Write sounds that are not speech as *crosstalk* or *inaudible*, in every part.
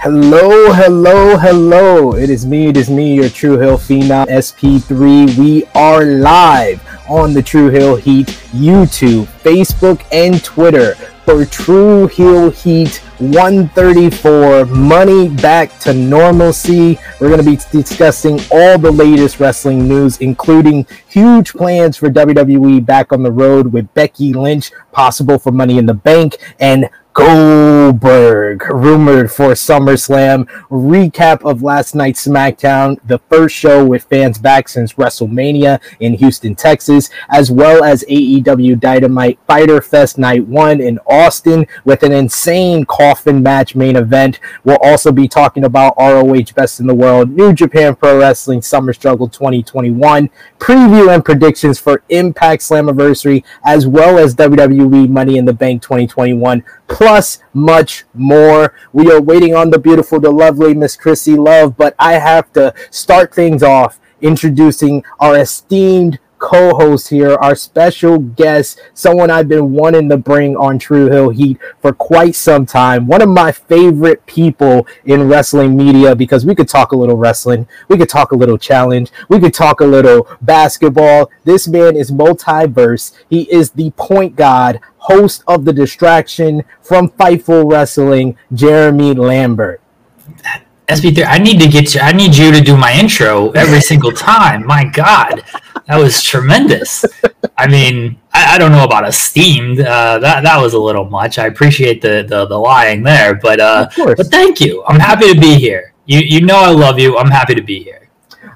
Hello, hello, hello. It is me, it is me, your True Hill Phenom SP3. We are live on the True Hill Heat YouTube, Facebook, and Twitter for True Hill Heat 134 Money Back to Normalcy. We're going to be discussing all the latest wrestling news, including huge plans for WWE back on the road with Becky Lynch, possible for Money in the Bank, and Goldberg, rumored for SummerSlam. Recap of last night's SmackDown, the first show with fans back since WrestleMania in Houston, Texas, as well as AEW Dynamite Fighter Fest Night 1 in Austin with an insane coffin match main event. We'll also be talking about ROH Best in the World, New Japan Pro Wrestling Summer Struggle 2021, preview and predictions for Impact Slammiversary, as well as WWE Money in the Bank 2021 plus much more. We are waiting on the beautiful, the lovely Miss Chrissy Love, but I have to start things off introducing our esteemed co-host here, our special guest, someone I've been wanting to bring on True Hill Heat for quite some time. One of my favorite people in wrestling media because we could talk a little wrestling, we could talk a little challenge, we could talk a little basketball. This man is multiverse. He is the point god, host of the distraction from Fightful Wrestling, Jeremy Lambert. SB3, I need to get you. I need you to do my intro every single time. My God, that was tremendous. I mean, I, I don't know about esteemed. Uh, that that was a little much. I appreciate the the, the lying there, but uh, but thank you. I'm happy to be here. You you know I love you. I'm happy to be here.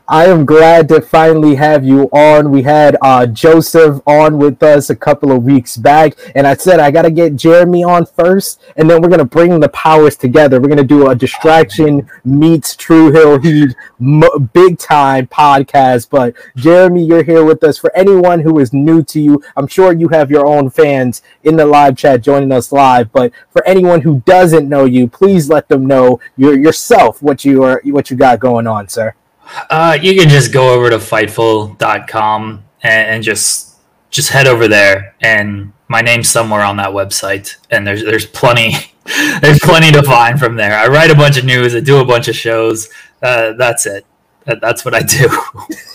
I am glad to finally have you on. We had uh, Joseph on with us a couple of weeks back, and I said I got to get Jeremy on first, and then we're gonna bring the powers together. We're gonna do a distraction meets True Hill Heat m- big time podcast. But Jeremy, you're here with us. For anyone who is new to you, I'm sure you have your own fans in the live chat joining us live. But for anyone who doesn't know you, please let them know your yourself what you are what you got going on, sir. Uh, you can just go over to fightful.com and, and just just head over there and my name's somewhere on that website and there's there's plenty *laughs* there's plenty to find from there. I write a bunch of news, I do a bunch of shows. Uh, that's it. That, that's what I do. *laughs*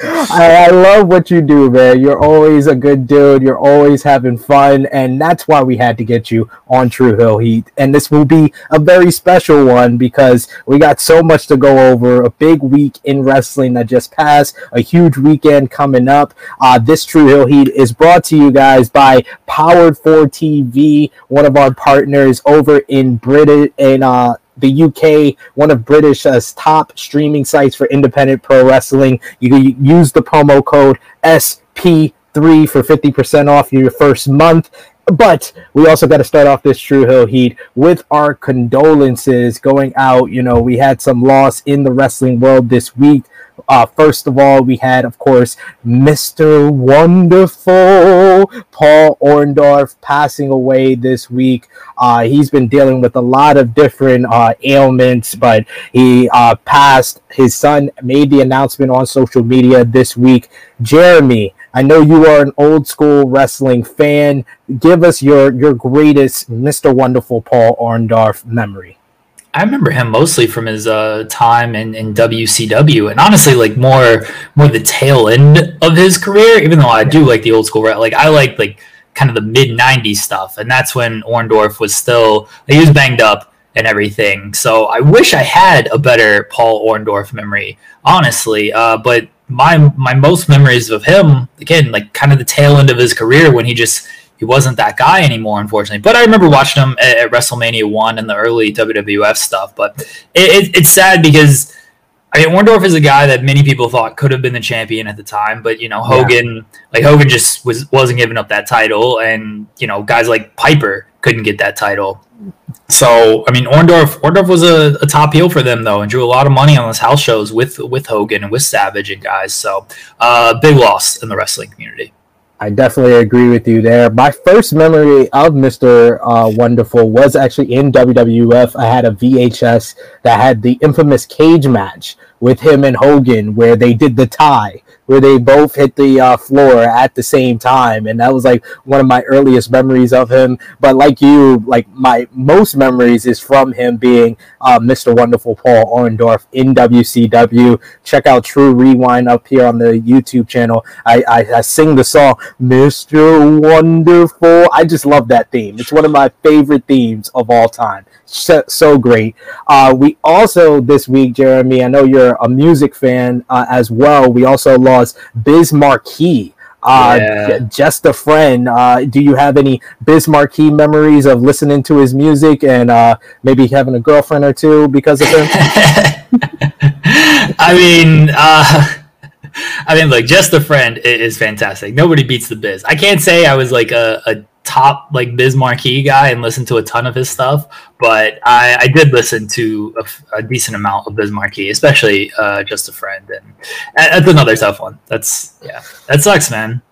I, I, love what you do, man. You're always a good dude. You're always having fun, and that's why we had to get you on True Hill Heat. And this will be a very special one because we got so much to go over. A big week in wrestling that just passed. A huge weekend coming up. Uh, this True Hill Heat is brought to you guys by Powered 4 TV, one of our partners over in Britain in uh, the UK, one of British's uh, top streaming sites for independent pro wrestling. You can use the promo code SP3 for 50% off your first month. But we also got to start off this True Hill Heat with our condolences going out. You know, we had some loss in the wrestling world this week. Uh, first of all, we had, of course, Mr. Wonderful Paul Orndorff passing away this week. Uh, he's been dealing with a lot of different uh, ailments, but he uh, passed. His son made the announcement on social media this week. Jeremy, I know you are an old school wrestling fan. Give us your your greatest Mr. Wonderful Paul Orndorff memory. I remember him mostly from his uh, time in, in WCW, and honestly, like more more the tail end of his career. Even though I do like the old school, like I like like kind of the mid '90s stuff, and that's when Orndorff was still he was banged up and everything. So I wish I had a better Paul Orndorff memory, honestly. Uh, but my my most memories of him, again, like kind of the tail end of his career when he just he wasn't that guy anymore, unfortunately. But I remember watching him at, at WrestleMania one and the early WWF stuff. But it, it, it's sad because I mean, Orndorff is a guy that many people thought could have been the champion at the time, but you know, Hogan, yeah. like Hogan, just was wasn't giving up that title, and you know, guys like Piper couldn't get that title. So I mean, Orndorff, Orndorff was a, a, top heel for them though, and drew a lot of money on those house shows with with Hogan and with Savage and guys. So uh, big loss in the wrestling community. I definitely agree with you there. My first memory of Mr. Uh, Wonderful was actually in WWF. I had a VHS that had the infamous cage match with him and Hogan where they did the tie where they both hit the uh, floor at the same time, and that was like one of my earliest memories of him. But like you, like my most memories is from him being uh, Mr. Wonderful Paul Orndorff in WCW. Check out True Rewind up here on the YouTube channel. I, I, I sing the song Mr. Wonderful. I just love that theme. It's one of my favorite themes of all time. So, so great. Uh, we also this week, Jeremy. I know you're a music fan uh, as well. We also lost Biz Markie. Uh, yeah. just a friend. Uh, do you have any Biz Markie memories of listening to his music and uh, maybe having a girlfriend or two because of him? *laughs* I mean, uh, *laughs* I mean, like just a friend is fantastic. Nobody beats the Biz. I can't say I was like a, a top like Biz Markie guy and listen to a ton of his stuff, but I, I did listen to a, a, decent amount of Biz Markie, especially uh, Just a Friend, and that's another tough one. That's yeah, that sucks, man.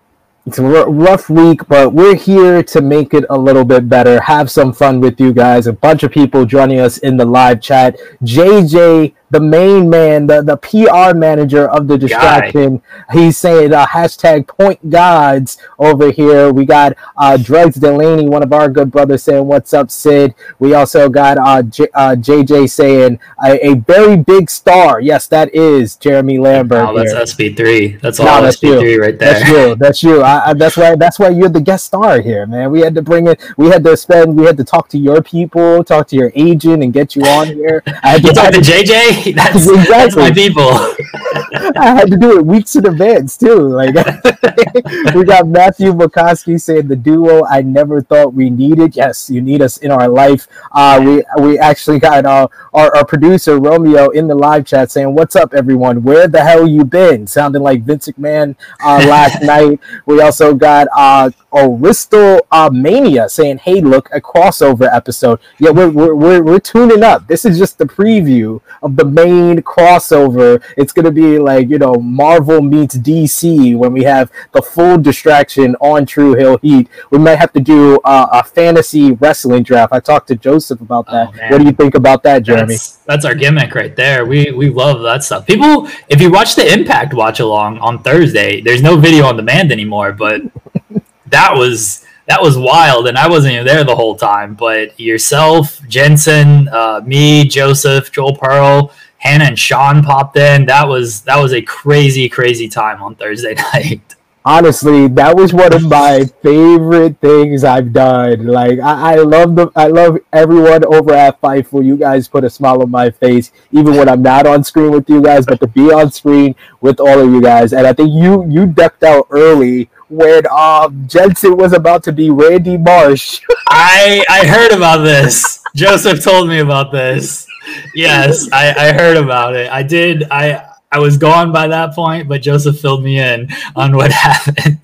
It's a rough week, but we're here to make it a little bit better. Have some fun with you guys. A bunch of people joining us in the live chat. JJ the main man, the, the PR manager of the distraction. Guy. He's saying uh, hashtag point gods over here. We got uh, Drugs Delaney, one of our good brothers, saying, What's up, Sid? We also got uh, J- uh, JJ saying, a, a, very big star. Yes, that is Jeremy Lambert. Oh, that's SP3. That's all no, that's SP3 you. right there. That's you. That's you. I, I, that's why. That's why you're the guest star here, man. We had to bring it. We had to spend. We had to talk to your people, talk to your agent, and get you on here. I had to, talk to JJ. *laughs* that's, exactly. that's my people. *laughs* I had to do it weeks in advance too. Like *laughs* we got Matthew McCoskey saying the duo I never thought we needed. Yes, you need us in our life. Uh, we we actually got uh, our, our producer Romeo in the live chat saying, "What's up, everyone? Where the hell you been?" Sounding like Vince McMahon uh, last night. We also got uh, Aristo uh, Mania saying, "Hey, look, a crossover episode." Yeah, we're, we're we're we're tuning up. This is just the preview of the main crossover. It's gonna be like you know Marvel meets DC when we have the full distraction on True Hill Heat. We might have to do uh, a fantasy wrestling draft. I talked to Joseph about that. Oh, what do you think about that, Jeremy? That's, that's our gimmick right there. We we love that stuff. People, if you watch the Impact watch along on Thursday, there's no video on demand anymore, but *laughs* that was that was wild, and I wasn't even there the whole time. But yourself, Jensen, uh, me, Joseph, Joel Pearl, Hannah, and Sean popped in. That was that was a crazy, crazy time on Thursday *laughs* night. Honestly, that was one of my favorite things I've done. Like I, I love the I love everyone over at Fightful. You guys put a smile on my face, even when I'm not on screen with you guys, but to be on screen with all of you guys. And I think you you ducked out early when um, Jensen was about to be Randy Marsh. *laughs* I I heard about this. Joseph told me about this. Yes, I, I heard about it. I did. I I was gone by that point, but Joseph filled me in on what *laughs* happened.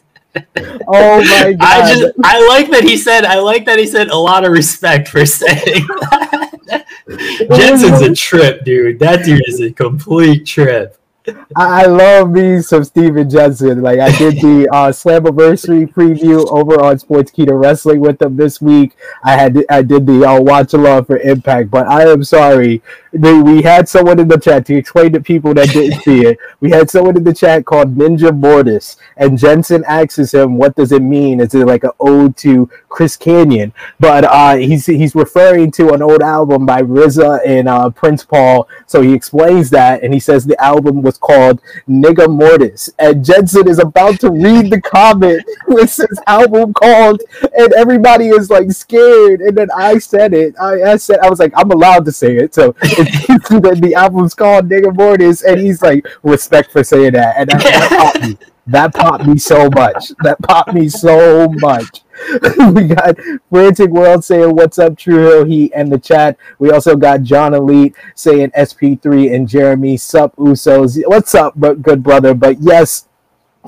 Oh my god! I just I like that he said. I like that he said a lot of respect for saying that. *laughs* Jensen's a trip, dude. That dude is a complete trip. I, love me some Steven Jensen. Like I did the uh, Slammiversary preview over on Sportskeeda Wrestling with them this week. I had I did the uh, watch along for Impact, but I am sorry. We had someone in the chat to explain to people that didn't see it. We had someone in the chat called Ninja Mortis, and Jensen asks him, "What does it mean? Is it like an ode to Chris Kanyon?" But uh, he's he's referring to an old album by RZA and uh, Prince Paul. So he explains that, and he says the album was was called Nigga Mortis. And Jensen is about to read the comment with his album called, and everybody is like scared. And then I said it. I, I said, I was like, I'm allowed to say it. So the, the album's called Nigga Mortis. And he's like, respect for saying that. And that, that popped me. That popped me so much. That popped me so much. *laughs* we got Frantic World saying what's up, True Hill Heat, and the chat. We also got John Elite saying SP3 and Jeremy sup Usos. What's up, but good brother? But yes,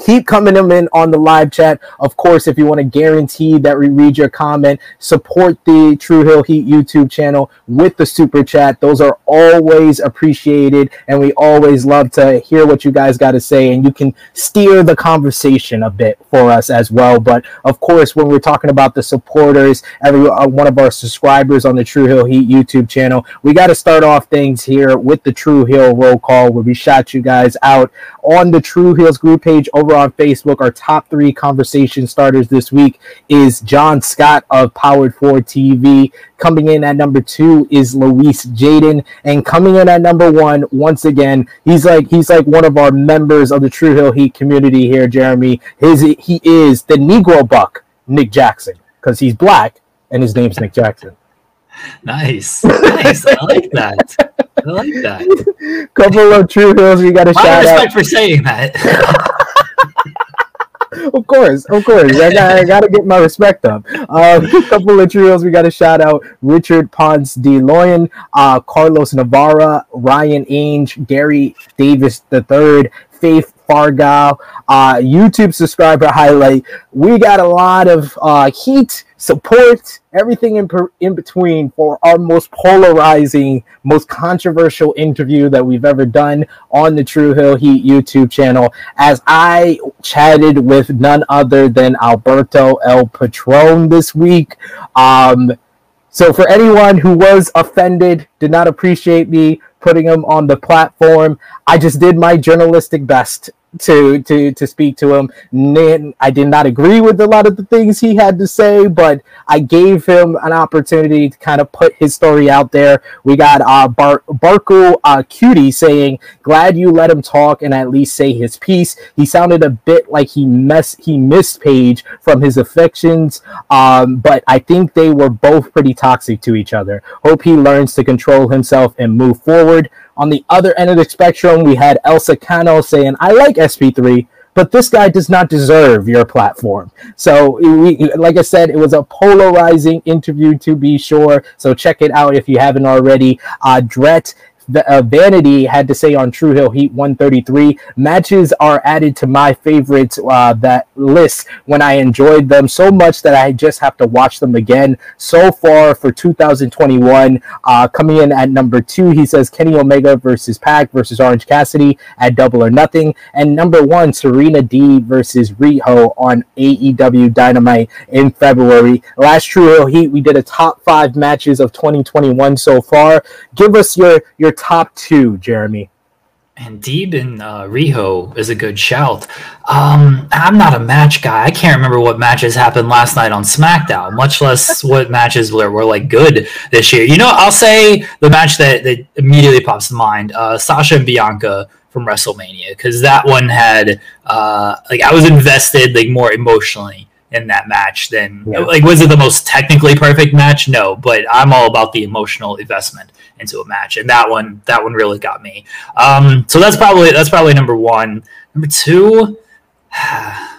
keep coming them in on the live chat. Of course, if you want to guarantee that we read your comment, support the True Hill Heat YouTube channel with the super chat. Those are always appreciated, and we always love to hear what you guys got to say. And you can steer the conversation a bit for us as well. But of course, when we're talking about the supporters, every uh, one of our subscribers on the True Hill Heat YouTube channel, we got to start off things here with the True Hill roll call, where we shout you guys out on the True Hills group page over on Facebook. Our top three conversation starters this week is John Scott of Powered 4 TV. Coming in at number two is Luis Jaden, and coming in at number one, once again, he's like he's like one of our members of the True Hill Heat community here, Jeremy. His he is the Negro Buck, Nick Jackson, because he's black and his name's Nick Jackson. *laughs* Nice, nice. I like that. I like that. *laughs* Couple of Tru Heels, we got a shout out. I respect out for saying that. *laughs* of course, of course. I got, I got to get my respect up. Um, a *laughs* couple of trios. We got to shout out Richard Ponce de Leon, uh, Carlos Navarra, Ryan Ainge, Gary Davis III, Faith Fargal, uh, YouTube subscriber highlight. We got a lot of uh, heat, support, everything in, per- in between for our most polarizing, most controversial interview that we've ever done on the True Hill Heat YouTube channel. As I chatted with none other than Alberto El Patron this week. Um, so for anyone who was offended, did not appreciate me putting him on the platform, I just did my journalistic best to to to speak to him. I did not agree with a lot of the things he had to say, but I gave him an opportunity to kind of put his story out there. We got uh, Bar- Barco uh, Cutie saying, "Glad you let him talk and at least say his piece." He sounded a bit like he mess he missed Paige from his affections, um, but I think they were both pretty toxic to each other. Hope he learns to control himself and move forward. On the other end of the spectrum, we had Elsa Cano saying, I like SP3, but this guy does not deserve your platform. So, we, like I said, it was a polarizing interview to be sure. So, check it out if you haven't already. Uh, uh, Vanity had to say on True Hill Heat 133 matches are added to my favorites uh, that list when I enjoyed them so much that I just have to watch them again. So far for 2021, uh, coming in at number two, he says Kenny Omega versus Pac versus Orange Cassidy at Double or Nothing, and number one, Serena Deeb versus Riho on AEW Dynamite in February. Last True Hill Heat, we did a top five matches of 2021 so far. Give us your your top two, Jeremy? And Deeb and uh, Riho is a good shout. Um, I'm not a match guy. I can't remember what matches happened last night on SmackDown, much less *laughs* what matches were, were like good this year. You know, I'll say the match that, that immediately pops to mind: uh, Sasha and Bianca from WrestleMania, because that one had uh, like I was invested like more emotionally in that match than yeah. like was it the most technically perfect match? No, but I'm all about the emotional investment into a match, and that one that one really got me. Um, so that's probably that's probably number one. Number two. *sighs*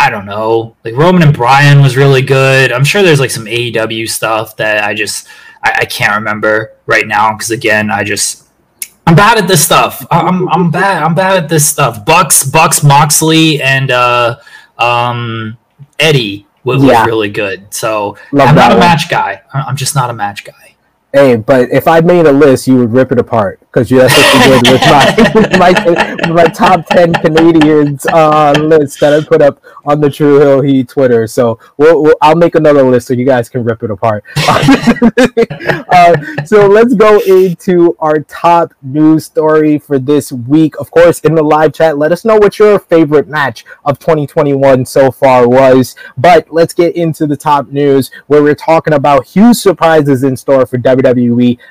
I don't know. Like Roman and Bryan was really good. I'm sure there's like some AEW stuff that I just I, I can't remember right now because again I just I'm bad at this stuff. I'm I'm bad. I'm bad at this stuff. Bucks Bucks Moxley and uh, um, Eddie was, yeah. really good. So Love I'm not a match guy. I'm just not a match guy. Hey, but if I made a list, you would rip it apart because that's what you did with my, *laughs* my, my top ten Canadians uh, list that I put up on the True Hill Heat Twitter. So we'll, we'll, I'll make another list so you guys can rip it apart. *laughs* uh, so let's go into our top news story for this week. Of course, in the live chat, let us know what your favorite match of 2021 so far was. But let's get into the top news where we're talking about huge surprises in store for WWE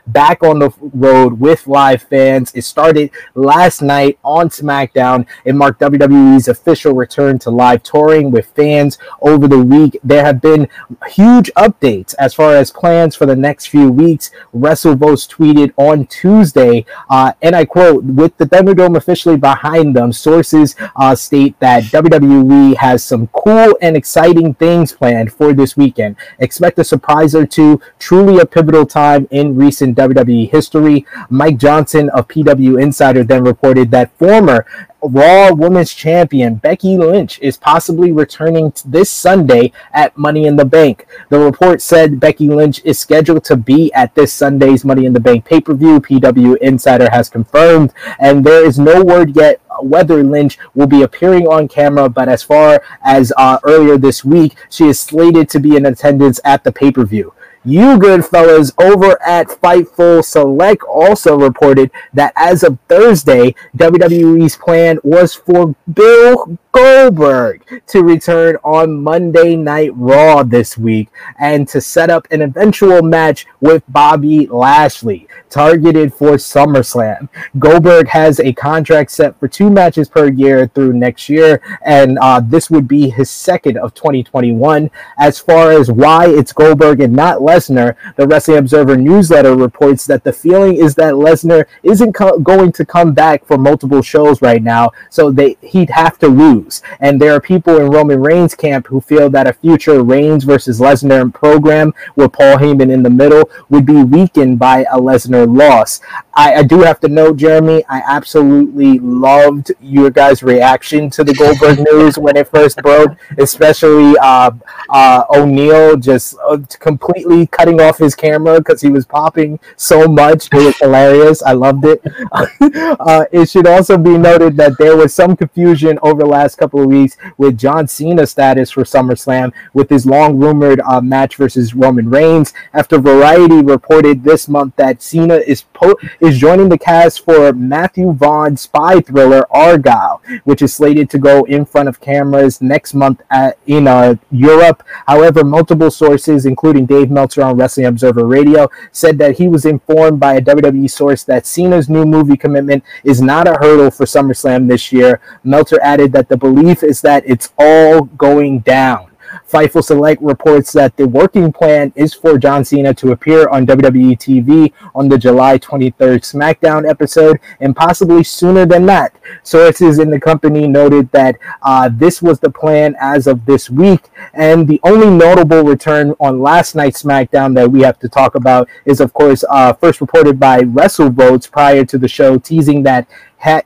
back on the road with live fans. It started last night on SmackDown. It marked WWE's official return to live touring with fans over the week. There have been huge updates as far as plans for the next few weeks. WrestleVotes tweeted on Tuesday, uh, and I quote, with the Thunderdome officially behind them, sources uh, state that WWE has some cool and exciting things planned for this weekend. Expect a surprise or two. Truly a pivotal time in recent WWE history. Mike Johnson Johnson of PW Insider then reported that former Raw Women's Champion Becky Lynch is possibly returning this Sunday at Money in the Bank. The report said Becky Lynch is scheduled to be at this Sunday's Money in the Bank pay per view. PW Insider has confirmed, and there is no word yet whether Lynch will be appearing on camera. But as far as uh, earlier this week, she is slated to be in attendance at the pay per view. You good fellas over at Fightful Select also reported that as of Thursday, WWE's plan was for Bill Goldberg to return on Monday Night Raw this week and to set up an eventual match with Bobby Lashley, targeted for SummerSlam. Goldberg has a contract set for two matches per year through next year, and uh, this would be his second of 2021. As far as why it's Goldberg and not Lesnar. The Wrestling Observer newsletter reports that the feeling is that Lesnar isn't co- going to come back for multiple shows right now, so they he'd have to lose. And there are people in Roman Reigns' camp who feel that a future Reigns versus Lesnar program with Paul Heyman in the middle would be weakened by a Lesnar loss. I, I do have to note, Jeremy, I absolutely loved your guys' reaction to the Goldberg news when it first broke, especially uh, uh, O'Neill just uh, completely cutting off his camera because he was popping so much. It was hilarious. I loved it. *laughs* uh, it should also be noted that there was some confusion over the last couple of weeks with John Cena's status for SummerSlam with his long rumored uh, match versus Roman Reigns. After Variety reported this month that Cena is po- is joining the cast for Matthew Vaughn's spy thriller Argylle, which is slated to go in front of cameras next month at, in uh, Europe. However, multiple sources, including Dave Meltzer on Wrestling Observer Radio, said that he was informed by a WWE source that Cena's new movie commitment is not a hurdle for SummerSlam this year. Meltzer added that the belief is that it's all going down. Fightful Select reports that the working plan is for John Cena to appear on WWE TV on the July 23rd SmackDown episode, and possibly sooner than that. Sources in the company noted that uh, this was the plan as of this week, and the only notable return on last night's SmackDown that we have to talk about is, of course, uh, first reported by WrestleVotes prior to the show, teasing that,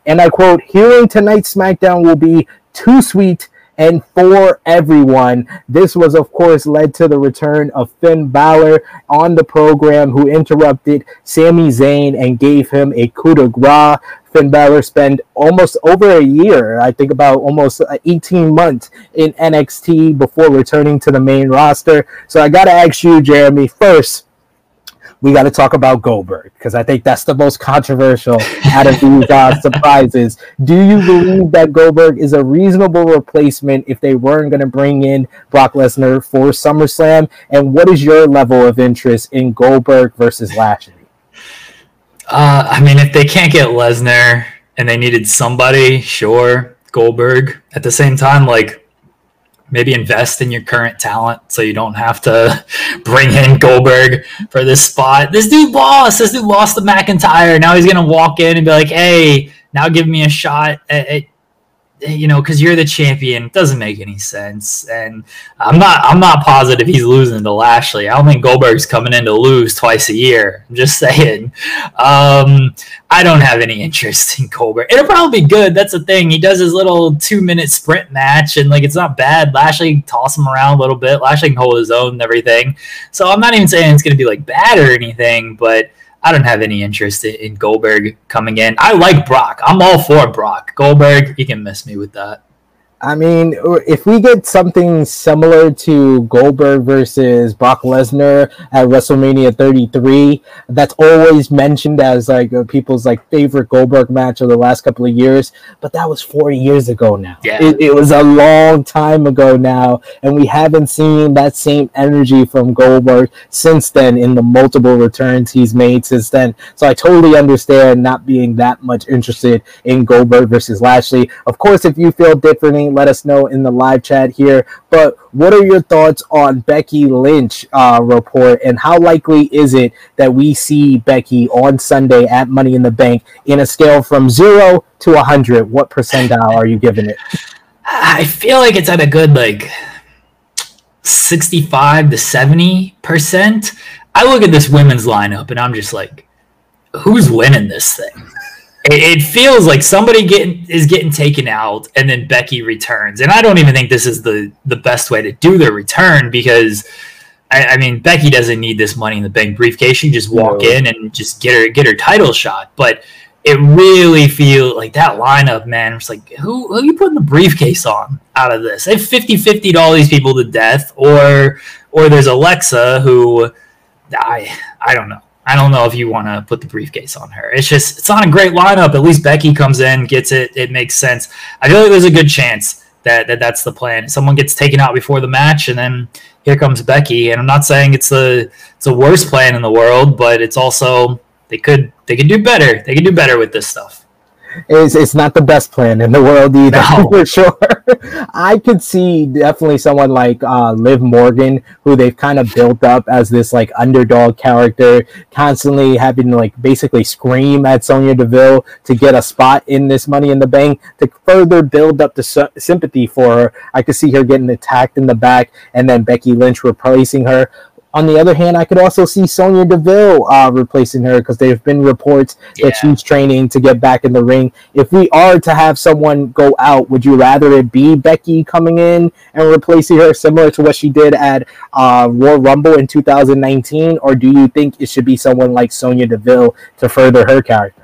and I quote, hearing tonight's SmackDown will be too sweet and for everyone. This was, of course, led to the return of Finn Balor on the program, who interrupted Sami Zayn and gave him a coup de grace. Finn Balor spent almost over a year, I think about almost uh, 18 months in NXT before returning to the main roster. So I got to ask you, Jeremy, first, we got to talk about Goldberg because I think that's the most controversial out of these uh, *laughs* surprises. Do you believe that Goldberg is a reasonable replacement if they weren't going to bring in Brock Lesnar for SummerSlam? And what is your level of interest in Goldberg versus Lashley? Uh, I mean, if they can't get Lesnar and they needed somebody, sure, Goldberg. At the same time, like maybe invest in your current talent so you don't have to *laughs* bring in Goldberg for this spot. This dude lost. This dude lost to McIntyre. Now he's gonna walk in and be like, "Hey, now give me a shot at, at you know, because you're the champion. Doesn't make any sense. And I'm not I'm not positive he's losing to Lashley. I don't think Goldberg's coming in to lose twice a year. I'm just *laughs* saying. Um, I don't have any interest in Goldberg. It'll probably be good. That's the thing. He does his little two minute sprint match, and like it's not bad. Lashley toss him around a little bit. Lashley can hold his own and everything. So I'm not even saying it's gonna be like bad or anything, but I don't have any interest in Goldberg coming in. I like Brock. I'm all for Brock. Goldberg, you can miss me with that. I mean, if we get something similar to Goldberg versus Brock Lesnar at WrestleMania 33, that's always mentioned as like uh, people's like favorite Goldberg match of the last couple of years. But that was 40 years ago now. Yeah. It, it was a long time ago now, and we haven't seen that same energy from Goldberg since then in the multiple returns he's made since then. So I totally understand not being that much interested in Goldberg versus Lashley. Of course, if you feel differently let us know in the live chat here. But what are your thoughts on Becky Lynch uh, report, and how likely is it that we see Becky on Sunday at Money in the Bank in a scale from zero to a hundred? What percentile are you giving it? *laughs* I feel like it's at a good like sixty-five to seventy percent. I look at this women's lineup and I'm just like, who's winning this thing? It, it feels like somebody getting is getting taken out, and then Becky returns. And I don't even think this is the the best way to do the return because. I, I mean, Becky doesn't need this money in the bank briefcase. She can just walk no. in and just get her get her title shot. But it really feels like that lineup, man. It's like, who, who are you putting the briefcase on out of this? They've 50 50 all these people to death, or or there's Alexa who I I don't know. I don't know if you want to put the briefcase on her. It's just it's not a great lineup. At least Becky comes in, gets it. It makes sense. I feel like there's a good chance that, that that's the plan. Someone gets taken out before the match, and then here comes Becky. And I'm not saying it's the it's the worst plan in the world, but it's also they could they could do better. They could do better with this stuff. It's, it's not the best plan in the world either, no. *laughs* for sure. I could see definitely someone like uh, Liv Morgan, who they've kind of built up as this like underdog character, constantly having to like basically scream at Sonya Deville to get a spot in this Money in the Bank to further build up the su- sympathy for her. I could see her getting attacked in the back and then Becky Lynch replacing her. On the other hand, I could also see Sonya Deville uh, replacing her because there have been reports yeah. that she's training to get back in the ring. If we are to have someone go out, would you rather it be Becky coming in and replacing her, similar to what she did at uh, Royal Rumble in 2019, or do you think it should be someone like Sonya Deville to further her character?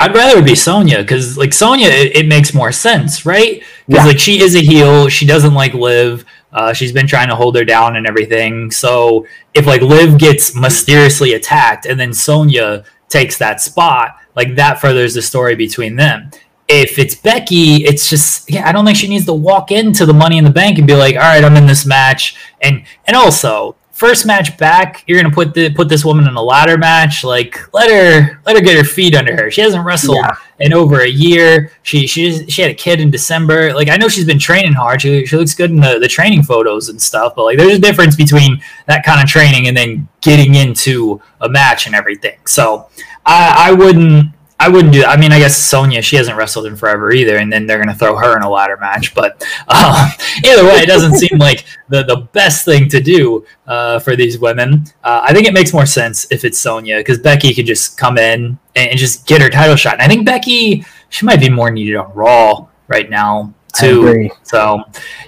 I'd rather it be Sonya because, like Sonya, it, it, makes more sense, right? Because yeah. like she is a heel, she doesn't like Liv. Uh, she's been trying to hold her down and everything. So if like Liv gets mysteriously attacked and then Sonya takes that spot, like that furthers the story between them. If it's Becky, it's just yeah, I don't think she needs to walk into the Money in the Bank and be like, all right, I'm in this match, and and also first match back, you're gonna put the put this woman in a ladder match. Like let her let her get her feet under her. She hasn't wrestled yeah. in over a year. She she she had a kid in December. Like I know she's been training hard. She she looks good in the, the training photos and stuff. But like there's a difference between that kind of training and then getting into a match and everything. So I I wouldn't I wouldn't do. I mean, I guess Sonya, she hasn't wrestled in forever either, and then they're going to throw her in a ladder match. But *laughs* um, either way, it doesn't seem like the the best thing to do uh, for these women. Uh, I think it makes more sense if it's Sonya because Becky could just come in and, and, just get her title shot. And I think Becky, she might be more needed on Raw right now too. So,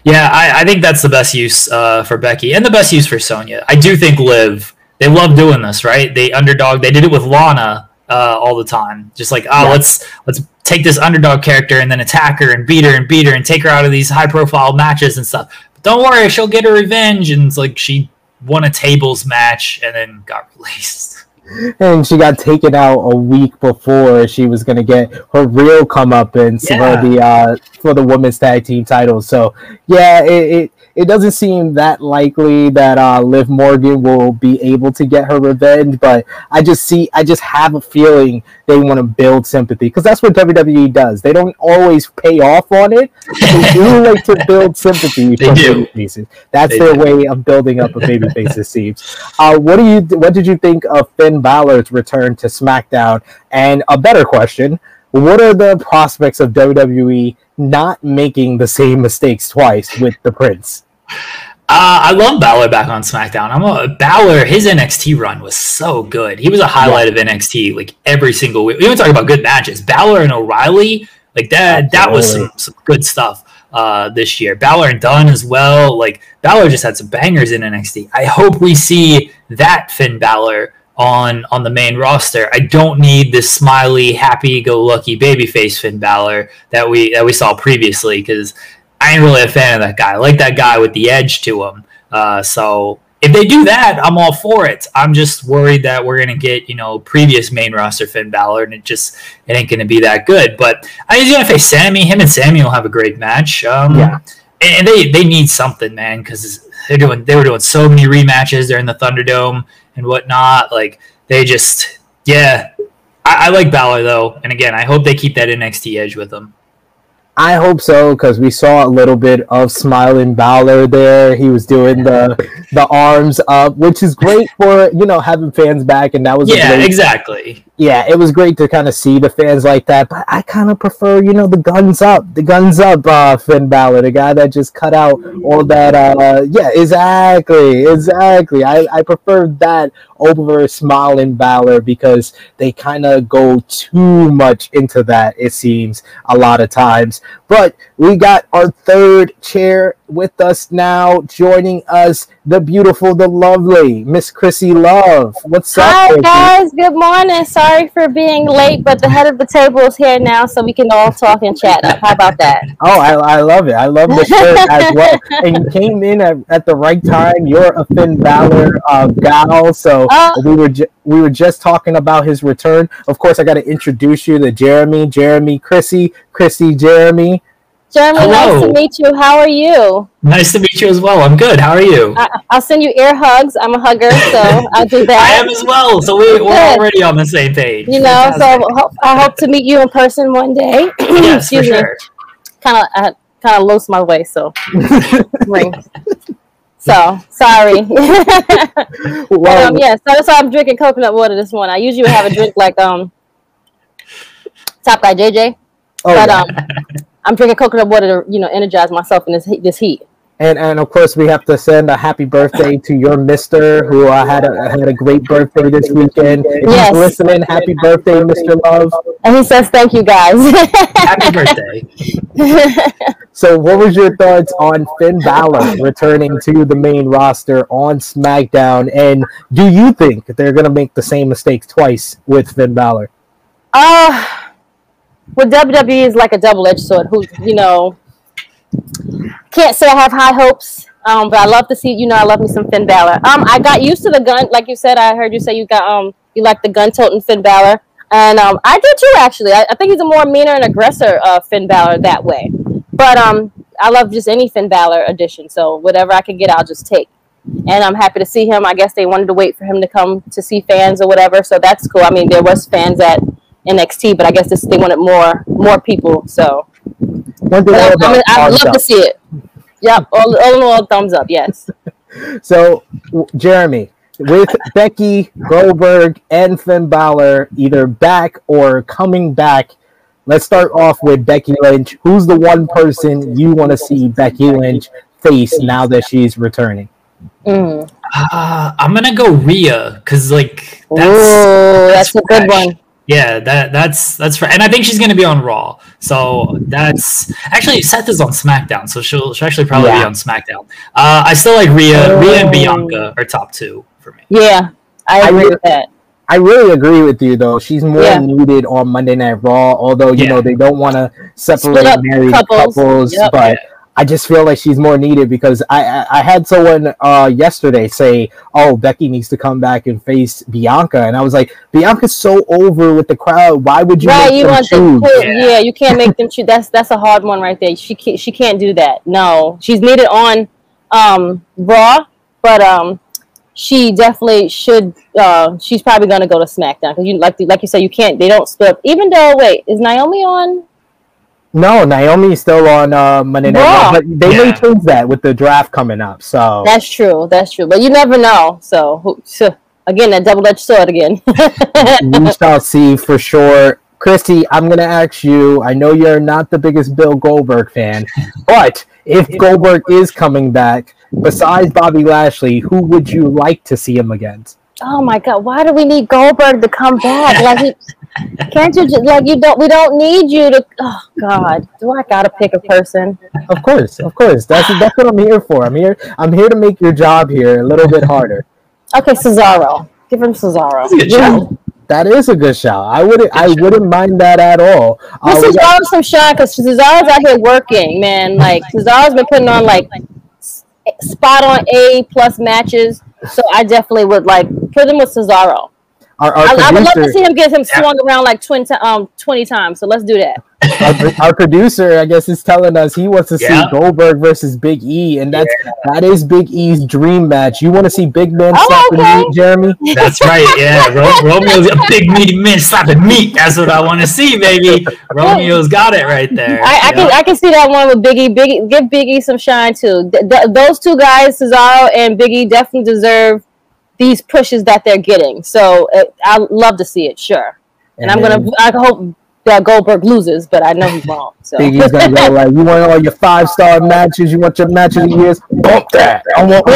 yeah, I, I, think that's the best use uh, for Becky and the best use for Sonya. I do think Liv. They love doing this, right? They underdog. They did it with Lana uh, all the time. Just like, oh, yeah. let's let's take this underdog character and then attack her and beat her and beat her and take her out of these high profile matches and stuff. But don't worry, she'll get her revenge. And it's like she won a tables match and then got *laughs* released. And she got taken out a week before she was gonna get her real comeuppance yeah. for the uh, for the women's tag team titles. So yeah, it, it it doesn't seem that likely that uh, Liv Morgan will be able to get her revenge, but I just see, I just have a feeling they want to build sympathy because that's what WWE does. They don't always pay off on it. They do *laughs* like to build sympathy for baby faces. That's they their do. way of building up a baby *laughs* face. it seems. Uh, what do you? What did you think of Finn Balor's return to SmackDown? And a better question: What are the prospects of WWE? not making the same mistakes twice with the Prince. Uh, I love Balor back on SmackDown. I'm a Balor. His NXT run was so good. He was a highlight yeah. of NXT like every single week. We even talk about good matches. Balor and O'Reilly, like that. Absolutely. That was some, some good stuff uh, this year. Balor and Dunne as well. Like Balor just had some bangers in NXT. I hope we see that Finn Balor on on the main roster. I don't need this smiley, happy-go-lucky babyface Finn Balor that we that we saw previously because I ain't really a fan of that guy. I like that guy with the edge to him. Uh, so if they do that, I'm all for it. I'm just worried that we're gonna get you know previous main roster Finn Balor, and it just it ain't gonna be that good. But I he's gonna face Sami. Him and Sami will have a great match. Um, yeah, and they they need something, man, because they're doing they were doing so many rematches during the Thunderdome and whatnot. Like they just yeah. I, I like Balor though, and again, I hope they keep that NXT edge with them. I hope so because we saw a little bit of smiling Balor there. He was doing the the arms up, which is great for you know having fans back, and that was yeah, exactly. Yeah, it was great to kind of see the fans like that, but I kind of prefer, you know, the guns up, the guns up, uh, Finn Balor, the guy that just cut out all that. Uh, yeah, exactly, exactly. I, I prefer that over smiling Balor because they kind of go too much into that. It seems a lot of times, but we got our third chair with us now, joining us, the beautiful, the lovely Miss Chrissy Love. What's up? Hi guys, good morning. Sorry for being late, but the head of the table is here now, so we can all talk and chat up. How about that? Oh, I, I love it. I love the shirt as *laughs* well. And you came in at, at the right time. You're a Finn Balor uh, gal, so Oh. we were ju- we were just talking about his return. Of course, I got to introduce you to Jeremy, Jeremy, Chrissy, Chrissy, Jeremy. Jeremy, nice to meet you. How are you? Nice to meet you as well. I'm good. How are you? I, I'll send you ear hugs. I'm a hugger, so I'll do that. I am as well. So we, we're Good. already on the same page. You know, so Fantastic. ho- I hope to meet you in person one day. yes, *clears throat* for Excuse me. sure. Kind of, I kind of lost my way, so ring. So sorry. *laughs* but, Well, um, yeah, so that's why I'm drinking coconut water this morning. I usually have a drink like um, Top Guy JJ, oh, but yeah. um, *laughs* I'm drinking coconut water to you know energize myself in this heat. This heat. and and of course we have to send a happy birthday to your Mister, who uh, had a had a great birthday this weekend. If he's Yes. listening, happy birthday, Mister Love. And he says, "Thank you, guys." Happy birthday. *laughs* So, what was your thoughts on Finn Balor returning to the main roster on SmackDown? And do you think they're going to make the same mistakes twice with Finn Balor? Uh, well, WWE is like a double-edged sword. Who you know can't say I have high hopes. Um, but I love to see you know I love me some Finn Balor. Um, I got used to the gun, like you said. I heard you say you got um you like the gun toting Finn Balor, and um I do too actually. I, I think he's a more meaner and aggressor uh, Finn Balor that way. But um I love just any Finn Balor addition. So whatever I can get, I'll just take. And I'm happy to see him. I guess they wanted to wait for him to come to see fans or whatever. So that's cool. I mean, there was fans at NXT, but I guess this, they wanted more more people. So One thing all I, I, mean, I would love up. to see it. Yep, all, all in all, thumbs up. Yes. *laughs* So, Jeremy, with *laughs* Becky Goldberg and Finn Balor either back or coming back, let's start off with Becky Lynch. Who's the one person you want to see Becky Lynch face now that she's returning? Mm. Uh, I'm gonna go Rhea because like Ooh, that's that's, a good one. Yeah that that's that's for and I think she's gonna be on Raw. So that's actually Seth is on SmackDown, so she'll she'll actually probably Yeah. be on SmackDown. Uh, I still like Rhea. Rhea and Oh. Bianca are top two for me. Yeah, I I agree with that. I really agree with you, though. She's more Yeah. needed on Monday Night Raw, although you Yeah. know they don't want to separate married couples. couples, Yep. but. Yeah. I just feel like she's more needed because I, I I had someone uh yesterday say, "Oh, Becky needs to come back and face Bianca," and I was like, "Bianca's so over with the crowd. Why would you right, make you them want to choose?" put, Yeah. yeah. you can't make them choose. That's that's a hard one right there. She can't, she can't do that. No, she's needed on um Raw, but um she definitely should. Uh, she's probably gonna go to SmackDown because you like like you said, you can't. They don't split. up. Even though, wait, is Naomi on? No, Naomi's still on uh, Monday Night Raw, Raw. but they may change that with the draft coming up. So That's true. That's true. But you never know. So so, again, that double-edged sword again. *laughs* we shall see for sure. Christy, I'm gonna ask you. I know you're not the biggest Bill Goldberg fan, but if Goldberg is coming back, besides Bobby Lashley, who would you like to see him against? Oh my God! Why do we need Goldberg to come back? Like, he, *laughs* can't you just like you don't? We don't need you to. Oh God! Do I gotta pick a person? Of course, of course. That's that's what I'm here for. I'm here. I'm here to make your job here a little bit harder. Okay, Cesaro. Give him Cesaro. That's a good shout. That is a good shout. I wouldn't. I wouldn't mind that at all. Give we got- Cesaro some shine because Cesaro's out here working, man. Like Cesaro's been putting on like spot on A plus matches. So I definitely would like put him with Cesaro. our, our I, I would love to see him get him swung around like 20, um, 20 times. So let's do that. Our, our producer, I guess, is telling us he wants to see Goldberg versus Big E, and that's that is Big E's dream match. You want to see Big Man Oh, slapping okay. meat, Jeremy? That's right. Yeah, Ro- Romeo's a big meaty man slapping meat. That's what I want to see, baby. Romeo's got it right there. I, I can? I can see that one with Biggie. Biggie, give Biggie some shine too. Th- th- those two guys, Cesaro and Biggie, definitely deserve these pushes that they're getting. So uh, I love to see it. Sure. And, I'm gonna. I hope that Goldberg loses, but I know *laughs* he's wrong. So Big E's gonna go *laughs* like, you want all your five star matches, you want your matches of the years, bump that. I want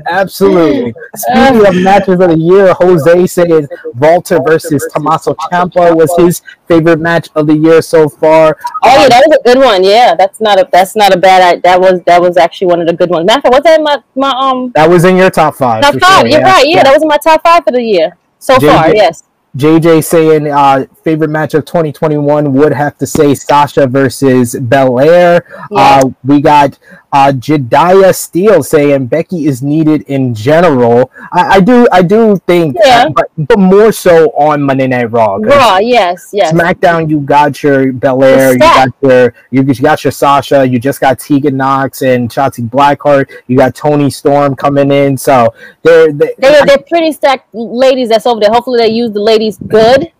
*laughs* Absolutely. Speaking of matches of the year, Jose said Walter versus Tommaso Ciampa was his favorite match of the year so far. Oh yeah, that was a good one. Yeah, that's not a that's not a bad. That was that was actually one of the good ones. Matter of fact, what's that? My my um. That was in your top five. Top five. Sure, You're yeah. right. Yeah, yeah, that was in my top five for the year so JJ, far. Yes. JJ saying uh, favorite match of 2021 would have to say Sasha versus Belair. Yeah. Uh, we got uh, Jediah Steele saying Becky is needed in general. I, I do, I do think, yeah. but, but more so on Monday Night Raw. Raw, yes, yes. SmackDown, you got your Belair, you got your, you, you got your Sasha, you just got Tegan Nox and Shotzi Blackheart. You got Toni Storm coming in, so they're they, they're, they're pretty stacked ladies that's over there. Hopefully, they use the ladies good,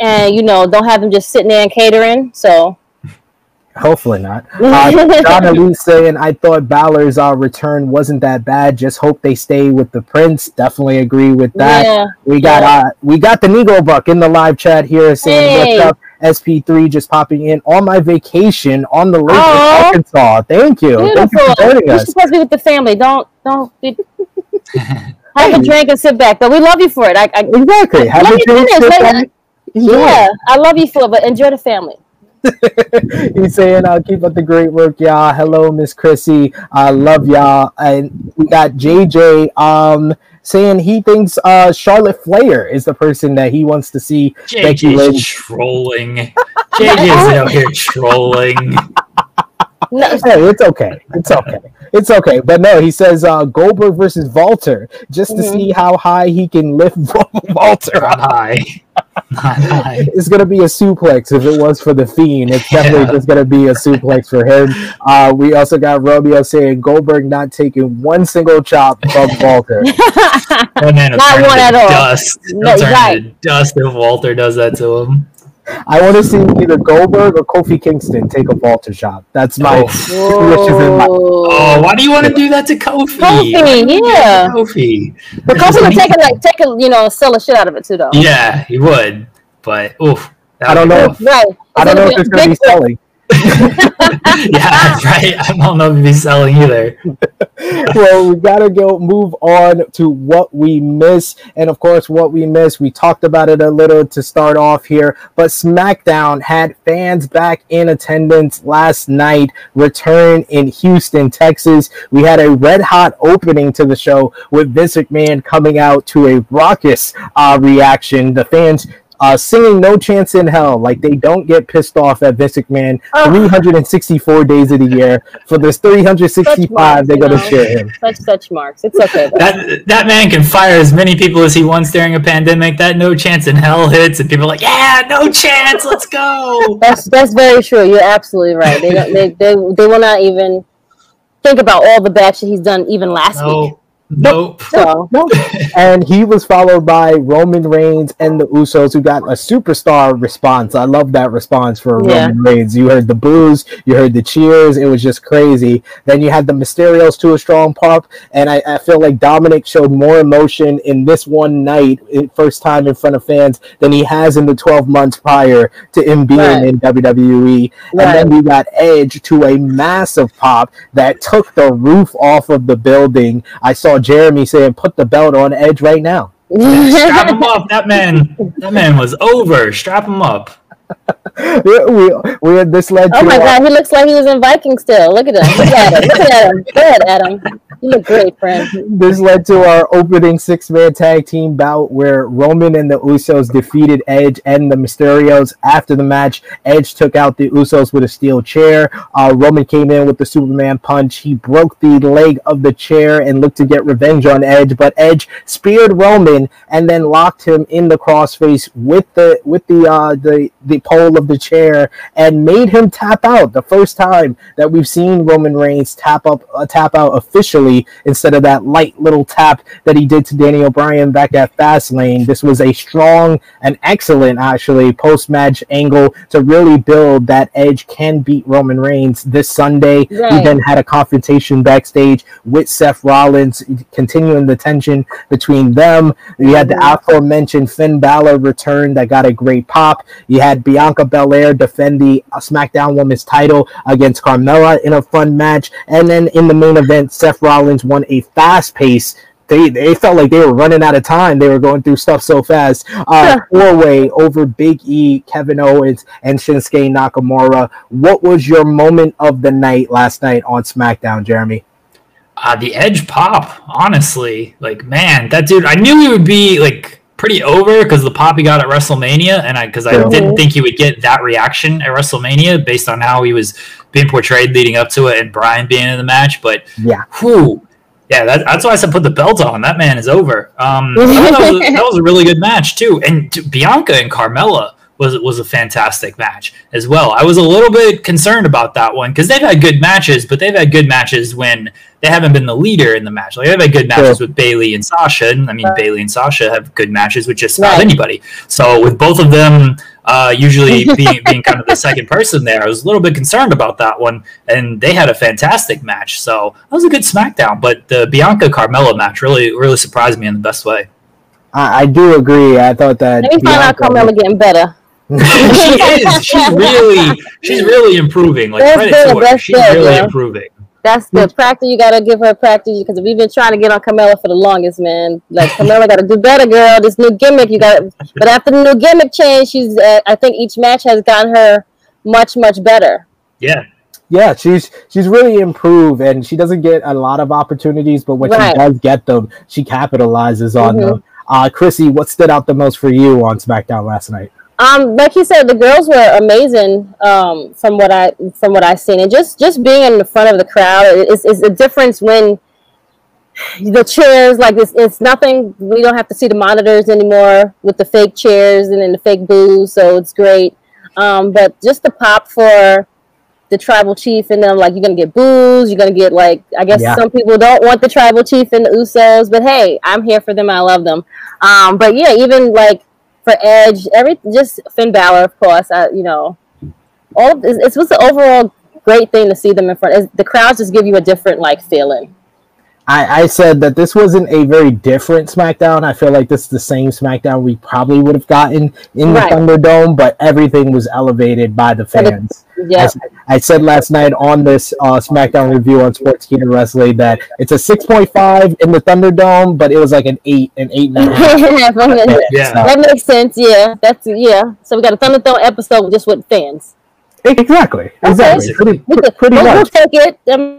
and you know, don't have them just sitting there and catering. So Hopefully not. *laughs* Uh, Donna Lee saying, I thought Balor's uh, return wasn't that bad. Just hope they stay with the Prince. Definitely agree with that. Yeah, we got yeah. uh, we got the Negro Buck in the live chat here saying, hey. What's up? SP3 just popping in on my vacation on the lake Aww. in Arkansas. Thank you. Beautiful. Thank you for joining us. You're supposed to be with the family. Don't don't be, *laughs* have a drink and sit back. But we love you for it. I, I exactly. Have a drink. Yeah, I love you for it, but enjoy the family. He's saying, uh, keep up the great work, y'all. Hello, Miss Chrissy. I love y'all. And we got JJ um, saying he thinks uh, Charlotte Flair is the person that he wants to see JJ's Becky Lynch. trolling. *laughs* JJ's out here trolling. No. Hey, it's okay. It's okay. It's okay. But no, he says uh, Goldberg versus Walter just mm-hmm. to see how high he can lift *laughs* Walter. Not high. Not high. It's gonna be a suplex if it was for the Fiend. It's definitely yeah. just gonna be a suplex for him. Uh, we also got Romeo saying Goldberg not taking one single chop from *laughs* Walter. not one at all. Dust. No, right. dust if Walter does that to him. I want to see either Goldberg or Kofi Kingston take a Walter shot. That's my oh. wishes in my. Oh, why do you want to do that to Kofi? Kofi, yeah, Kofi. But Kofi would take it like take a you know sell a shit out of it too, though. Yeah, he would. But oof, I don't know. Right. I don't know if it's going to be selling. *laughs* yeah, right. I don't know if he's selling either. *laughs* well, we gotta go move on to what we miss, and of course, what we miss. We talked about it a little to start off here, but SmackDown had fans back in attendance last night. Return in Houston, Texas. We had a red hot opening to the show with Vince McMahon coming out to a raucous uh, reaction. The fans uh, singing "No Chance in Hell" like they don't get pissed off at Vince McMahon oh. 364 days of the year. For this 365, they're gonna share him. Such such marks. It's okay. that that man can fire as many people as he wants during a pandemic. That "No Chance in Hell" hits, and people are like, "Yeah, no chance, let's go." *laughs* That's that's very true. You're absolutely right. They don't, they, they they will not even think about all the bad shit he's done even last no. week. Nope. So, *laughs* nope. and he was followed by Roman Reigns and the Usos, who got a superstar response. I love that response for yeah. Roman Reigns. You heard the boos, you heard the cheers. It was just crazy. Then you had the Mysterios to a strong pop, and I, I feel like Dominic showed more emotion in this one night, eh, first time in front of fans, than he has in the 12 months prior to him being right. in WWE. Right. And then you got Edge to a massive pop that took the roof off of the building. I saw Jeremy saying, "Put the belt on Edge right now." strap *laughs* him up. That man, that man was over. Strap him up. *laughs* we, we had this led. Oh my god, he looks like he was in Viking still. Look at him. Look at him. Look at him. Go ahead, Adam. You look great, friend. *laughs* This led to our opening six-man tag team bout where Roman and the Usos defeated Edge and the Mysterios. After the match, Edge took out the Usos with a steel chair. Uh, Roman came in with the Superman punch. He broke the leg of the chair and looked to get revenge on Edge, but Edge speared Roman and then locked him in the crossface with the with the uh, the the pole of the chair and made him tap out. The first time that we've seen Roman Reigns tap up uh, tap out officially Instead of that light little tap that he did to Daniel Bryan back at Fastlane. This was a strong and excellent, actually, post match angle to really build that Edge can beat Roman Reigns this Sunday. Right. He then had a confrontation backstage with Seth Rollins, continuing the tension between them. You had the mm-hmm. aforementioned Finn Balor return that got a great pop. You had Bianca Belair defend the SmackDown Women's title against Carmella in a fun match. And then in the main event, Seth Rollins won a fast pace they they felt like they were running out of time. They were going through stuff so fast. Uh, Four way over Big E, Kevin Owens, and Shinsuke Nakamura. What was your moment of the night last night on SmackDown, Jeremy? Uh, the Edge pop, honestly, like man, that dude. I knew he would be like pretty over because the pop he got at WrestleMania, and I because I yeah. didn't think he would get that reaction at WrestleMania based on how he was being portrayed leading up to it and Bryan being in the match. But yeah, whew, yeah, that, that's why I said put the belt on. That man is over. Um, that, was, that was a really good match too, and Bianca and Carmella was was a fantastic match as well. I was a little bit concerned about that one because they've had good matches, but they've had good matches when they haven't been the leader in the match. Like they've had good matches with Bayley and Sasha, and I mean right. Bayley and Sasha have good matches with just about right. anybody. So with both of them uh, usually *laughs* being being kind of the second person there, I was a little bit concerned about that one, and they had a fantastic match. So that was a good SmackDown, but the Bianca Carmella match really really surprised me in the best way. I, I do agree. I thought that. Let me find out Carmella getting better *laughs* she is. She's really, she's really improving. Like that's credit good, to her. She's good, really yeah. improving. That's the practice. You gotta give her practice because we've been trying to get on Carmella for the longest, man. Like *laughs* Carmella got to do better, girl. This new gimmick, you got. But after the new gimmick change, she's. Uh, I think each match has gotten her much, much better. Yeah. Yeah, she's she's really improved, and she doesn't get a lot of opportunities, but when right. she does get them, she capitalizes on mm-hmm. them. Uh, Chrissy, what stood out the most for you on SmackDown last night? Um, like you said, the girls were amazing. Um, from what I from what I've seen, and just just being in the front of the crowd is is a difference when the chairs like it's, it's nothing. We don't have to see the monitors anymore with the fake chairs and then the fake booze, so it's great. Um, but just the pop for the tribal chief and then like you're gonna get booze, you're gonna get like I guess yeah. some people don't want the tribal chief and the Usos, but hey, I'm here for them. I love them. Um, but yeah, even like for Edge, every just Finn Balor, of course. I, you know, all it, was an overall great thing to see them in front. the crowds just give you a different like feeling. I, I said that this wasn't a very different SmackDown. I feel like this is the same SmackDown we probably would have gotten in the right. Thunderdome, but everything was elevated by the fans. Yeah. I, I, said last night on this uh, SmackDown review on Sports Sportskeeda Wrestling that it's a 6.5 in the Thunderdome, but it was like an 8, an 8 and a *laughs* yeah. That makes sense, yeah. That's, yeah. So we got a Thunderdome episode just with fans. Exactly. Exactly. Okay. Pretty, pretty, pretty we'll, much. We'll take it. I mean, *laughs*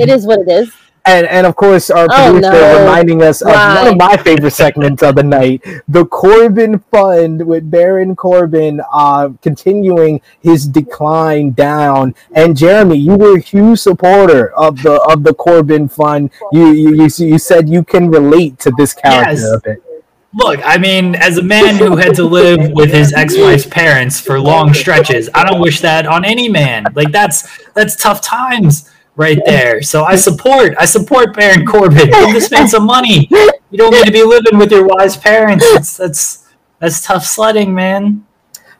it is what it is and and of course our oh, producer no. reminding us of one of my favorite segments of the night, the Corbin Fund with Baron Corbin uh, continuing his decline down. And Jeremy, you were a huge supporter of the of the Corbin Fund. You you you, you said you can relate to this character yes. a bit. Look, I mean, as a man who had to live with his ex-wife's parents for long stretches, I don't wish that on any man. Like that's that's tough times right there. So I support I support Baron Corbin. Give this man some money. You don't need to be living with your wise parents. That's that's that's tough sledding, man.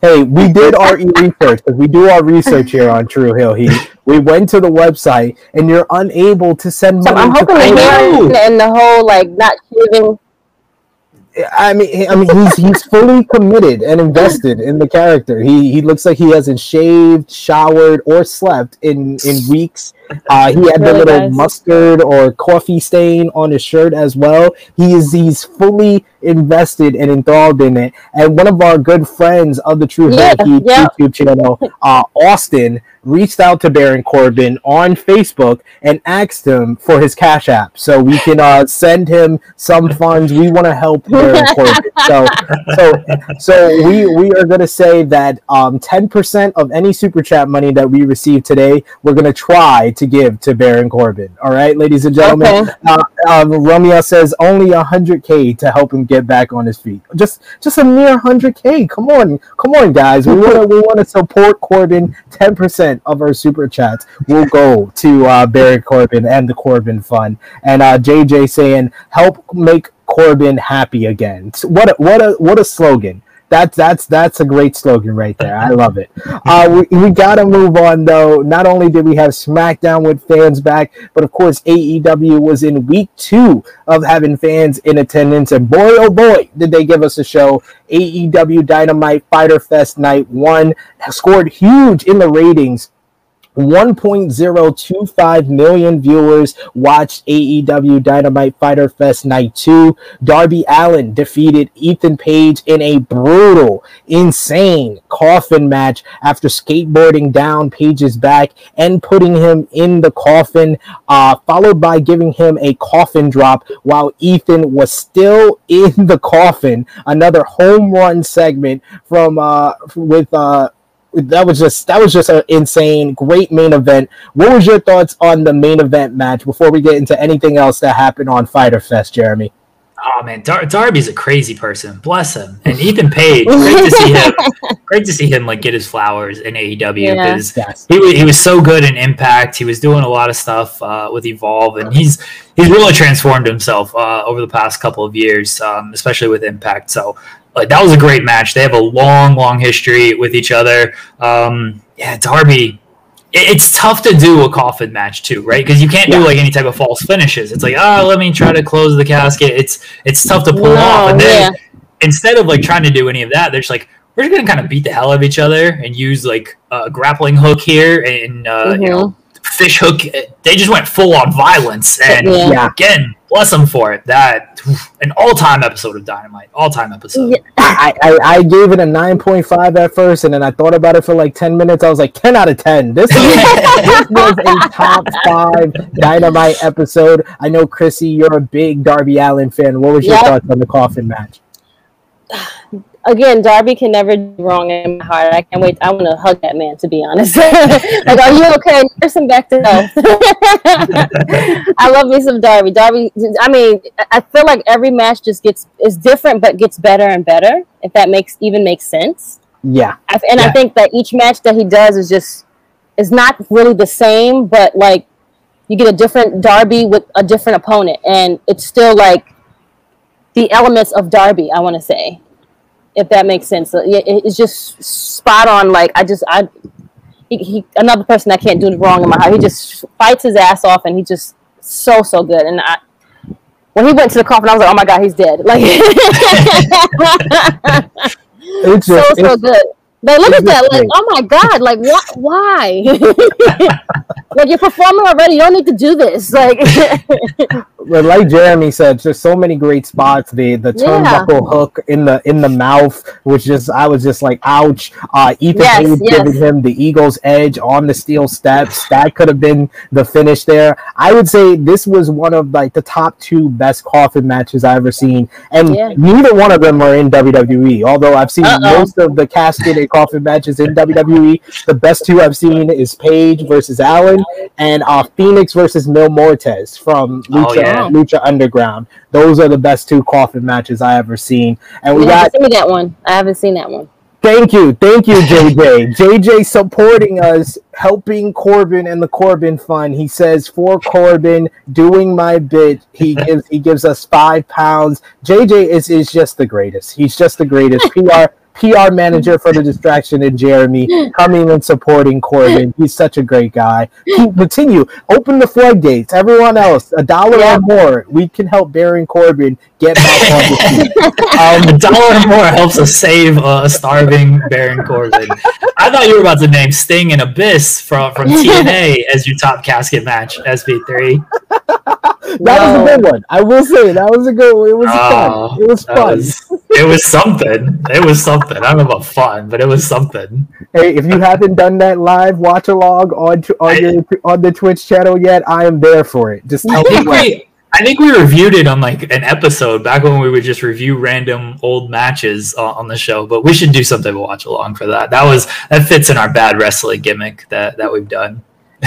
Hey, we did our *laughs* research because we do our research here on True Heel Heat. We went to the website, and you're unable to send money. So I'm hoping to and the whole like not giving I mean, I mean, he's he's fully committed and invested in the character. He he looks like he hasn't shaved, showered, or slept in in weeks. Uh, he had really the little nice. mustard or coffee stain on his shirt as well. He is he's fully invested and enthralled in it. And one of our good friends of the True yeah, yeah. YouTube channel, uh, Austin, reached out to Baron Corbin on Facebook and asked him for his Cash App so we can uh, send him some funds. We want to help Baron *laughs* Corbin. So, so, so we we are going to say that um, 10% of any super chat money that we receive today, we're going to try to give to Baron Corbin. All right, ladies and gentlemen. Okay. Uh, um, Romeo says only hundred k to help him get back on his feet. Just just a mere hundred k. Come on, come on, guys. We want to we want to support Corbin. Ten percent of our super chats will go to uh, Baron Corbin and the Corbin Fund. And uh, JJ saying help make Corbin happy again. What a, what a what a slogan that's that's that's a great slogan right there. I love it. Uh, we, we gotta move on though. Not only did we have SmackDown with fans back, but of course AEW was in week two of having fans in attendance, and boy oh boy did they give us a show. AEW Dynamite Fyter Fest Night One scored huge in the ratings 1.025 million viewers watched AEW Dynamite Fyter Fest Night 2. Darby Allin defeated Ethan Page in a brutal, insane coffin match after skateboarding down Page's back and putting him in the coffin, uh, followed by giving him a coffin drop while Ethan was still *laughs* in the coffin. Another home run segment from uh, with uh, that was just that was just an insane, great main event. What was your thoughts on the main event match before we get into anything else that happened on Fyter Fest, Jeremy? Oh man, Dar- Darby's a crazy person. Bless him. And Ethan Page, great to see him. *laughs* Great to see him like get his flowers in AEW because yeah. yes. he, was, he was so good in Impact. He was doing a lot of stuff uh, with Evolve, and he's he's really transformed himself uh, over the past couple of years, um, especially with Impact. So like that was a great match. They have a long, long history with each other. Um, yeah, Darby. It's tough to do a coffin match too, right? Because you can't yeah. do like any type of false finishes. It's like, oh, let me try to close the casket. It's it's tough to pull no, off. And then yeah. instead of like trying to do any of that, they're just like, we're just gonna kind of beat the hell out of each other and use like a grappling hook here and uh, mm-hmm. you know fish hook. They just went full on violence, and yeah. again, bless them for it. That an all time episode of Dynamite, all time episode. Yeah. I, I, I gave it a nine point five at first, and then I thought about it for like ten minutes. I was like ten out of ten. This, *laughs* this was a top five Dynamite episode. I know Chrissy, you're a big Darby Allin fan. What was your yep. thoughts on the coffin match? *sighs* *sighs* *sighs* again, Darby can never do wrong in my heart. I can't wait. I want to hug that man, to be honest. *laughs* like, are you okay? Nurse him back to health. *laughs* I love me some Darby. Darby. I mean, I feel like every match just gets is different, but gets better and better. If that makes even makes sense. Yeah. and yeah. I think that each match that he does is just is not really the same, but like you get a different Darby with a different opponent, and it's still like the elements of Darby. I want to say if that makes sense. It's just spot on. Like I just I he, he another person that can't do wrong in my heart. He just fights his ass off, and he just so so good. And I when he went to the coffin, I was like, oh my god, he's dead. Like *laughs* it's so so good. Like look at that! Like oh my god! Like what? Why? *laughs* like you're performing already. You don't need to do this. Like, *laughs* but like Jeremy said, there's so many great spots. The the turnbuckle yeah. hook in the in the mouth, which just I was just like, ouch. Uh, Ethan yes, yes. giving him the Ego's Edge on the steel steps. That could have been the finish there. I would say this was one of like the top two best coffin matches I've ever seen, and yeah. neither one of them are in WWE. Although I've seen Uh-oh. most of the casket coffin matches in WWE. The best two I've seen is Page versus Allin and uh, Fenix versus Mil Muertes from oh, Lucha, oh, yeah. Lucha Underground. Those are the best two coffin matches I ever seen. And we got seen that one. I haven't seen that one. Thank you, thank you, *laughs* JJ. JJ supporting us, helping Corbin and the Corbin Fund. He says for Corbin, doing my bit. He *laughs* gives he gives us five pounds. JJ is is just the greatest. He's just the greatest. PR PR manager for the distraction and Jeremy *laughs* coming and supporting Corbin. He's such a great guy. Keep, continue. Open the floodgates. Everyone else, a dollar yeah. or more, we can help Baron Corbin get back on the *laughs* Um, a dollar or more helps us save a starving Baron Corbin. I thought you were about to name Sting and Abyss from, from *laughs* TNA as your top casket match, SB3. that was a good one. I will say that was a good one. It was uh, fun. It was fun. Was, it was something. It was something. I don't know about fun, but it was something. Hey, if you haven't done that live watch along on on I, your on the Twitch channel yet, I am there for it. Just tell me we, I think we reviewed it on like an episode back when we would just review random old matches uh, on the show. But we should do something to watch along for that. That was that fits in our bad wrestling gimmick that that we've done.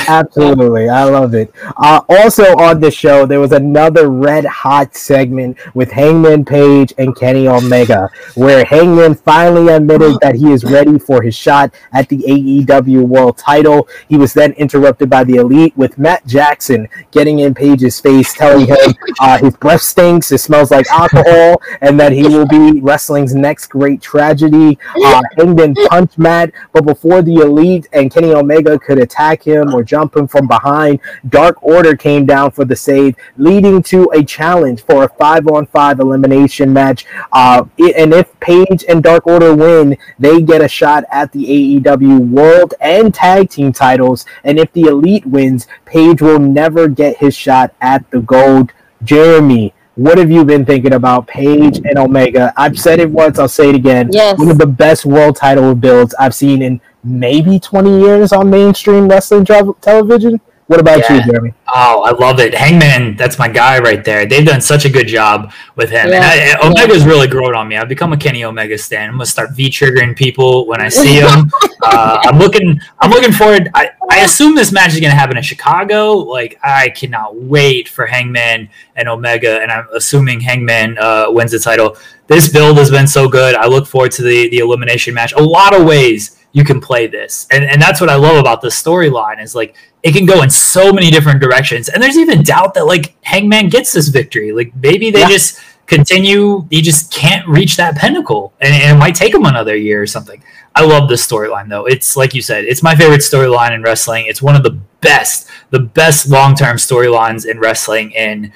Absolutely, I love it. Uh, also on the show, there was another red hot segment with Hangman Page and Kenny Omega, where Hangman finally admitted that he is ready for his shot at the AEW World Title. He was then interrupted by the Elite with Matt Jackson getting in Page's face, telling him uh, his breath stinks, it smells like alcohol, and that he will be wrestling's next great tragedy. Uh, Hangman punched Matt, but before the Elite and Kenny Omega could attack him or jump him from behind. Dark Order came down for the save, leading to a challenge for a five on five elimination match. Uh, and if Page and Dark Order win, they get a shot at the AEW World and Tag Team titles. And if the Elite wins, Page will never get his shot at the gold. Jeremy, what have you been thinking about Page and Omega? I've said it once, I'll say it again. Yes. One of the best world title builds I've seen in maybe 20 years on mainstream wrestling tra- television. What about Yeah. you, Jeremy? Oh, I love it. Hangman, that's my guy right there. They've done such a good job with him. Yeah. And I, Omega's really grown on me. I've become a Kenny Omega stan. I'm gonna start V triggering people when I see *laughs* them. uh, I'm looking. I'm looking forward. I, I assume this match is gonna happen in Chicago. Like I cannot wait for Hangman and Omega, and I'm assuming Hangman uh, wins the title. This build has been so good. I look forward to the the elimination match. A lot of ways you can play this, and and that's what I love about the storyline is like it can go in so many different directions. And there's even doubt that like Hangman gets this victory. Like maybe they Yeah. just continue. He just can't reach that pinnacle, and, and it might take him another year or something. I love this storyline though. It's like you said, it's my favorite storyline in wrestling. It's one of the best, the best long term storylines in wrestling in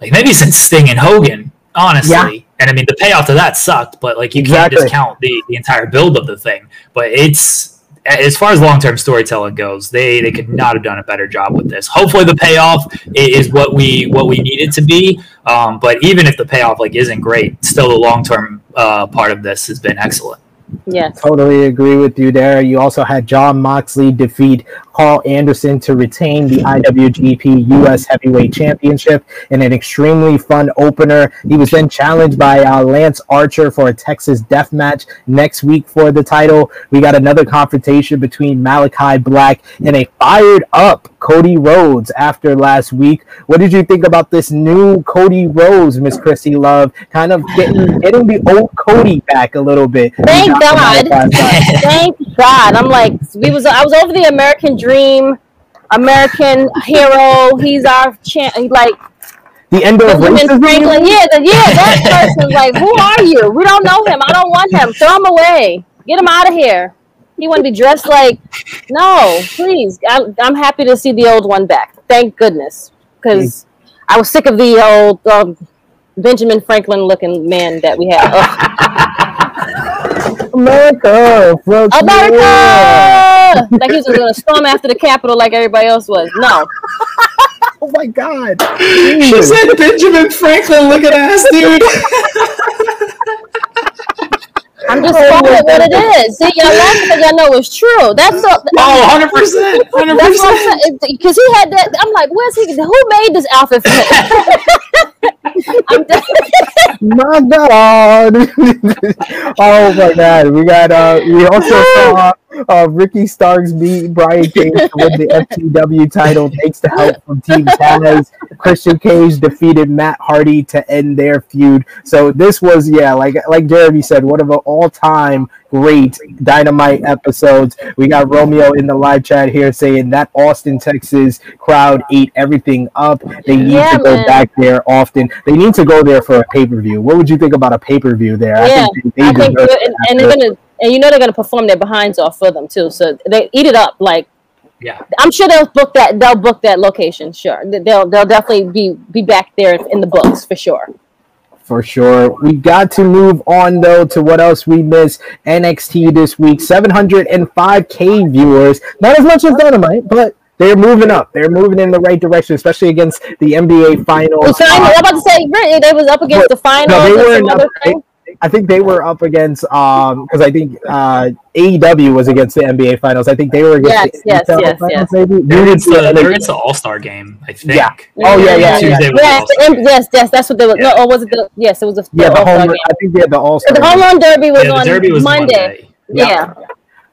like maybe since Sting and Hogan, honestly. Yeah. And I mean the payoff to that sucked, but like you Exactly. can't discount the, the entire build of the thing. But it's as far as long term storytelling goes, they they could not have done a better job with this. Hopefully, the payoff is what we what we need it to be. Um, but even if the payoff like isn't great, still the long term uh, part of this has been excellent. Yes. Totally agree with you there. You also had Jon Moxley defeat Karl Anderson to retain the IWGP US Heavyweight Championship in an extremely fun opener. He was then challenged by uh, Lance Archer for a Texas death match next week for the title. We got another confrontation between Malakai Black and a fired up Cody Rhodes after last week. What did you think about this new Cody Rhodes, Miss Chrissy Love? Kind of getting getting the old Cody back a little bit. Thank We talked about it God. *laughs* Thank God. I'm like, we was. I was over the American Dream, American hero. He's our champ. Like The end of racism. Franklin. Yeah, the, yeah. That *laughs* person. Like, who are you? We don't know him. I don't want him. Throw him away. Get him out of here. He want to be dressed like. No, please. I'm, I'm happy to see the old one back. Thank goodness, because I was sick of the old um, Benjamin Franklin looking man that we had. *laughs* Ugh. America, fuck yeah. America! Like he was going to storm after the Capitol like everybody else was. No. *laughs* Oh my god. She said Benjamin Franklin looking ass dude. I'm just calling it what it oh is. See, y'all laugh because y'all know it's true. That's so. Oh, 100 percent, hundred percent. Because he had that. I'm like, where's he? Who made this outfit for him? *laughs* My god. *laughs* oh my god. We got uh we also saw uh Ricky Starks beat Brian Cage to win the FTW title thanks to help from Team Taz. Christian Cage defeated Matt Hardy to end their feud. So this was yeah, like like Jeremy said, one of the all-time great dynamite episodes. We got Romeo in the live chat here saying that Austin, Texas crowd ate everything up. They need Yeah, to go man. back there often. They need to go there for a pay per view. What would you think about a pay per view there? Yeah, they, they I think, and, and they're gonna, and you know they're gonna perform their behinds off for them too. So they eat it up. Like Yeah. I'm sure they'll book that. They'll book that location. Sure, they'll they'll definitely be be back there in the books for sure. for sure. We got to move on though to what else we missed. NXT this week, 705k viewers. Not as much as Dynamite, but they're moving up. They're moving in the right direction, especially against the NBA The finals. final, Uh, I'm about to say, they was up against the finals. no, they were some in other up- thing. I think they were up against um because I think uh AEW was against the NBA finals. I think they were against Yes, the yes, yes, finals, yes. maybe. They're against the, Yeah, they're against the All Star game, I think. Yeah. Oh, yeah, yeah, Tuesday yeah. was the Yes, All-Star and- game. yes, yes, that's what they were. Yeah. No, or was it the? Yes, it was the, Yeah, the All-Star home. game. I think they had the All Star. The home run derby was Yeah, on Derby was Monday. Monday. Yeah,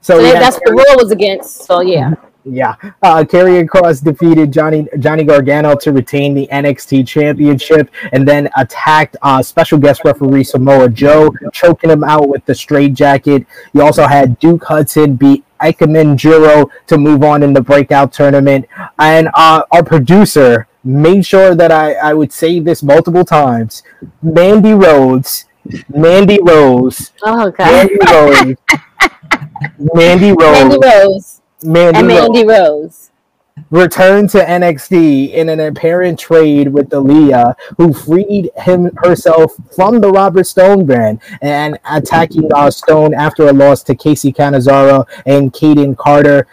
So so they- that's what the rule was against. So yeah, Yeah, uh, Karrion Kross defeated Johnny Johnny Gargano to retain the NXT Championship, and then attacked uh, special guest referee Samoa Joe, choking him out with the straight jacket. You also had Duke Hudson beat Ikemen Jiro to move on in the breakout tournament, and uh, our producer made sure that I, I would say this multiple times. Mandy Rhodes, Mandy Rose, Oh god. Mandy Rose, *laughs* Mandy Rose. Mandy Rose Mandy, and Rose Mandy Rose. returned to NXT in an apparent trade with Aliyah, who freed him herself from the Robert Stone brand and attacking uh, Stone after a loss to Kacy Catanzaro and Kayden Carter.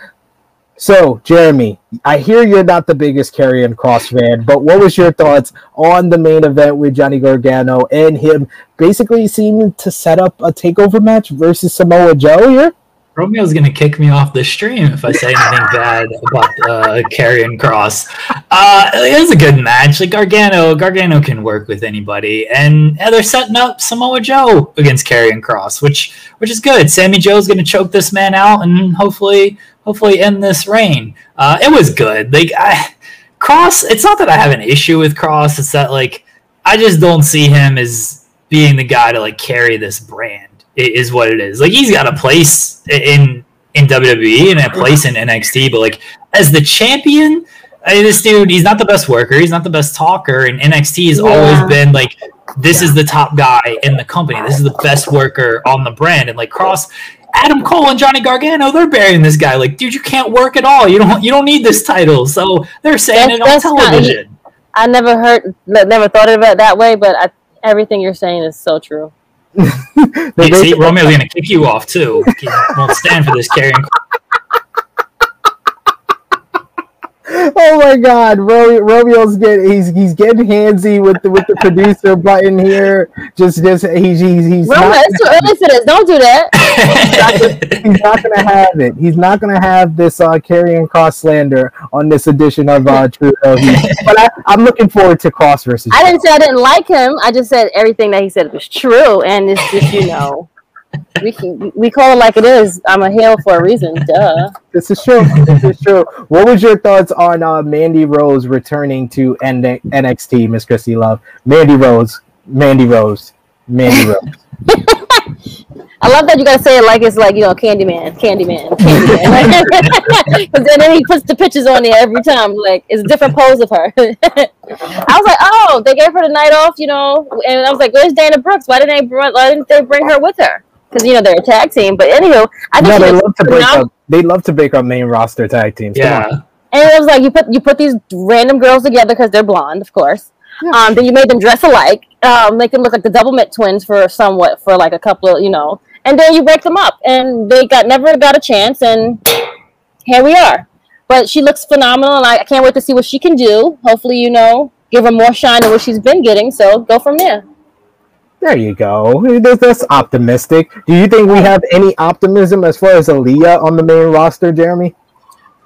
So, Jeremy, I hear you're not the biggest Karrion Kross fan, but what was your thoughts on the main event with Johnny Gargano and him basically seeming to set up a takeover match versus Samoa Joe here? Romeo's gonna kick me off the stream if I say anything *laughs* bad about uh, Karrion Kross. Uh, it was a good match. Like Gargano, Gargano can work with anybody, and yeah, they're setting up Samoa Joe against Karrion Kross, which which is good. Sammy Joe's gonna choke this man out and hopefully hopefully end this reign. Uh, it was good. Like I, Kross, it's not that I have an issue with Kross. It's that like I just don't see him as being the guy to like carry this brand is what it is. Like he's got a place in in WWE and a place in NXT, but like as the champion, I mean, this dude, he's not the best worker, he's not the best talker, and NXT has Yeah. always been like this is the top guy in the company. This is the best worker on the brand, and like Kross. Adam Cole and Johnny Gargano, they're burying this guy. Like, dude, you can't work at all. You don't. You don't need this title. So they're saying That's- it on that's not- television. I never heard, never thought of it that way, but I, everything you're saying is so true. *laughs* See, Romeo's gonna kick you off too. He won't stand for this carrying. Oh my God, Ro- Romeo's getting he's he's getting handsy with the with the producer button here. Just just he's he's he's Roma, not, it's too early for this. Don't do that. *laughs* he's not gonna have it. He's not gonna have this uh Karrion Kross slander on this edition of uh True But I, I'm looking forward to Kross versus. I didn't say I didn't like him. I just said everything that he said was true, and it's just you know, we can, we call it like it is. I'm a heel for a reason. Duh. This is true. This is true. What was your thoughts on uh, Mandy Rose returning to N- NXT, Miss Christy Love? Mandy Rose, Mandy Rose, Mandy Rose. *laughs* I love that you gotta say it like it's like you know Candyman, Candyman, Candyman. *laughs* Because then he puts the pictures on there every time. Like it's a different pose of her. *laughs* I was like, oh, they gave her the night off, you know. And I was like, where's Dana Brooks? Why didn't they bring, why didn't they bring her with her? Because you know they're a tag team. But anywho, I think No, they love to break phenomenal. up. They love to break up main roster tag teams. Yeah, And it was like you put you put these random girls together because they're blonde, of course. Um, then you made them dress alike, um, make them look like the Doublemint twins for somewhat for like a couple of you know, and then you break them up, and they got never got a chance, and here we are. But she looks phenomenal, and I, I can't wait to see what she can do. Hopefully, you know, give her more shine than what she's been getting. So go from there. There you go. That's, that's optimistic. Do you think we have any optimism as far as Aliyah on the main roster, Jeremy?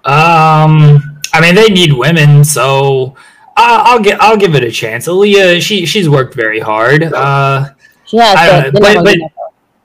Um, I mean, they need women, so uh, I'll get I'll give it a chance. Aliyah, she she's worked very hard. Uh, She has, I but, don't know, they're not but- gonna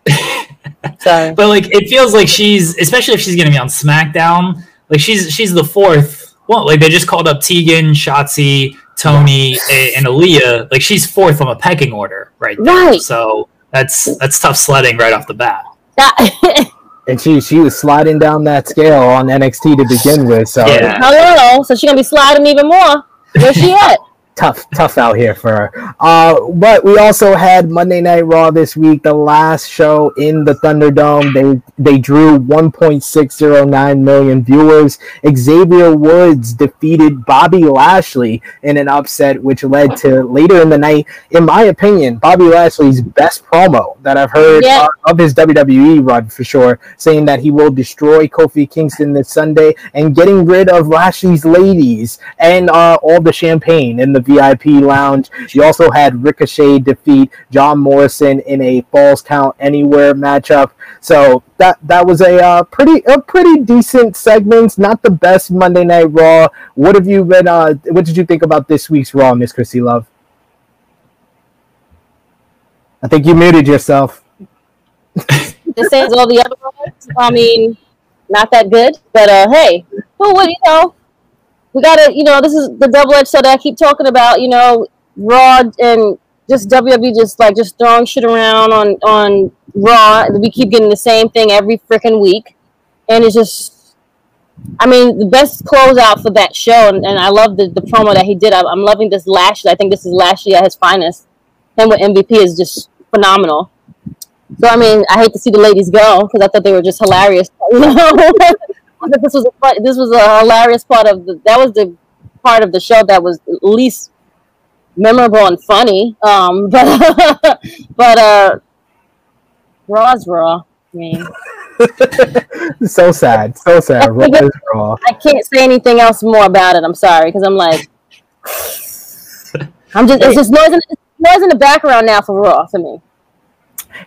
get her. sorry. *laughs* but like it feels like she's, especially if she's gonna be on SmackDown, like she's she's the fourth. Well, like they just called up Tegan, Shotzi, Toni, eh, and Aliyah. Like she's fourth on the pecking order right there. Right. So that's that's tough sledding right off the bat. That- *laughs* And she she was sliding down that scale on NXT to begin with. So Yeah. Oh, Hello. So she's gonna be sliding even more. Where's she at? Tough, tough out here for her. Uh, but we also had Monday Night Raw this week, the last show in the Thunderdome. They they drew 1.609 million viewers. Xavier Woods defeated Bobby Lashley in an upset, which led to later in the night, in my opinion, Bobby Lashley's best promo that I've heard Yeah. of his WWE run for sure, saying that he will destroy Kofi Kingston this Sunday and getting rid of Lashley's ladies and uh, all the champagne in the VIP lounge. You also had Ricochet defeat John Morrison in a Falls Count Anywhere matchup. So that that was a uh, pretty a pretty decent segment. Not the best Monday Night Raw. What have you been? Uh, what did you think about this week's Raw, Miss Chrissy Love? I think you muted yourself. the same as all the other ones. I mean, not that good, but uh, hey, who would you know, we gotta, you know, this is the double edged sword that I keep talking about. You know, Raw and just WWE just like just throwing shit around on on Raw. We keep getting the same thing every freaking week, and it's just. I mean, the best closeout for that show, and, and I love the, the promo that he did. I'm, I'm loving this Lashley. I think this is Lashley at his finest. Him with MVP is just phenomenal. So I mean, I hate to see the ladies go because I thought they were just hilarious. *laughs* You know, this was a this was a hilarious part of the that was the part of the show that was least memorable and funny. Um, *laughs* but but uh, Raw's Raw. I mean. *laughs* so sad, so sad. Raw is Raw. I can't say anything else more about it. I'm sorry because I'm like, I'm just it's just noise in, noise in the background now for Raw for me.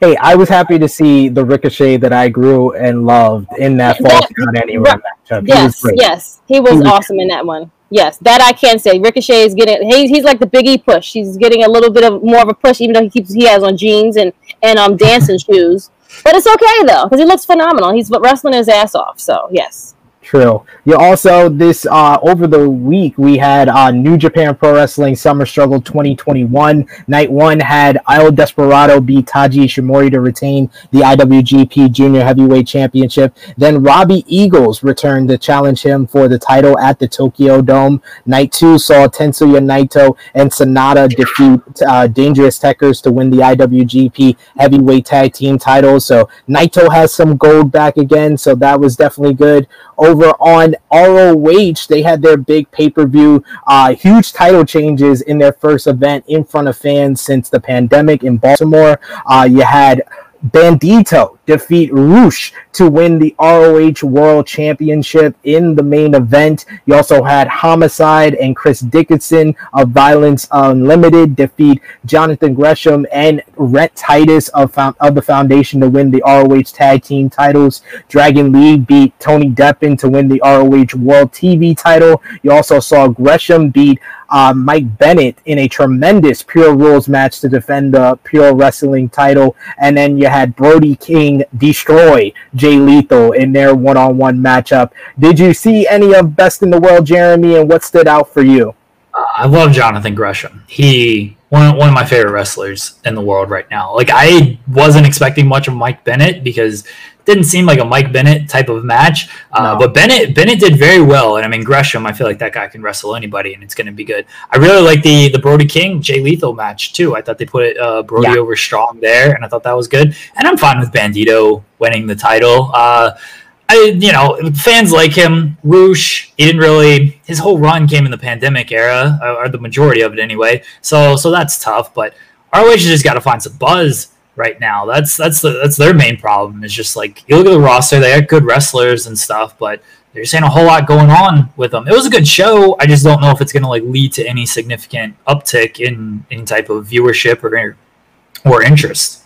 Hey, I was happy to see the Ricochet that I grew and loved in that Falls Count Anywhere matchup. Yes, yes, he was, he was awesome in that one. Yes, that I can say. Ricochet is getting he's he's like the Big E push. He's getting a little bit of more of a push, even though he keeps he has on jeans and and um dancing *laughs* shoes. But it's okay though because he looks phenomenal. He's wrestling his ass off. So yes. True. You also this uh, over the week we had uh, New Japan Pro Wrestling Summer Struggle 2021. Night one had El Desperado beat Taiji Ishimori to retain the IWGP Junior Heavyweight Championship. Then Robbie Eagles returned to challenge him for the title at the Tokyo Dome. Night two saw Tetsuya Naito and Sanada defeat uh, Dangerous Tekkers to win the IWGP Heavyweight Tag Team titles. So Naito has some gold back again. So that was definitely good over on ROH. They had their big pay per view, uh, huge title changes in their first event in front of fans since the pandemic in Baltimore. Uh, you had Bandito defeat Rush to win the ROH World Championship in the main event. You also had Homicide and Chris Dickinson of Violence Unlimited defeat Jonathan Gresham and Rhett Titus of, of the Foundation to win the ROH Tag Team titles. Dragon Lee beat Tony Deppen to win the ROH World TV title. You also saw Gresham beat uh, Mike Bennett in a tremendous Pure Rules match to defend the Pure Wrestling title. And then you had Brody King destroy Jay Lethal in their one on one matchup. Did you see any of Best in the World, Jeremy, and what stood out for you? Uh, I love Jonathan Gresham. He one one of my favorite wrestlers in the world right now. Like I wasn't expecting much of Mike Bennett because it didn't seem like a Mike Bennett type of match. Uh, no. But Bennett Bennett did very well, and I mean Gresham. I feel like that guy can wrestle anybody, and it's going to be good. I really like the the Brody King Jay Lethal match too. I thought they put uh, Brody yeah. over strong there, and I thought that was good. And I'm fine with Bandito winning the title. Uh, I, you know, fans like him. Rush, he didn't really. His whole run came in the pandemic era, or the majority of it anyway. So, so that's tough. But ROH just got to find some buzz right now. That's that's the that's their main problem. Is just like you look at the roster, they got good wrestlers and stuff, but there's ain't a whole lot going on with them. It was a good show. I just don't know if it's going to like lead to any significant uptick in any type of viewership or or interest.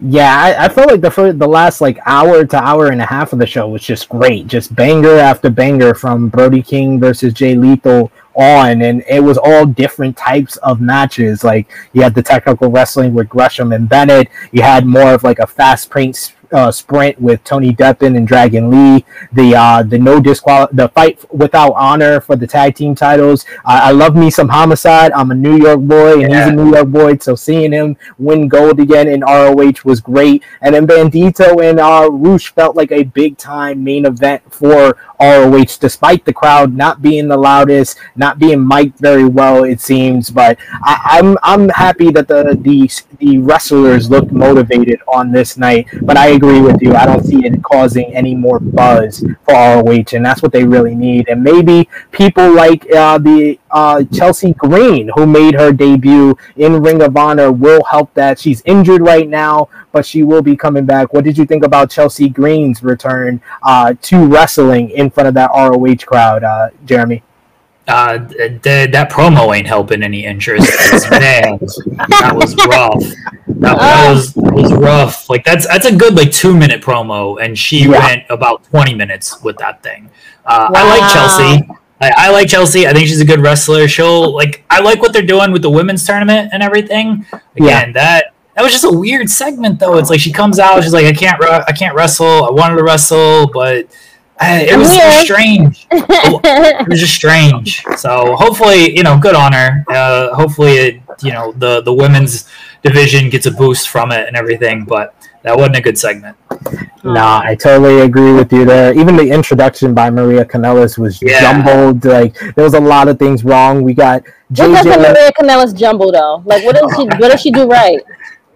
Yeah, I, I felt like the first, the last like hour to hour and a half of the show was just great, just banger after banger from Brody King versus Jay Lethal on, and it was all different types of matches. Like you had the technical wrestling with Gresham and Bennett, you had more of like a fast paced uh, sprint with Tony Deppen and Dragon Lee. The uh, the no disqual the fight without honor for the tag team titles. Uh, I love me some homicide. I'm a New York boy, and yeah. he's a New York boy. So seeing him win gold again in ROH was great. And then Bandito and uh, Rush felt like a big time main event for ROH, despite the crowd not being the loudest, not being mic'd very well, it seems. But I, am I'm, I'm happy that the the the wrestlers looked motivated on this night. But I agree with you. I don't see it causing any more buzz for ROH, and that's what they really need. And maybe people like uh, the uh, Chelsea Green, who made her debut in Ring of Honor, will help that. She's injured right now, but she will be coming back. What did you think about Chelsea Green's return uh, to wrestling in front of that ROH crowd, uh, Jeremy? Uh, the, that promo ain't helping any interest. Man, *laughs* that was rough. That, that, was that was rough. Like that's that's a good like two minute promo, and she yeah. went about twenty minutes with that thing. Uh, wow. I like Chelsea. I, I, like Chelsea. I think she's a good wrestler. She'll like. I like what they're doing with the women's tournament and everything. Again, yeah. that that was just a weird segment though. It's like she comes out, she's like, I can't, I can't wrestle. I wanted to wrestle, but Uh, it was Yeah. strange. *laughs* it was just strange. So hopefully, you know, good on her. Uh, hopefully, it, you know, the the women's division gets a boost from it and everything. But that wasn't a good segment. Nah, I totally agree with you there. Even the introduction by Maria Kanellis was Yeah. jumbled. Like there was a lot of things wrong. We got What does the Maria Kanellis jumble though? Like, what does she? What does she do right?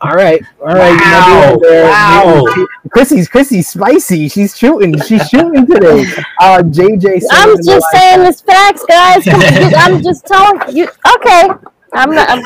All right, all right. Wow, you know, there- wow. Chrissy's Chrissy's spicy. She's shooting. She's shooting today. Uh, JJ. I'm just saying chat- this facts, guys. Come on, you- I'm just telling you. Okay, I'm not. I'm,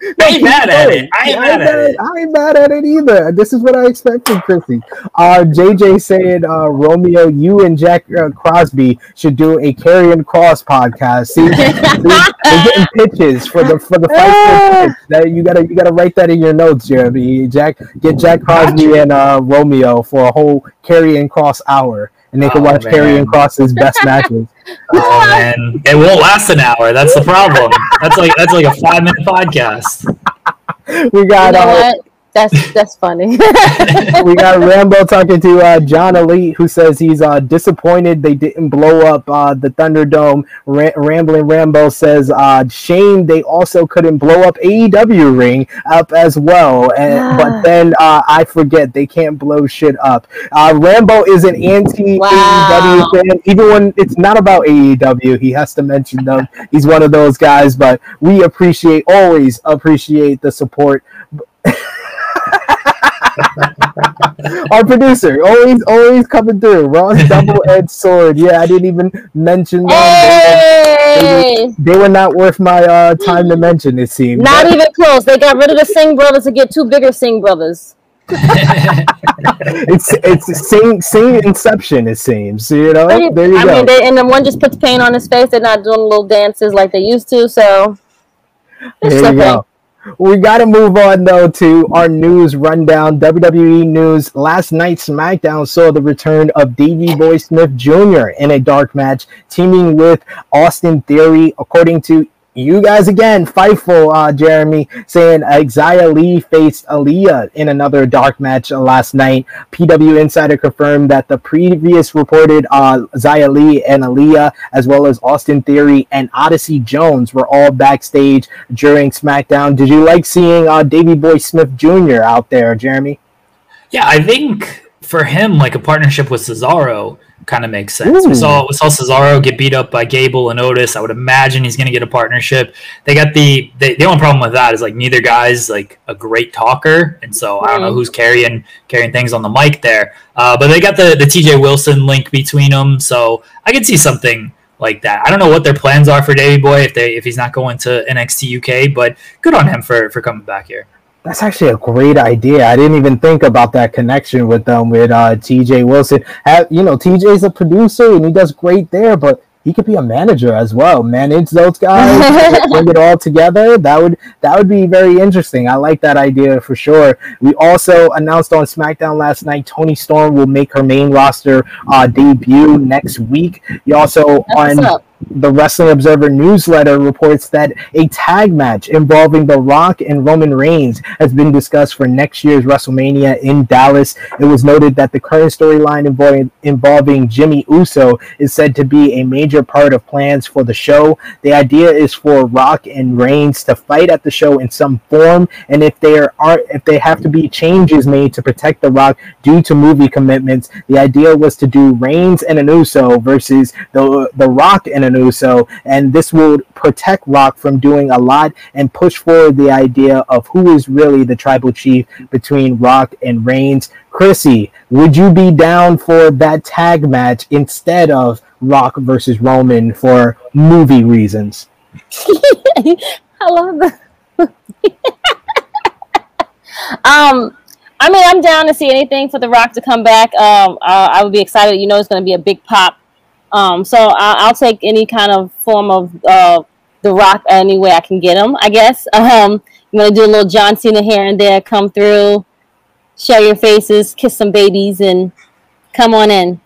*laughs* I ain't mad at it. I ain't mad at it. I ain't mad at it either. This is what I expected, Chrissy. Uh, JJ said, uh, Romeo, you and Jack uh, Crosby should do a Karrion Kross podcast. See, *laughs* they're getting pitches for the for the fight. *laughs* That you gotta you gotta write that in your notes, Jeremy. Jack, get Jack Crosby and uh, Romeo for a whole Karrion Kross hour, and they can Oh, watch man. and Kross's best *laughs* matches. Oh *laughs* man, it won't last an hour. That's the problem. That's like that's like a five minute podcast. We you got know uh, what? That's that's funny. *laughs* we got Rambo talking to uh, John Elite, who says he's uh, disappointed they didn't blow up uh, the Thunderdome. Ra- Rambling Rambo says, uh, shame they also couldn't blow up AEW ring up as well. And, but then uh, I forget they can't blow shit up. Uh, Rambo is an anti Wow. AEW fan, even when it's not about AEW. He has to mention them. He's one of those guys, but we appreciate always appreciate the support our producer always always coming through Ross *laughs* double edged sword yeah i didn't even mention them hey, they were not worth my uh, time to mention it seemed not even close. They got rid of the Singh brothers to get two bigger Singh brothers. *laughs* it's it's same same inception it seems you know I there you go mean, they, and the one just puts paint on his face. They're not doing little dances like they used to. So it's There you okay. go. We got to move on though to our news rundown. WWE news. Last night, SmackDown saw the return of Davey Boy Smith Jr. in a dark match, teaming with Austin Theory. According to you guys again, Fightful, uh, Jeremy, saying Xia Li faced Aliyah in another dark match last night. PW Insider confirmed that the previous reported uh, Li and Aliyah, as well as Austin Theory and Odyssey Jones, were all backstage during SmackDown. Did you like seeing uh, Davey Boy Smith Jr. out there, Jeremy? Yeah, I think for him, like a partnership with Cesaro kind of makes sense. We saw we saw Cesaro get beat up by Gable and Otis. I would imagine he's going to get a partnership. They got the, the the only problem with that is like neither guy's like a great talker, and so I don't know Mhm. who's carrying carrying things on the mic there. Uh, but they got the the TJ Wilson link between them, so I could see something like that. I don't know what their plans are for Davey Boy if they if he's not going to NXT UK, but good on him for for coming back here. That's actually a great idea. I didn't even think about that connection with them with uh, TJ Wilson. Have, you know, TJ's a producer and he does great there, but he could be a manager as well. Manage those guys, *laughs* bring it all together. That would that would be very interesting. I like that idea for sure. We also announced on SmackDown last night Toni Storm will make her main roster uh, debut next week. You also That's on. The Wrestling Observer newsletter reports that a tag match involving The Rock and Roman Reigns has been discussed for next year's WrestleMania in Dallas. It was noted that the current storyline involving, involving Jimmy Uso is said to be a major part of plans for the show. The idea is for Rock and Reigns to fight at the show in some form, and if there are if they have to be changes made to protect The Rock due to movie commitments, the idea was to do Reigns and an Uso versus the the Rock and an Uso, and this will protect Rock from doing a lot and push forward the idea of who is really the tribal chief between Rock and Reigns. Chrissy, would you be down for that tag match instead of Rock versus Roman for movie reasons? *laughs* I love that. *laughs* um, I mean, I'm down to see anything for The Rock to come back. Um, I, I would be excited. You know, it's going to be a big pop. Um, so I, I'll take any kind of form of uh, The Rock any way I can get them, I guess. *laughs* Um, I'm going to do a little John Cena here and there, come through, show your faces, kiss some babies, and come on in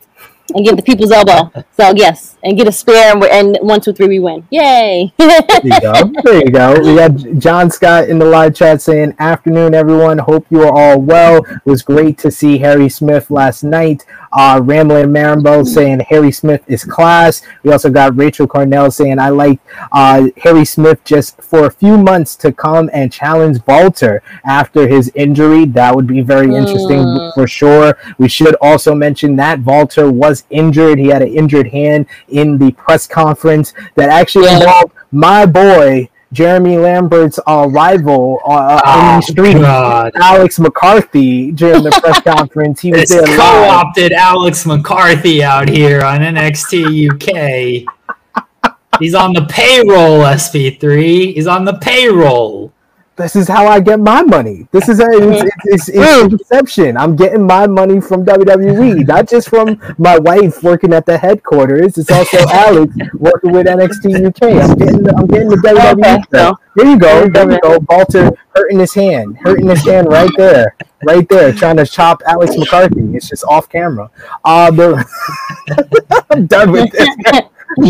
and give the people's elbow. So yes, and get a spear, and, and one, two, three, we win. Yay! There you go. There you go. We got John Scott in the live chat saying, "Afternoon, everyone. Hope you are all well. It was great to see Harry Smith last night. Uh, Ramblin' Marimbo saying Harry Smith is class. We also got Rachel Cornell saying I like uh, Harry Smith just for a few months to come and challenge Walter after his injury. That would be very interesting Mm. for sure. We should also mention that Walter was injured. He had an injured hand in the press conference that actually Yeah. involved my boy. Jeremy Lambert's uh, rival uh, uh, in the street, Oh, God. Alex McCarthy, during the press *laughs* conference. He was It's there live. co-opted Alex McCarthy out here on NXT UK. He's on the payroll, SP3. He's on the payroll. This is how I get my money. This is a *laughs* it's, it's, it's, deception. I'm getting my money from WWE, not just from my wife working at the headquarters. It's also *laughs* Alex working with NXT UK. I'm getting the, I'm getting the WWE. Okay, so- There you go. There you go. Walter hurting his hand, hurting his hand right there, right there, trying to chop Alex McCarthy. It's just off camera. Uh, the, *laughs* I'm done with this.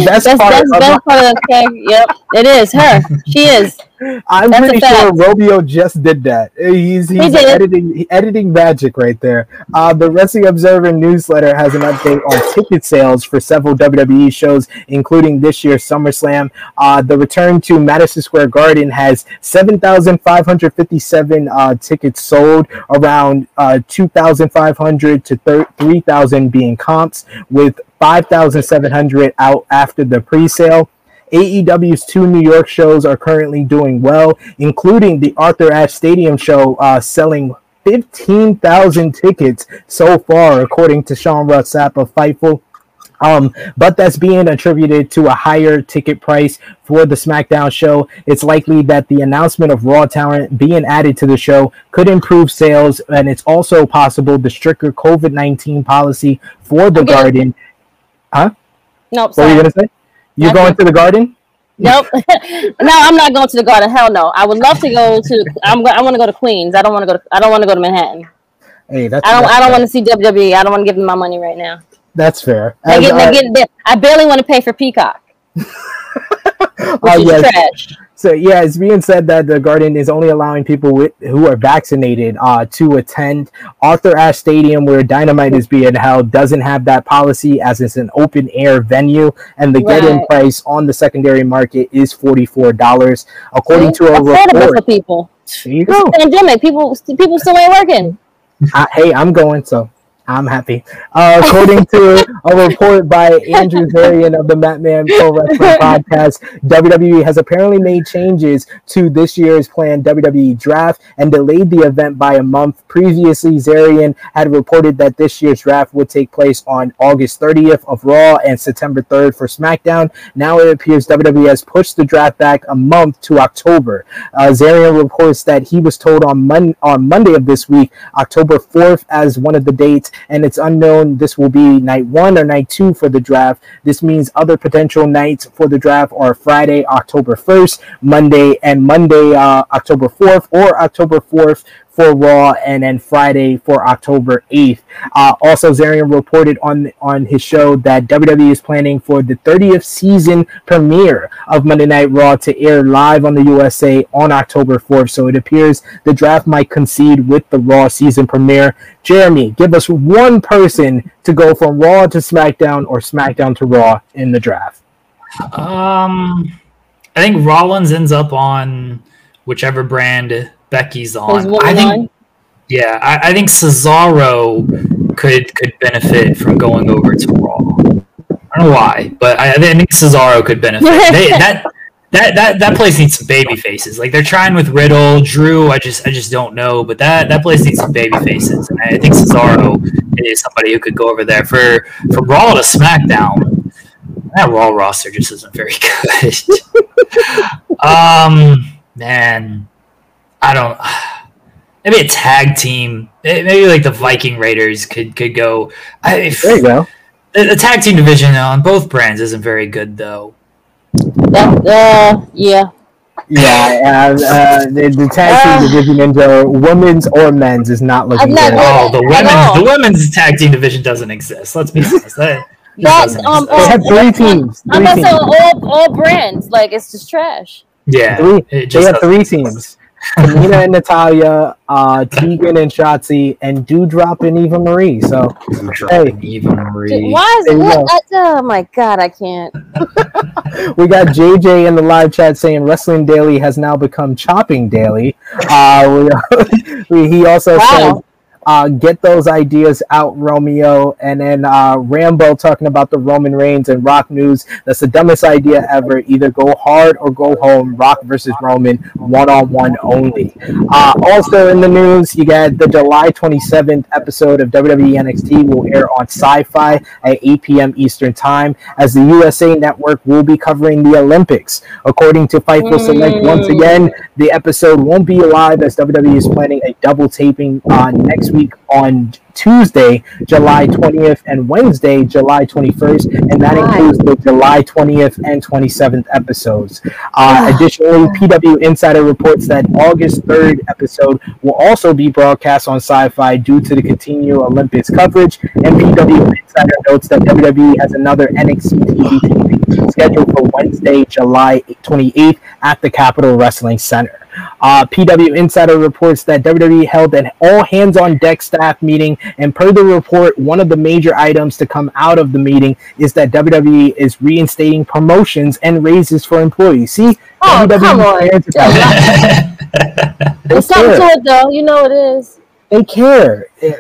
Best that's part that's of best part of the okay. Yep, it is her. She is. I'm That's pretty sure. Romeo just did that. He's he's did. editing editing magic right there. Uh, the Wrestling Observer newsletter has an update on ticket sales for several WWE shows, including this year's SummerSlam. Uh, the return to Madison Square Garden has seven thousand five hundred fifty-seven uh, tickets sold, around uh, two thousand five hundred to three thousand being comps, with five thousand seven hundred out after the pre-sale. AEW's two New York shows are currently doing well, including the Arthur Ashe Stadium show, uh, selling 15,000 tickets so far, according to Sean Ross Sapp of Fightful. Um, but that's being attributed to a higher ticket price for the SmackDown show. It's likely that the announcement of Raw talent being added to the show could improve sales, and it's also possible the stricter COVID 19 policy for the. Garden. Nope. What were Sorry. you going to say? You're going to the Garden? Nope. *laughs* no, I'm not going to the garden. Hell no. I would love to go to. I'm. I want to go to Queens. I don't want to go. To, I don't want to go to Manhattan. Hey, that's I don't. that's I don't want to see WWE. I don't want to give them my money right now. That's fair. As, get, uh, get, I barely want to pay for Peacock, *laughs* which uh, yes. trash. So yeah, it's being said that the Garden is only allowing people with, who are vaccinated uh, to attend. Arthur Ashe Stadium, where Dynamite is being held, doesn't have that policy as it's an open air venue, and the get-in price on the secondary market is forty four dollars, according to a affordable for people. There you It's go. a pandemic. People, people still ain't working. I, hey, I'm going, so I'm happy. Uh, according to a report by Andrew Zarian of the Mat Men Pro Wrestling *laughs* Podcast, WWE has apparently made changes to this year's planned WWE draft and delayed the event by a month. Previously, Zarian had reported that this year's draft would take place on August 30th of Raw and September 3rd for SmackDown. Now it appears WWE has pushed the draft back a month to October. Uh, Zarian reports that he was told on, Mon- on Monday of this week, October 4th, as one of the dates, and it's unknown this will be night one or night two for the draft. This means other potential nights for the draft are Friday, October 1st, Monday, and Monday, uh, October 4th, or October 4th for Raw, and then Friday for October 8th. Uh, also, Zarian reported on on his show that WWE is planning for the 30th season premiere of Monday Night Raw to air live on the USA on October 4th. So it appears the draft might concede with the Raw season premiere. Jeremy, give us one person to go from Raw to SmackDown or SmackDown to Raw in the draft. Um, I think Rollins ends up on whichever brand Becky's on. I think, line. yeah, I, I think Cesaro could could benefit from going over to Raw. I don't know why, but I, I think Cesaro could benefit. *laughs* They, that that that that place needs some baby faces. Like they're trying with Riddle, Drew. I just I just don't know, but that that place needs some baby faces, and I think Cesaro is somebody who could go over there for from Raw to SmackDown. That Raw roster just isn't very *laughs* good. *laughs* um, man, I don't. *sighs* Maybe a tag team. Maybe like the Viking Raiders could could go. I, There you go. the, the tag team division on both brands isn't very good though. That, uh, yeah. Yeah, uh, uh, the, the tag team Uh, division into women's or men's is not looking not good. good. Oh, the At all. women's the women's tag team division doesn't exist. Let's be honest. That, that *laughs* That, um, exist. They have three teams. I'm Three about to teams. all, all brands. Like it's just trash. yeah, Three, it they have doesn't three exist. teams. Tamina and Natalya, uh, Tegan and Shotzi, and Doudrop and Eva Marie. So, hey, Eva Marie. Why is it? you What, oh my god, I can't. *laughs* we got JJ in the live chat saying Wrestling Daily has now become Chopping Daily. Uh, we, *laughs* we, he also Wow. Uh, "Get those ideas out, Romeo." And then uh, Rambo talking about the Roman Reigns and Rock news. That's the dumbest idea ever. Either go hard or go home. Rock versus Roman, one on one only. Uh, also in the news, you got the July 27th episode of WWE NXT will air on Syfy at 8 p.m. Eastern Time, as the USA Network will be covering the Olympics. According to Fightful Select, once again, the episode won't be live as WWE is planning a double taping uh, next week on Tuesday, July 20th, and Wednesday, July 21st, and that includes the July 20th and 27th episodes. Uh, additionally, PW Insider reports that August 3rd episode will also be broadcast on Syfy due to the continued Olympics coverage. And PW Insider notes that WWE has another NXT TV taping scheduled for Wednesday, July 28th at the Capitol Wrestling Center. Uh, PW Insider reports that WWE held an all hands on deck staff meeting, and per the report, one of the major items to come out of the meeting is that WWE is reinstating promotions and raises for employees. See, Oh, WWE come on. cares about *laughs* that. They There's something care. to it though. You know it is. They care. *laughs* uh,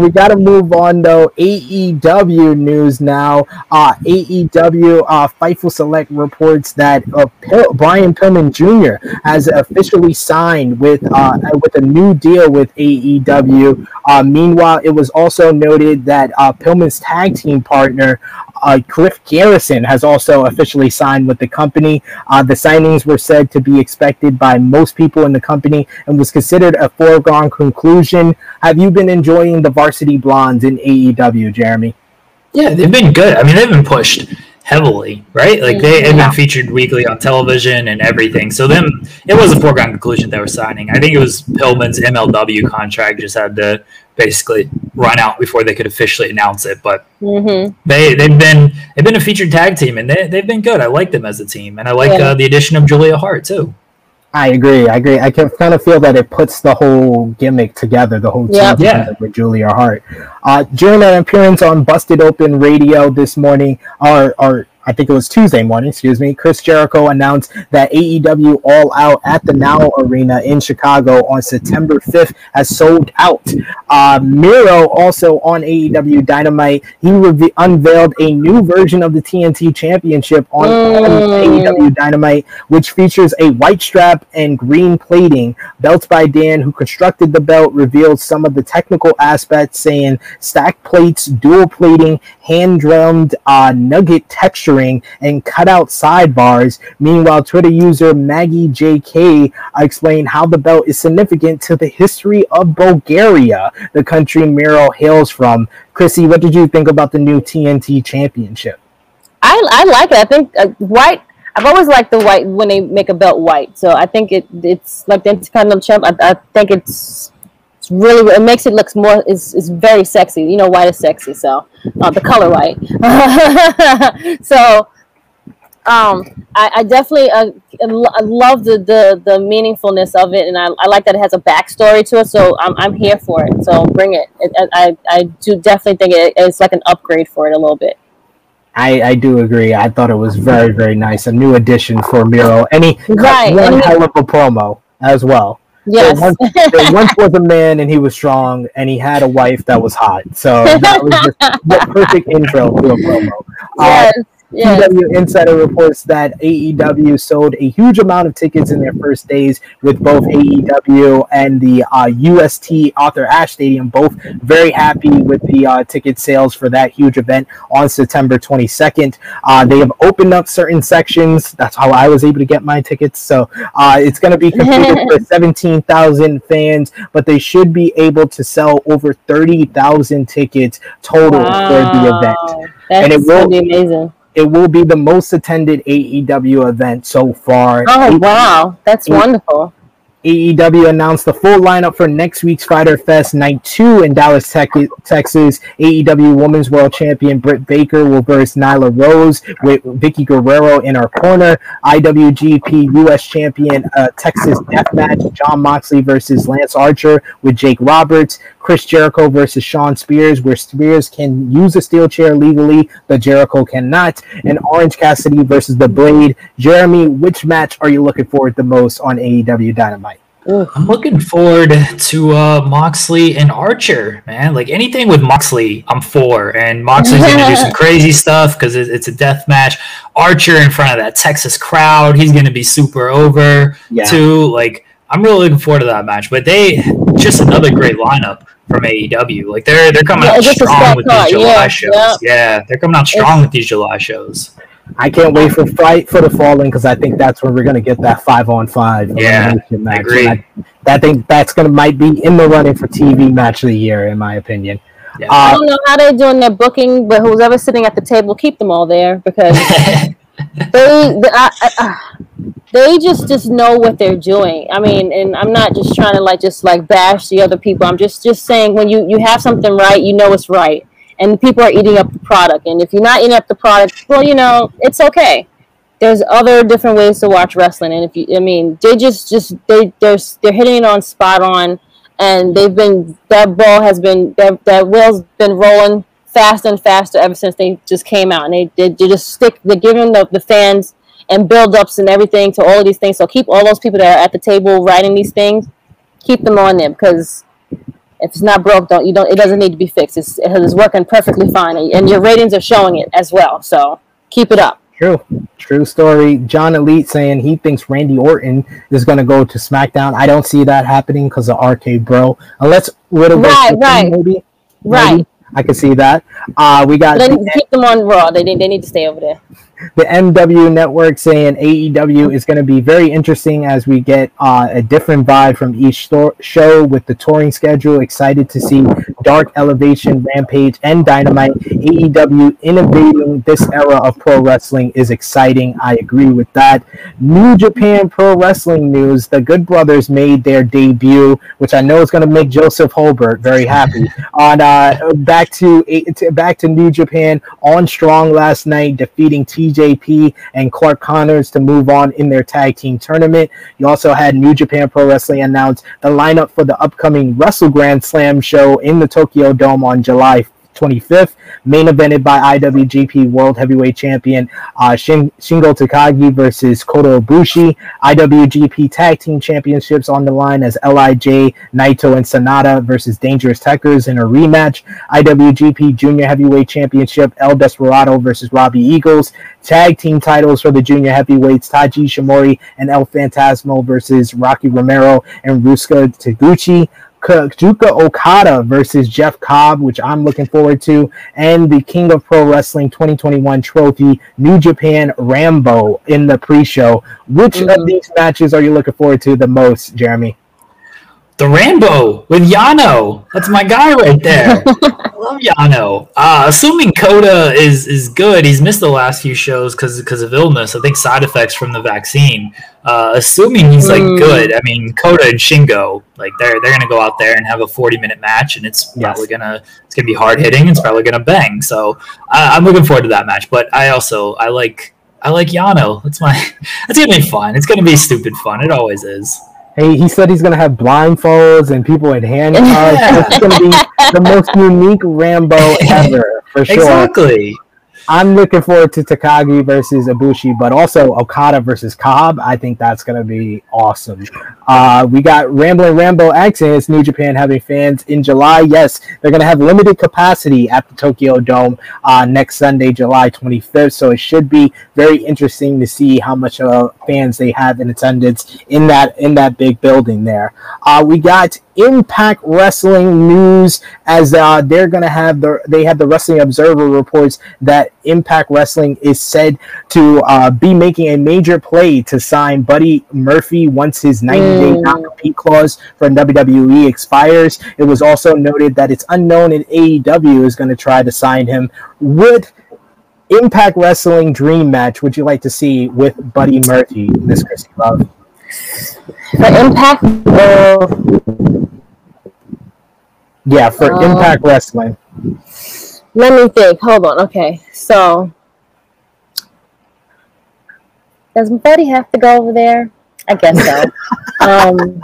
we got to move on though. AEW news now. Uh, AEW uh, Fightful Select reports that uh, Brian Pillman Jr. has officially signed with uh, with a new deal with AEW. Uh, meanwhile, it was also noted that uh, Pillman's tag team partner uh, Griff Garrison has also officially signed with the company. Uh, the signings were said to be expected by most people in the company and was considered a foregone conclusion. Have you been enjoying the Varsity Blondes in AEW, Jeremy? Yeah, they've been good. I mean, they've been pushed heavily, right? Like they have been featured weekly on television and everything. So them, it was a foregone conclusion they were signing. I think it was Pillman's MLW contract just had to basically run out before they could officially announce it. But Mm-hmm. they they've been they've been a featured tag team and they they've been good. I like them as a team, and I like Yeah. uh, the addition of Julia Hart too. I agree. I agree. I can kind of feel that it puts the whole gimmick together, the whole team Yeah. Yeah. with Julia Hart. Uh, during an appearance on Busted Open Radio this morning, our or I think it was Tuesday morning, excuse me, Chris Jericho announced that AEW All Out at the Now Arena in Chicago on September 5th has sold out. Uh, Miro also on AEW Dynamite, he reve- unveiled a new version of the TNT Championship on, on Mm. AEW Dynamite, which features a white strap and green plating. Belts by Dan, who constructed the belt, revealed some of the technical aspects, saying stack plates, dual plating, hand drummed uh, nugget texturing, and cutout sidebars. Meanwhile, Twitter user Maggie JK explained how the belt is significant to the history of Bulgaria, the country Miro hails from. Chrissy, what did you think about the new TNT Championship? I I like it. I think uh, white. I've always liked the white when they make a belt white. So I think it it's like the Intercontinental Champ. I, I think it's it's really it makes it looks more is is very sexy. You know, white is sexy. So uh, the color white. *laughs* so um, I, I definitely uh, I love the, the the meaningfulness of it, and I, I like that it has a backstory to it. So I'm, I'm here for it. So bring it. I, I I do definitely think it, it's like an upgrade for it a little bit. I, I do agree. I thought it was very, very nice. A new addition for Miro. He cut Right, one and hell of a promo as well. Yes. There once, there once was *laughs* a man and he was strong and he had a wife that was hot. So that was just the perfect intro to a promo. Uh, yes. PW Insider reports that AEW sold a huge amount of tickets in their first days with both AEW and the uh, UST Arthur Ashe Stadium, both very happy with the uh, ticket sales for that huge event on September 22nd. Uh, they have opened up certain sections. That's how I was able to get my tickets. So uh, it's going to be *laughs* configured for 17,000 fans, but they should be able to sell over 30,000 tickets total for the event. That's And it will- be amazing. It will be the most attended AEW event so far. Oh Eight- wow, that's eight- wonderful. AEW announced the full lineup for next week's Fyter Fest Night 2 in Dallas, Texas. AEW Women's World Champion Britt Baker will verse Nyla Rose with Vickie Guerrero in her corner. IWGP US Champion uh, Texas Deathmatch Jon Moxley versus Lance Archer with Jake Roberts. Chris Jericho versus Shawn Spears, where Spears can use a steel chair legally, but Jericho cannot. And Orange Cassidy versus The Blade. Jeremy, which match are you looking forward the most on AEW Dynamite? I'm looking forward to uh, Moxley and Archer, man. Like anything with Moxley, I'm for. And Moxley's gonna do some *laughs* crazy stuff because it's a death match. Archer in front of that Texas crowd, he's gonna be super over yeah. too. Like I'm really looking forward to that match. But they just another great lineup from AEW. Like they're they're coming yeah, out strong with these July yeah, shows. Yeah. they're coming out strong it's, with these July shows. I can't wait for Fight for the Fallen because I think that's where we're gonna get that five on five yeah, match. I agree. I, that think that's gonna might be in the running for TV match of the year in my opinion. Yeah. Uh, I don't know how they're doing their booking, but who's ever sitting at the table, keep them all there because *laughs* they, I, I, they just just know what they're doing. I mean, and I'm not just trying to like just like bash the other people. I'm just just saying when you you have something right, you know it's right and people are eating up the product. And if you're not eating up the product, well, you know, it's okay. There's other different ways to watch wrestling, and if you, I mean, they just, just they, they're, they're hitting it on spot on, and they've been that ball has been that that wheel's been rolling faster and faster ever since they just came out, and they they, they just stick. They're giving the, the fans and build ups and everything to all of these things. So keep all those people that are at the table writing these things, keep them on there because if it's not broke, don't you don't. It doesn't need to be fixed. It's it's working perfectly fine, and your ratings are showing it as well. So keep it up. True, true story. John Elite saying he thinks Randy Orton is going to go to SmackDown. I don't see that happening because of RK Bro, unless Riddle right, right, maybe, right. Maybe. I can see that. Uh, we got. Then keep them on Raw. They, they need to stay over there the MW network saying AEW is going to be very interesting as we get uh, a different vibe from each sto- show with the touring schedule. Excited to see Dark Elevation, Rampage, and Dynamite. AEW innovating this era of pro wrestling is exciting. I agree with that. New Japan Pro Wrestling news: The Good Brothers made their debut, which I know is going to make Joseph Holbert very happy. *laughs* On uh, back to, to back to New Japan on Strong last night, defeating T. TJP and Clark Connors to move on in their tag team tournament. You also had New Japan Pro Wrestling announce the lineup for the upcoming Wrestle Grand Slam show in the Tokyo Dome on July 25th, main evented by IWGP World Heavyweight Champion uh, Shin- Shingo Takagi versus Kota Ibushi. IWGP Tag Team Championships on the line as LIJ, Naito, and Sanada versus Dangerous Tekkers in a rematch. IWGP Junior Heavyweight Championship El Desperado versus Robbie Eagles. Tag Team titles for the Junior Heavyweights Taiji Ishimori and El Phantasmo versus Rocky Romero and Ryusuke Taguchi. Kazuchika Okada versus Jeff Cobb, which I'm looking forward to, and the King of Pro Wrestling 2021 trophy, New Japan Rambo in the pre-show. Which mm-hmm. of these matches are you looking forward to the most, Jeremy? The Rambo with Yano. That's my guy right there. *laughs* I love Yano. Uh, assuming Kota is is good, he's missed the last few shows because because of illness. I think side effects from the vaccine. Uh, assuming he's like mm. good, I mean Kota and Shingo, like they're they're gonna go out there and have a forty minute match, and it's yes. probably gonna it's gonna be hard hitting. It's probably gonna bang. So I, I'm looking forward to that match. But I also I like I like Yano. That's my *laughs* that's gonna be fun. It's gonna be stupid fun. It always is. Hey, he said he's gonna have blindfolds and people in handcuffs. *laughs* it's gonna be the most unique Rambo ever for sure. Exactly. I'm looking forward to Takagi versus Ibushi, but also Okada versus Cobb. I think that's going to be awesome. Uh, we got Rambling Rambo Accents, New Japan having fans in July. Yes, they're going to have limited capacity at the Tokyo Dome uh, next Sunday, July 25th. So it should be very interesting to see how much uh, fans they have in attendance in that in that big building there. Uh, we got Impact Wrestling news as uh, they're going to have the they have the Wrestling Observer reports that Impact Wrestling is said to uh, be making a major play to sign Buddy Murphy once his 90 day mm. non compete clause from WWE expires. It was also noted that it's unknown if AEW is going to try to sign him. Would Impact Wrestling dream match would you like to see with Buddy Murphy, Miss Christy Love? For Impact, uh, Yeah, for Impact Wrestling. Let me think. Hold on. Okay, so does Buddy have to go over there? I guess so. *laughs* um,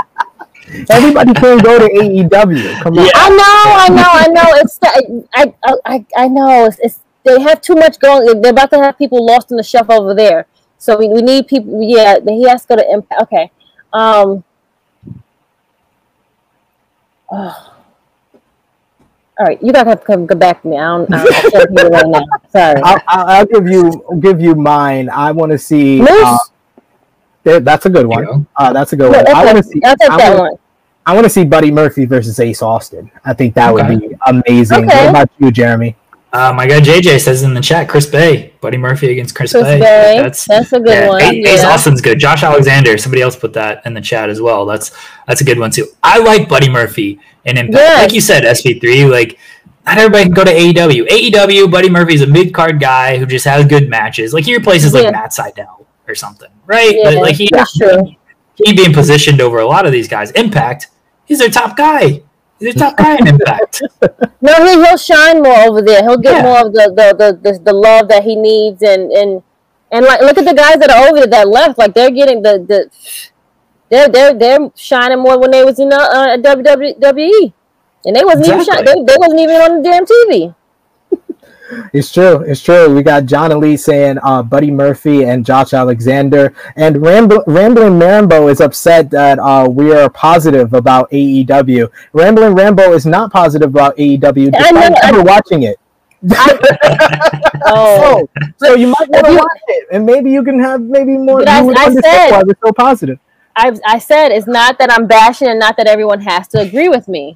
Everybody can go to AEW. Come on. Yeah. I know, I know, I know. It's I, I, I, I know. It's, it's they have too much going. They're about to have people lost in the shelf over there. So we, we need people. Yeah, he has to go to Impact. Okay. Um. oh. All right, you gotta have to come, come back to me. I don't. I, don't, I can't right now. *laughs* Sorry. I'll, I'll, I'll give you give you mine. I want to see. Moose. Uh, there- that's a good one. Uh, that's a good Yeah, one. I want to see. I'll take I that wanna- one. I want to see Buddy Murphy versus Ace Austin. I think that would be amazing. Okay. What about you, Jeremy? Uh, my guy JJ says in the chat, Chris Bey, Buddy Murphy against Chris, Chris Bey. Bey. That's That's a good yeah, one. Ace, Ace yeah. Austin's good. Josh Alexander, somebody else put that in the chat as well. That's that's a good one too. I like Buddy Murphy and Impact. Yes. Like you said, SP3, like not everybody can go to AEW. AEW, Buddy Murphy's a mid card guy who just has good matches. Like he replaces like Yeah. Matt Sydal or something, right? Yeah, Like, like he true. he being positioned over a lot of these guys. Impact, he's their top guy. He's their top guy in Impact. *laughs* No, he, he'll shine more over there. He'll get Yeah. more of the the, the, the the love that he needs, and and and like look at the guys that are over there that left. Like they're getting the the they're they're they're shining more when they was in uh, uh, WWE, and they wasn't even Exactly. shining. They, they wasn't even on the damn TV. It's true. It's true. We got John Elite saying uh, Buddy Murphy and Josh Alexander. And Rambl- Rambling Rambo is upset that uh, we are positive about AEW. Rambling Rambo is not positive about AEW I know, despite I- never watching it. *laughs* Oh, So, so you might want to watch it, and maybe you can have maybe more. But I- I said- why we're so positive. I I said it's not that I'm bashing, and not that everyone has to agree with me.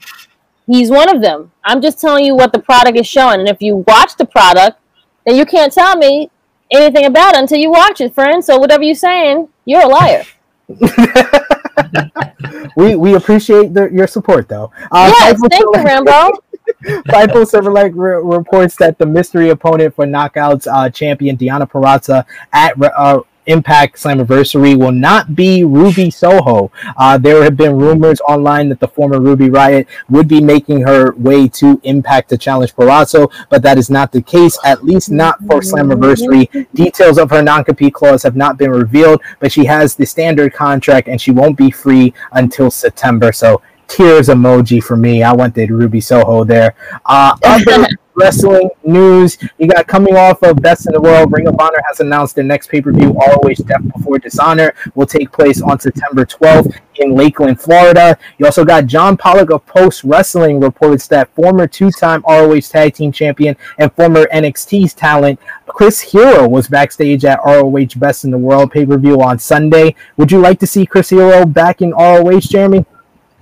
He's one of them. I'm just telling you what the product is showing, and if you watch the product, then you can't tell me anything about it until you watch it, friend. So whatever you're saying, you're a liar. *laughs* We we appreciate the, your support though. Uh, yes, thank you, Rambo. *laughs* Fightful Silver Lake re- reports that the mystery opponent for Knockouts uh, champion Deonna Purrazzo at uh, Impact Slammiversary will not be Ruby Soho. Uh, there have been rumors online that the former Ruby Riot would be making her way to Impact to challenge Purrazzo, but that is not the case, at least not for Slammiversary. Details of her non-compete clause have not been revealed, but she has the standard contract and she won't be free until September. So tears emoji for me. I wanted Ruby Soho there. Uh, *laughs* other wrestling news, you got coming off of Best in the World. Ring of Honor has announced their next pay per view, ROH Death Before Dishonor, will take place on September 12th in Lakeland, Florida. You also got John Pollock of Post Wrestling reports that former two time ROH Tag Team Champion and former NXT's talent Chris Hero was backstage at ROH Best in the World pay per view on Sunday. Would you like to see Chris Hero back in ROH, Jeremy?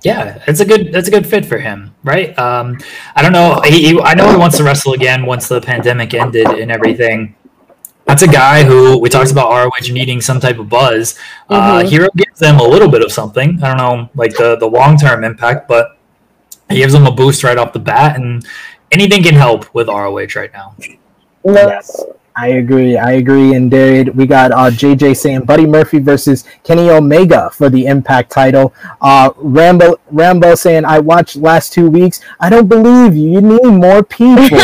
Yeah, it's a good that's a good fit for him, right? Um, I don't know. He, he, I know he wants to wrestle again once the pandemic ended and everything. That's a guy who we talked about ROH needing some type of buzz. Uh, Mhm. Hero gives them a little bit of something. I don't know, like the the long term impact, but he gives them a boost right off the bat, and anything can help with ROH right now. No, Yes, I agree. I agree. And there we got uh, JJ saying Buddy Murphy versus Kenny Omega for the Impact title. Uh, Rambo Rambo saying I watched last two weeks. I don't believe you. You need more people. *laughs*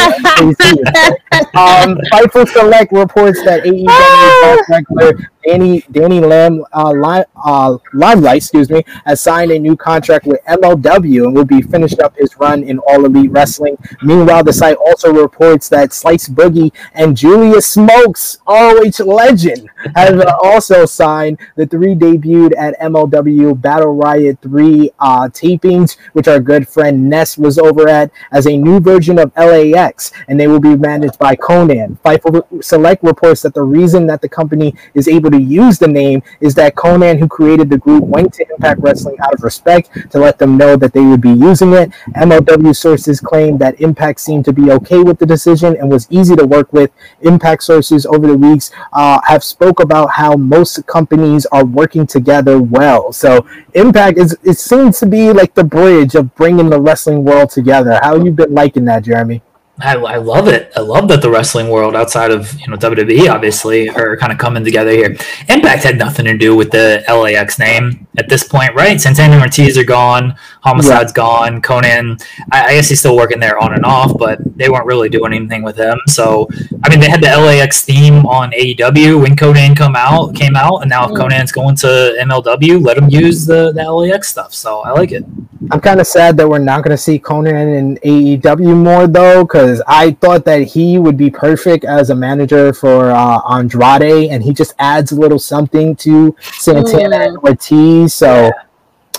um, Fightful Select reports that AEW *laughs* regular Danny Danny Lam uh, Li- uh, Limelight, excuse me, has signed a new contract with MLW and will be finished up his run in All Elite Wrestling. Meanwhile, the site also reports that Slice Boogie and Julius Smokes, ROH legend, have uh, also signed. The three debuted at MLW Battle Riot 3 uh, tapings, which our good friend Ness was over at, as a new version of LAX, and they will be managed by Konnan. Fightful Select reports that the reason that the company is able to use the name is that Konnan, who created the group, went to Impact Wrestling out of respect to let them know that they would be using it. MLW sources claim that Impact seemed to be okay with the decision and was easy to work with. Impact sources over the weeks uh, have spoke about how most companies are working together well. So Impact is it seems to be like the bridge of bringing the wrestling world together. How you been liking that, Jeremy? I, I love it. I love that the wrestling world outside of you know WWE obviously are kind of coming together here. Impact had nothing to do with the LAX name at this point, right? Santana and Ortiz are gone, Homicide's yeah. gone, Konnan. I, I, guess he's still working there on and off, but they weren't really doing anything with him. So I mean, they had the LAX theme on AEW when Konnan come out came out, and now if mm. Konnan's going to MLW, let him use the, the LAX stuff. So I like it. I'm kind of sad that we're not going to see Konnan in AEW more though, because I thought that he would be perfect as a manager for uh, Andrade, and he just adds a little something to Santana mm. and Ortiz. So. Yeah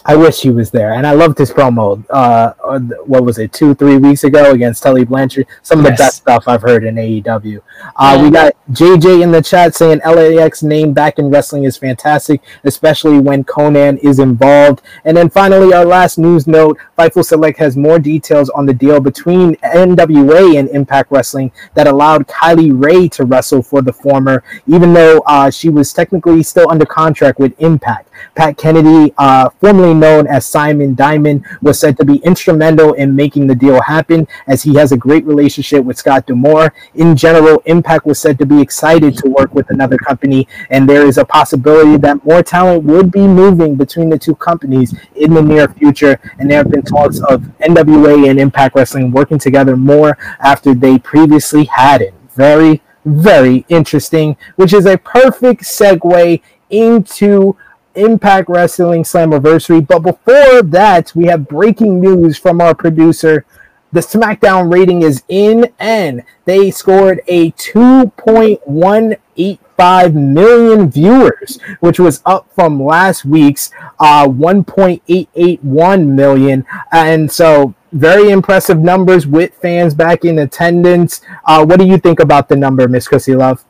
I wish he was there, and I loved his promo. Uh, what was it, two, three weeks ago against Tully Blanchard? Some of yes. the best stuff I've heard in AEW. Uh, yeah. We got JJ in the chat saying LAX name back in wrestling is fantastic, especially when Konnan is involved. And then finally, our last news note: Fightful Select has more details on the deal between NWA and Impact Wrestling that allowed Kylie Rae to wrestle for the former, even though uh, she was technically still under contract with Impact. Pat Kenney, uh, formerly known as Simon Diamond, was said to be instrumental in making the deal happen as he has a great relationship with Scott D'Amore. In general, Impact was said to be excited to work with another company, and there is a possibility that more talent would be moving between the two companies in the near future. And there have been talks of NWA and Impact Wrestling working together more after they previously hadn't. Very, very interesting, which is a perfect segue into Impact Wrestling Slammiversary. But before that, we have breaking news from our producer. The SmackDown rating is in, and they scored a 2.185 million viewers, which was up from last week's uh, 1.881 million. And so, very impressive numbers with fans back in attendance. Uh, what do you think about the number, Miss Chrissy Love?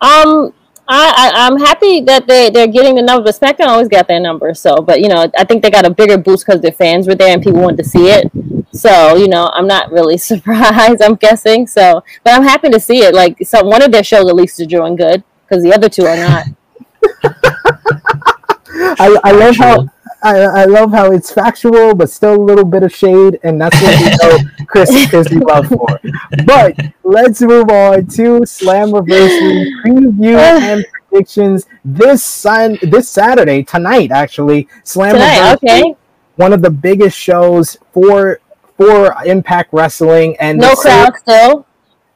Um, I, am happy that they they're getting the number. But SmackDown always got their number, so but you know I think they got a bigger boost because their fans were there and people wanted to see it. So you know I'm not really *laughs* surprised. I'm guessing so, but I'm happy to see it. Like so, one of their shows at least is doing good because the other two are not. *laughs* I, I love how I, I love how it's factual, but still a little bit of shade, and that's what we *laughs* know Chris Chrissy love for. But let's move on to Slammiversary preview *laughs* and predictions this sun this Saturday tonight. Actually, Slammiversary, okay. one of the biggest shows for for Impact Wrestling, and no crowd still.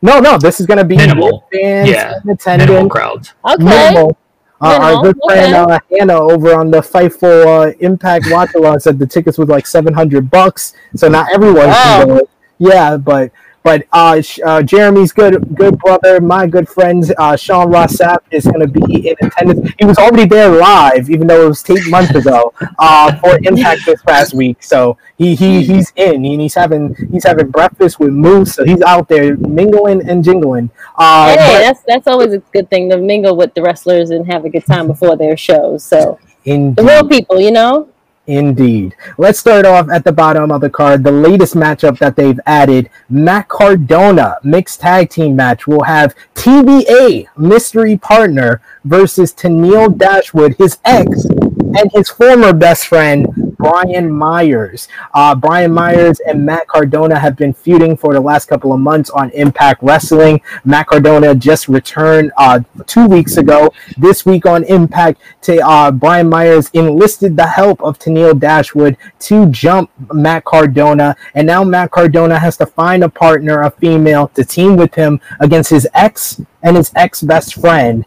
No, no, this is going to be minimal fans, yeah, minimal crowds. Okay. Minimal. Uh, our good friend uh, Hannah over on the Fightful uh, Impact Watch Along said the tickets was like seven hundred bucks, so not everyone wow. can go. Yeah, but but uh, uh, Jeremy's good good brother, my good friend uh, Sean Ross Sapp is going to be in attendance. He was already there live, even though it was eight months ago uh, for Impact this past week. So he, he he's in and he's having he's having breakfast with Moose. So he's out there mingling and jingling. Uh, hey, but, that's that's always a good thing to mingle with the wrestlers and have a good time before their shows. So Indeed. the real people, you know. Indeed. Let's start off at the bottom of the card. The latest matchup that they've added, Matt Cardona mixed tag team match, will have TBA mystery partner versus Tennille Dashwood, his ex, and his former best friend Brian Myers. Uh, Brian Myers and Matt Cardona have been feuding for the last couple of months on Impact Wrestling. Matt Cardona just returned uh, two weeks ago. This week on Impact, to, uh, Brian Myers enlisted the help of Tennille Dashwood to jump Matt Cardona, and now Matt Cardona has to find a partner, a female, to team with him against his ex and his ex best friend.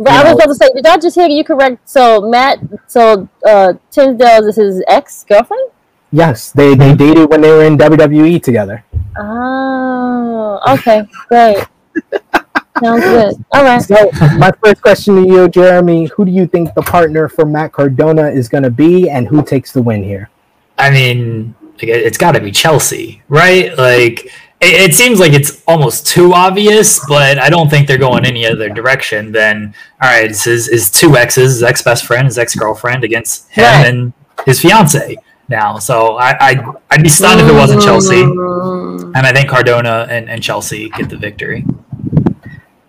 But I was about to say, did I just hear you correct? So Matt, so uh, Tinsdale is his ex girlfriend. Yes, they they dated when they were in WWE together. Oh, okay, great. *laughs* Sounds good. All right. So, my first question to you, Jeremy, who do you think the partner for Matt Cardona is going to be, and who takes the win here? I mean, it's got to be Chelsea, right? Like it, it, seems like it's almost too obvious, but I don't think they're going any other direction than all right. This is his two exes, his ex best friend, his ex girlfriend against him right. and his fiance now. So I, I I'd be stunned if it wasn't Chelsea, and I think Cardona and, and Chelsea get the victory.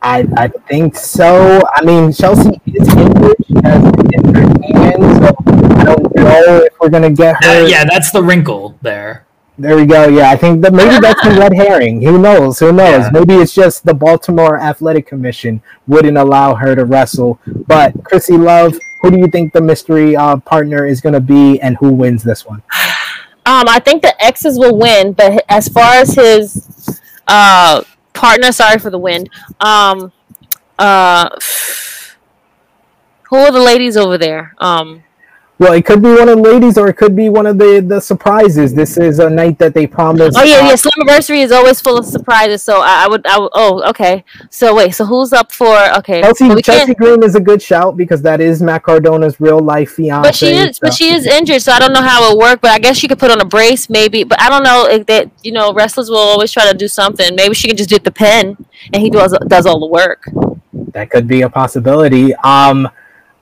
I, I think so. I mean, Chelsea is injured. She has an injured hand, so I don't know if we're gonna get her. Uh, yeah, that's the wrinkle there. There we go. Yeah, I think that maybe that's a red *laughs* herring. Who knows? Who knows? Yeah. Maybe it's just the Baltimore Athletic Commission wouldn't allow her to wrestle. But Chrissy Love, who do you think the mystery uh, partner is going to be, and who wins this one? *sighs* Um, I think the X's will win, but as far as his uh partner, sorry for the wind. Um, uh, *sighs* who are the ladies over there? Um, Well, it could be one of the ladies, or it could be one of the the surprises. This is a night that they promised. oh yeah, uh, yeah. Slammiversary is always full of surprises. So I, I would, I would. Oh, okay. So wait, so who's up for? Okay, Chelsea, well, we Chelsea Green is a good shout because that is Matt Cardona's real life fiance. But she is, but she is injured, so I don't know how it would work. But I guess she could put on a brace, maybe. But I don't know if that you know wrestlers will always try to do something. Maybe she can just do the pin, and he does does all the work. that could be a possibility. Um,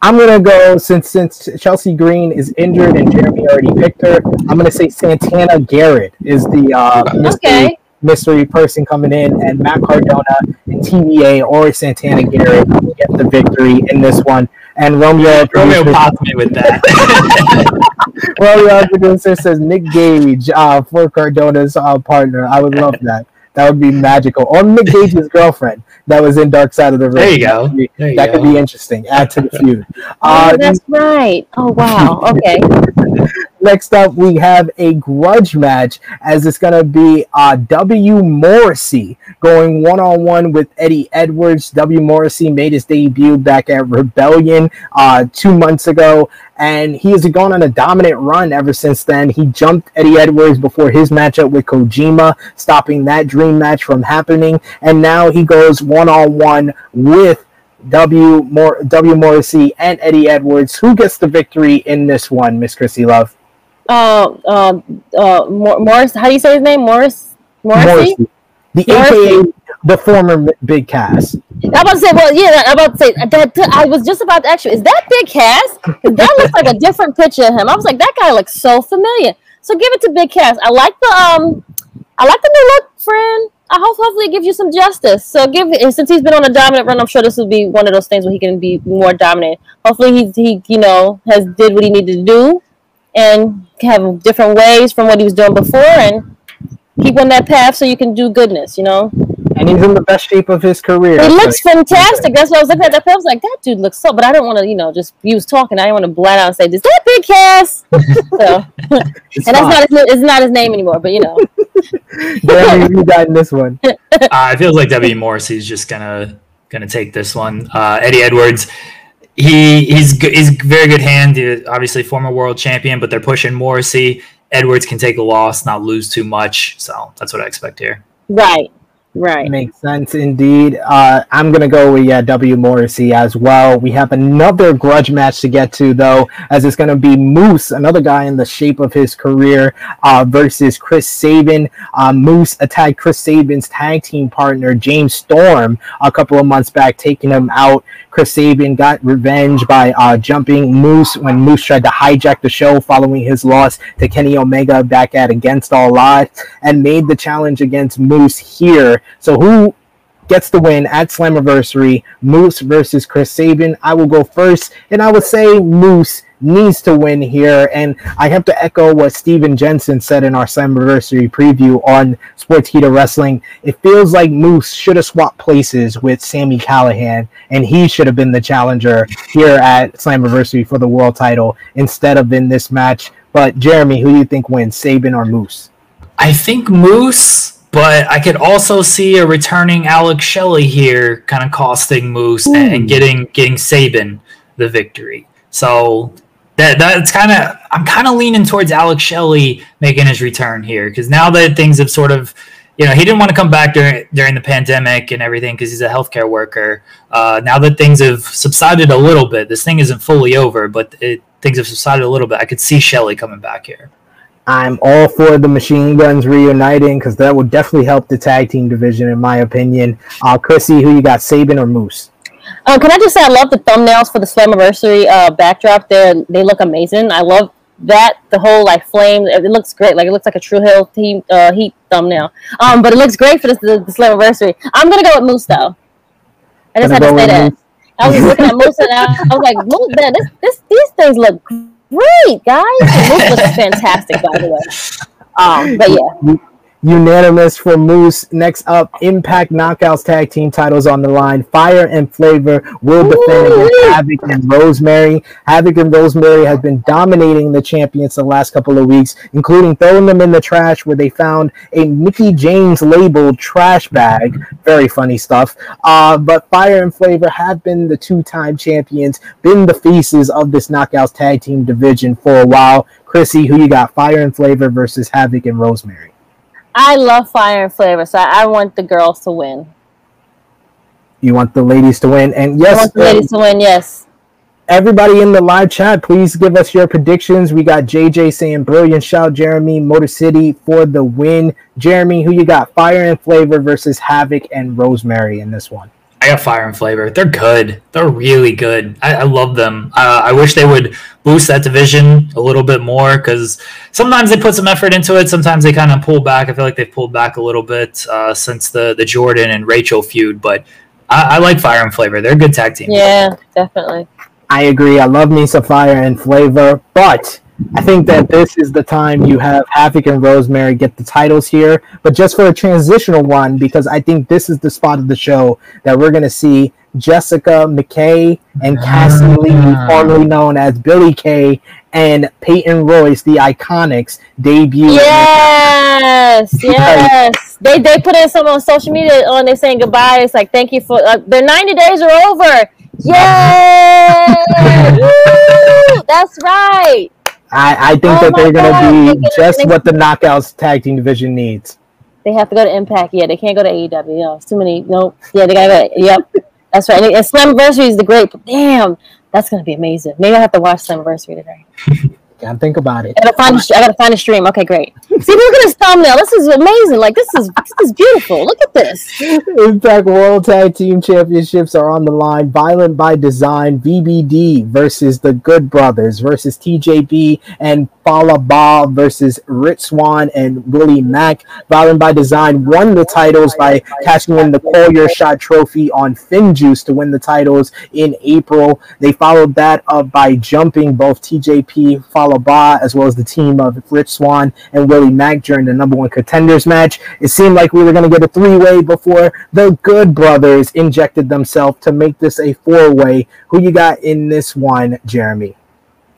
I'm gonna go since since Chelsea Green is injured and Jeremy already picked her. I'm gonna say Santana Garrett is the uh, mystery, Okay. mystery person coming in, and Matt Cardona and TVA or Santana Garrett will get the victory in this one. And Romeo, Romeo producer- popped me with that. *laughs* Romeo our producer says Nick Gage uh, for Cardona's uh, partner. I would love that. That would be magical. Or Nick Gage's girlfriend that was in Dark Side of the Ring. There you That go. could be- There you that go. could be interesting. Add to the feud. Oh, Uh, that's right. Oh wow. Okay. *laughs* next up, we have a grudge match as it's going to be uh, W. Morrissey going one on one with Eddie Edwards. W. Morrissey made his debut back at Rebellion uh, two months ago, and he has gone on a dominant run ever since then. He jumped Eddie Edwards before his matchup with Kojima, stopping that dream match from happening, and now he goes one on one with. W. Mor- w. Morrissey and Eddie Edwards. Who gets the victory in this one, Miss Chrissy Love? Uh, uh, uh, Morris. How do you say his name? Morris. Morrissey. The Morrissey. AKA the former Big Cass. I'm about to say, well, yeah, I'm about to say that. I was just about to ask you, is that Big Cass? That looks like a different picture of him. I was like, that guy looks so familiar. So give it to Big Cass. I like the um, I like the new look, friend. I hope hopefully it gives you some justice. So give and since he's been on a dominant run, I'm sure this will be one of those things where he can be more dominant. Hopefully he's he you know has did what he needed to do, and have different ways from what he was doing before, and keep on that path so you can do goodness. You know. And he's in the best shape of his career. He So- looks fantastic. That's what I was looking at that. film. I was like, that dude looks so. But I don't want to, you know, just he was talking. I didn't want to blat out and say, "Is that Big Cass?" *laughs* so, and that's fine. not his, it's not his name anymore. But you know, *laughs* Jeremy, you got in this one. *laughs* uh, it feels like W. Morrissey's just gonna gonna take this one. Uh, Eddie Edwards, he he's he's very good hand. He's obviously former world champion, but they're pushing Morrissey. Edwards can take a loss, not lose too much. So that's what I expect here. right, right. Makes sense indeed. Uh, I'm gonna go with yeah W Morrissey as well. We have another grudge match to get to though, as it's gonna be Moose, another guy in the shape of his career, uh, versus Chris Sabin. Uh, Moose attacked Chris Sabin's tag team partner James Storm a couple of months back, taking him out. Chris Sabin got revenge by uh, jumping Moose when Moose tried to hijack the show following his loss to Kenny Omega back at Against All Odds and made the challenge against Moose here. So who gets the win at Slammiversary? Moose versus Chris Sabin. I will go first, and I would say Moose needs to win here. And I have to echo what Steven Jensen said in our Slammiversary preview on Sportskeeda Wrestling. It feels like Moose should have swapped places with Sami Callihan, and he should have been the challenger here at Slammiversary for the world title instead of in this match. But Jeremy, who do you think wins, Sabin or Moose? I think Moose, but I could also see a returning Alex Shelley here, kind of costing Moose and, and getting getting Sabin the victory. So that that's kind of I'm kind of leaning towards Alex Shelley making his return here because now that things have sort of you know he didn't want to come back during during the pandemic and everything because he's a healthcare worker. Uh, now that things have subsided a little bit, this thing isn't fully over, but it, things have subsided a little bit. I could see Shelley coming back here. I'm all for the machine guns reuniting because that would definitely help the tag team division, in my opinion. Uh, Chrissy, who you got, Sabin or Moose? Um, can I just say I love the thumbnails for the Slammiversary uh, backdrop there. They look amazing. I love that the whole like flame. It looks great. Like it looks like a True Heel team uh, Heat thumbnail. Um, but it looks great for this, the, the Slammiversary. I'm gonna go with Moose though. I just Gonna had to say that. Moose? I was looking at *laughs* Moose and I, I was like, Moose, man, this, this, these things look great, guys. And Moose looks fantastic, by the way. Um, but yeah. Unanimous for Moose. Next up, Impact Knockouts Tag Team titles on the line. Fire and Flavor will defend against Havoc and Rosemary. Havoc and Rosemary have been dominating the champions the last couple of weeks, including throwing them in the trash where they found a Mickie James labeled trash bag. Very funny stuff. Uh, but Fire and Flavor have been the two time champions, been the faces of this Knockouts Tag Team division for a while. Chrissy, who you got? Fire and Flavor versus Havoc and Rosemary. I love fire and flavor, so I, I want the girls to win. You want the ladies to win, and yes, I want the ladies um, to win. Yes. Everybody in the live chat, please give us your predictions. We got JJ saying brilliant shout, Jeremy, Motor City for the win. Jeremy, who you got? Fire and Flavor versus Havoc and Rosemary in this one. I got fire and flavor. They're good. They're really good. I, I love them. Uh, I wish they would boost that division a little bit more because sometimes they put some effort into it. Sometimes they kind of pull back. I feel like they've pulled back a little bit uh, since the the Jordynne and Rachel feud. But I, I, like fire and flavor. They're a good tag team. Yeah, definitely. I agree. I love me some fire and flavor, but I think that this is the time you have Havoc and Rosemary get the titles here, but just for a transitional one, because I think this is the spot of the show that we're going to see Jessica McKay and Cassie Lee, ah. formerly known as Billie Kay, and Peyton Royce, the Iconics, debut. Yes, *laughs* yes. they they put in some on social media on they saying goodbye. It's like thank you for uh, their ninety days are over. Yay! *laughs* That's right. I, I think oh that they're going to be just what the Knockouts tag team division needs. They have to go to Impact. Yeah, they can't go to AEW. No, oh, it's too many. Nope. Yeah, they got to go. Yep. That's right. And, and Slammiversary is the great. Damn, that's going to be amazing. Maybe I have to watch Slammiversary today. *laughs* Gotta think about it. I gotta find. A, I gotta find a stream. Okay, great. See, look at this thumbnail. This is amazing. Like this is this is beautiful. Look at this. Impact World Tag Team Championships are on the line. Violent by Design VBD versus the Good Brothers versus TJP and Fallah Bahh versus Rich Swann and Willie Mack. Violent by Design won the titles by catching in the Call Your Shot trophy on FinJuice to win the titles in April. They followed that up by jumping both TJP, Fallah Bahh, as well as the team of Rich Swann and Willie Mack during the number one contenders match. It seemed like we were going to get a three way before the Good Brothers injected themselves to make this a four way. Who you got in this one, Jeremy?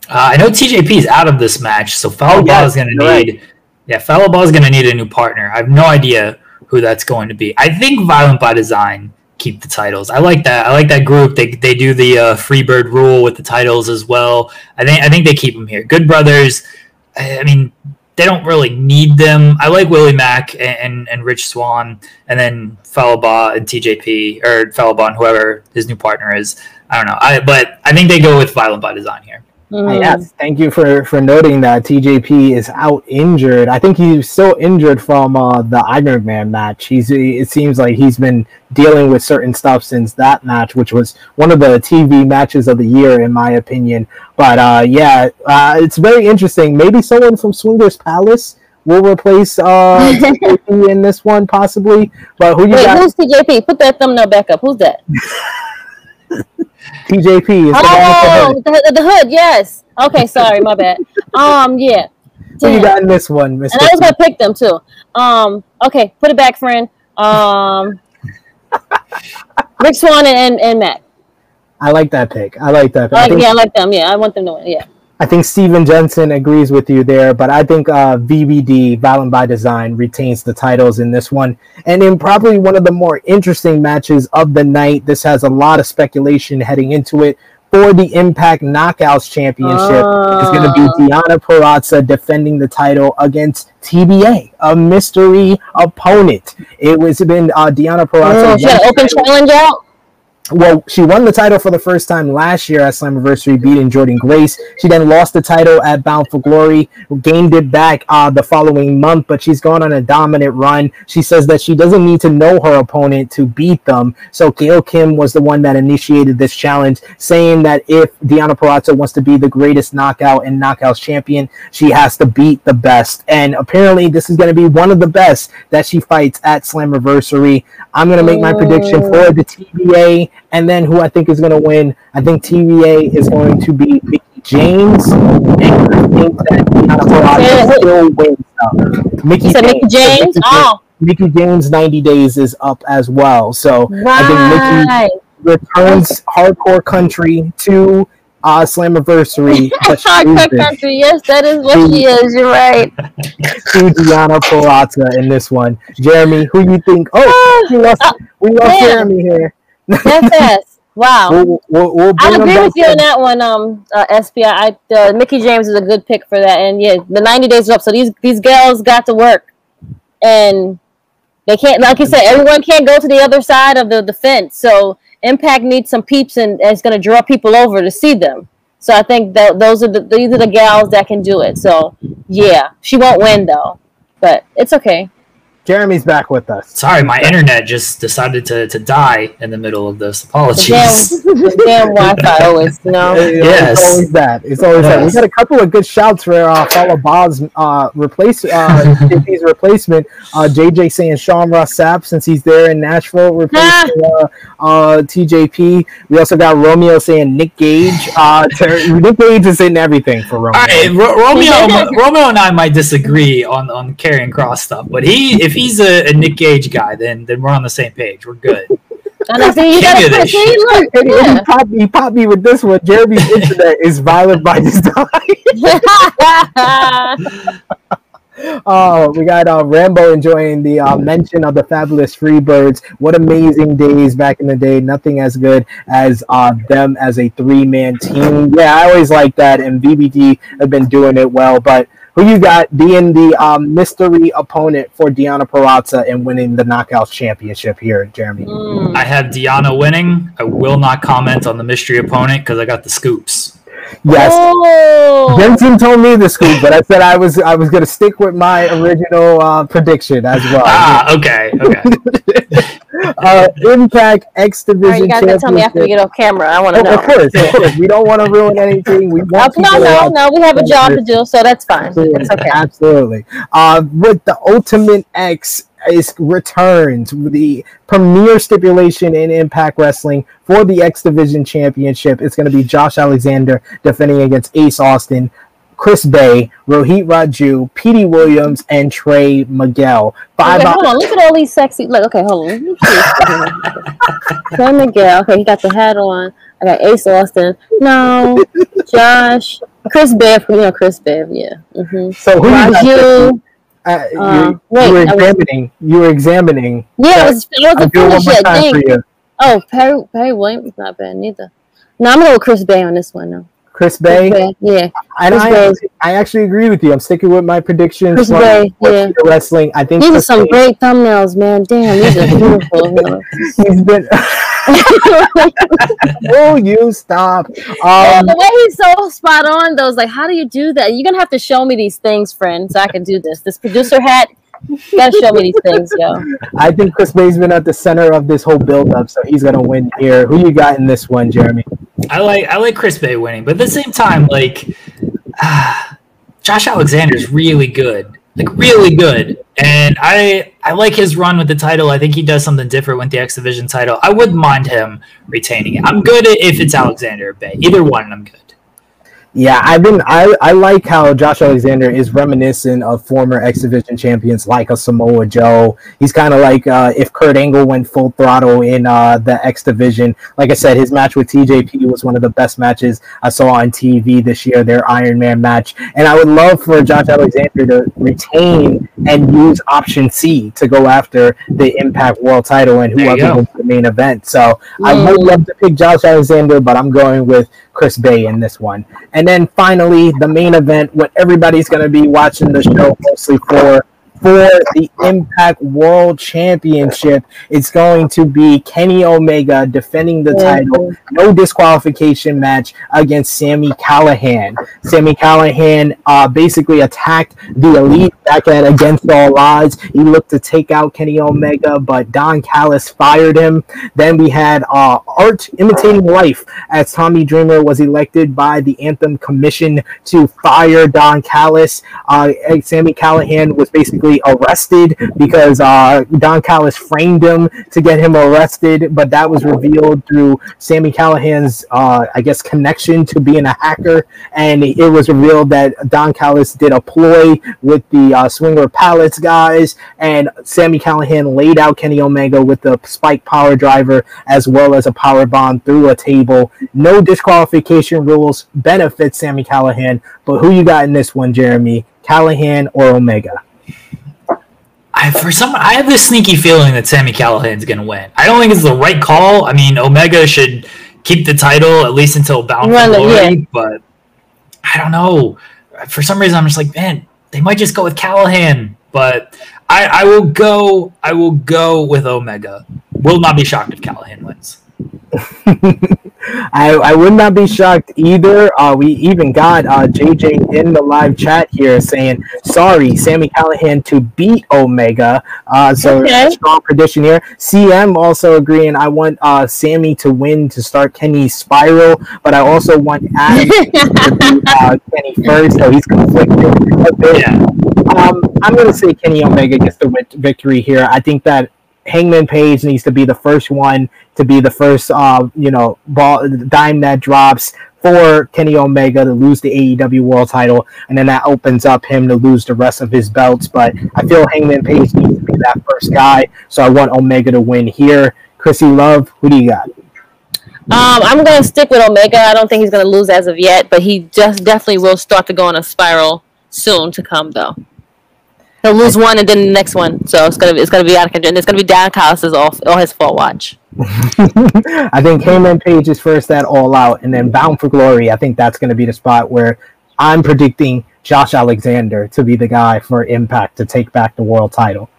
Uh, I know TJP is out of this match, so Bahh oh, is going to need. Right. Yeah, Bahh is going to need a new partner. I have no idea who that's going to be. I think Violent by Design keep the titles. I like that. I like that group. They, they do the uh, Freebird rule with the titles as well. I think I think they keep them here. Good Brothers. I mean, they don't really need them. I like Willie Mack and, and, and Rich Swann, and then Fallah Bahh and TJP or Fallah Bahh and whoever his new partner is. I don't know. I but I think they go with Violent by Design here. Mm. Yes, thank you for for noting that TJP is out injured. I think he's still injured from uh, the Iron Man match. He's it seems like he's been dealing with certain stuff since that match, which was one of the TV matches of the year, in my opinion. But uh, yeah, uh, it's very interesting. Maybe someone from Swingers Palace will replace uh, TJP *laughs* in this one, possibly. But who you Wait, got? Who's TJP? Put that thumbnail back up. Who's that? *laughs* TJP is oh, the, hood. The, the, hood. Yes. Okay. Sorry, my bad. Um. Yeah. Who you got in this one, Mr. And I was gonna pick them too. Um. Okay. Put it back, friend. Um. Rich Swann and, and Matt. I like that pick. I like that. Pick. I like, I yeah, I like them. Yeah, I want them to win. Yeah. I think Steven Jensen agrees with you there, but I think uh, VBD, Violent by Design, retains the titles in this one. And in probably one of the more interesting matches of the night, this has a lot of speculation heading into it. For the Impact Knockouts Championship uh. is going to be Deonna Purrazzo defending the title against TBA, a mystery opponent. It was been uh, Deonna Purrazzo. Oh, she had open challenge out well, she won the title for the first time last year at Slammiversary, beating Jordynne Grace. She then lost the title at Bound for Glory, gained it back uh, the following month, but she's gone on a dominant run. She says that she doesn't need to know her opponent to beat them. So Gail Kim was the one that initiated this challenge, saying that if Deonna Purrazzo wants to be the greatest knockout and knockouts champion, she has to beat the best. And apparently, this is going to be one of the best that she fights at Slammiversary. I'm going to make my prediction for the TBA and then who I think is going to win, I think TBA is going to be Mickie James and I think that Purrazzo still wins. Uh, Mickie You said Mickie James? Mickie, Oh, Mickie James 90 days is up as well. So I think Mickie returns hardcore country to uh, Slammiversary, *laughs* Hardcore country. Yes, that is what she is. You're right. *laughs* to Deonna Purrazzo in this one. Jeremy, who you think? Oh, we lost, we lost man. Jeremy here. That's us. Wow. We'll, we'll, we'll I agree with you on that one, um, uh, SPI. I, uh, Mickie James is a good pick for that, and yeah, the ninety days is up. So these these girls got to work, and they can't, like you said, everyone can't go to the other side of the, the fence. So Impact needs some peeps, and, and it's going to draw people over to see them. So I think that those are the these are the gals that can do it. So yeah, she won't win though, but it's okay. Jeremy's back with us. Sorry, my internet just decided to, to die in the middle of this. Apologies. *laughs* damn, damn Wi-Fi always, you know. Yes. It's always that. It's always that. We got a couple of good shouts for uh, Fallah Bahh's uh, replace uh, JP's replacement. Uh, JJ saying Sean Ross Sapp since he's there in Nashville replacing uh, uh, TJP. We also got Romeo saying Nick Gage. Uh, Ter- Nick Gage is in everything for Romeo. All right, Ro- Romeo. Romeo and I might disagree on on Karrion Kross stuff, but he, if he's a, a Nick Gage guy, then then we're on the same page. We're good. And I see you King gotta of put, this shit. look, And he, yeah. popped, he popped me with this one. Jeremy's *laughs* internet is violent by design. *laughs* Oh, we got uh, Rambo enjoying the uh, mention of the fabulous Freebirds. What amazing days back in the day. Nothing as good as uh, them as a three man team. Yeah, I always like that, and VBD have been doing it well. But who you got being the um, mystery opponent for Deonna Purrazzo and winning the Knockouts championship here, Jeremy? Mm. I have Deonna winning. I will not comment on the mystery opponent because I got the scoops. Yes. Oh. Jensen told me the scoop, but I said I was I was gonna stick with my original uh, prediction as well. Ah, okay, okay. *laughs* uh, Impact X All right, Division you guys gotta tell me after we get off camera. I want to Oh, know. of course, of course. We don't want to ruin anything. We Uh, want no, no, no. We have a job to do, so that's fine. Absolutely, It's okay. absolutely. Uh, with the Ultimate X is returns the premier stipulation in Impact Wrestling for the X Division Championship. It's going to be Josh Alexander defending against Ace Austin. Chris Bey, Rohit Raju, Petey Williams, and Trey Miguel. Five Okay, hold on. Look at all these sexy. Look, okay, hold on. Let me see. *laughs* Trey Miguel. Okay, he got the hat on. I got Ace Austin. No, Josh, Chris Bey. You know Chris Bey. Yeah. Mm-hmm. So who you? Raju. Uh, you, Uh, you wait, were I was- examining. You were examining. Yeah, it was, it I'll wasn't do it one finished more yet. Dang. you. Oh, Perry Perry Williams is not bad neither. No, I'm gonna go with Chris Bey on this one. No, Chris Chris Bey. Bey. Yeah, And Chris I, Bey. I actually agree with you. I'm sticking with my predictions. Chris Bey, yeah. Wrestling. I think these are some Bey- great thumbnails, man. Damn, these are beautiful. *laughs* He's been. *laughs* Will you stop? Yeah, Um, the way he's so spot on, though, is like, how do you do that? You're gonna have to show me these things, friend, so I can do this. This producer hat, you gotta show me these things, yo. I think Chris Bey's been at the center of this whole build-up, so he's gonna win here. Who you got in this one, Jeremy? I like I like Chris Bey winning, but at the same time, like ah, *sighs* Josh Alexander's really good, like really good, and I I like his run with the title. I think he does something different with the X Division title. I wouldn't mind him retaining it. I'm good if it's Alexander Bey. Either one, I'm good. Yeah, I've been. I, I like how Josh Alexander is reminiscent of former X Division champions like a Samoa Joe. He's kind of like uh, if Kurt Angle went full throttle in uh, the X Division. Like I said, his match with TJP was one of the best matches I saw on TV this year. Their Iron Man match, and I would love for Josh Alexander to retain and use Option C to go after the Impact World Title and whoever wins the main event. So I would Mm. love to pick Josh Alexander, but I'm going with Chris Bey in this one. And then finally, the main event, what everybody's going to be watching the show mostly for, for the Impact World Championship, it's going to be Kenny Omega defending the title, no disqualification match against Sami Callihan. Sami Callihan uh, basically attacked the Elite back at Against All Odds. He looked to take out Kenny Omega, but Don Callis fired him. Then we had uh, Art imitating life as Tommy Dreamer was elected by the Anthem Commission to fire Don Callis. Uh, Sami Callihan was basically actually arrested because uh, Don Callis framed him to get him arrested, but that was revealed through Sami Callihan's, uh, I guess, connection to being a hacker, and it was revealed that Don Callis did a ploy with the uh, Swinger Palace guys, and Sami Callihan laid out Kenny Omega with the spike power driver as well as a power bomb through a table. No disqualification rules benefit Sami Callihan, but who you got in this one, Jeremy? Callihan or Omega? I, for some, I have this sneaky feeling that Sami Callihan's going to win. I don't think it's the right call. I mean, Omega should keep the title at least until Bound for Glory, yeah. but I don't know. For some reason, I'm just like, man, they might just go with Callihan. but I, I will go. I will go with Omega. Will not be shocked if Callihan wins. I, I would not be shocked either. Uh, we even got uh, JJ in the live chat here saying, sorry, Sami Callihan to beat Omega. Uh, so, okay. strong prediction here. CM also agreeing, I want uh, Sami to win to start Kenny's spiral, but I also want Adam to *laughs* beat uh, Kenny first, so he's conflicted a bit. Yeah. Um, I'm going to say Kenny Omega gets the victory here. I think that Hangman Page needs to be the first one to be the first, uh, you know, ball dime that drops for Kenny Omega to lose the AEW World Title, and then that opens up him to lose the rest of his belts. But I feel Hangman Page needs to be that first guy, so I want Omega to win here. Chrissy Love, who do you got? Um, I'm gonna stick with Omega. I don't think he's gonna lose as of yet, but he just definitely will start to go on a spiral soon to come, though. He'll lose one and then the next one. So it's gonna be, it's gonna be out of control. And It's gonna be Don Callis' all, all his fault. Watch. *laughs* I think Hangman Page is first at All Out, and then Bound for Glory. I think that's gonna be the spot where I'm predicting Josh Alexander to be the guy for Impact to take back the world title.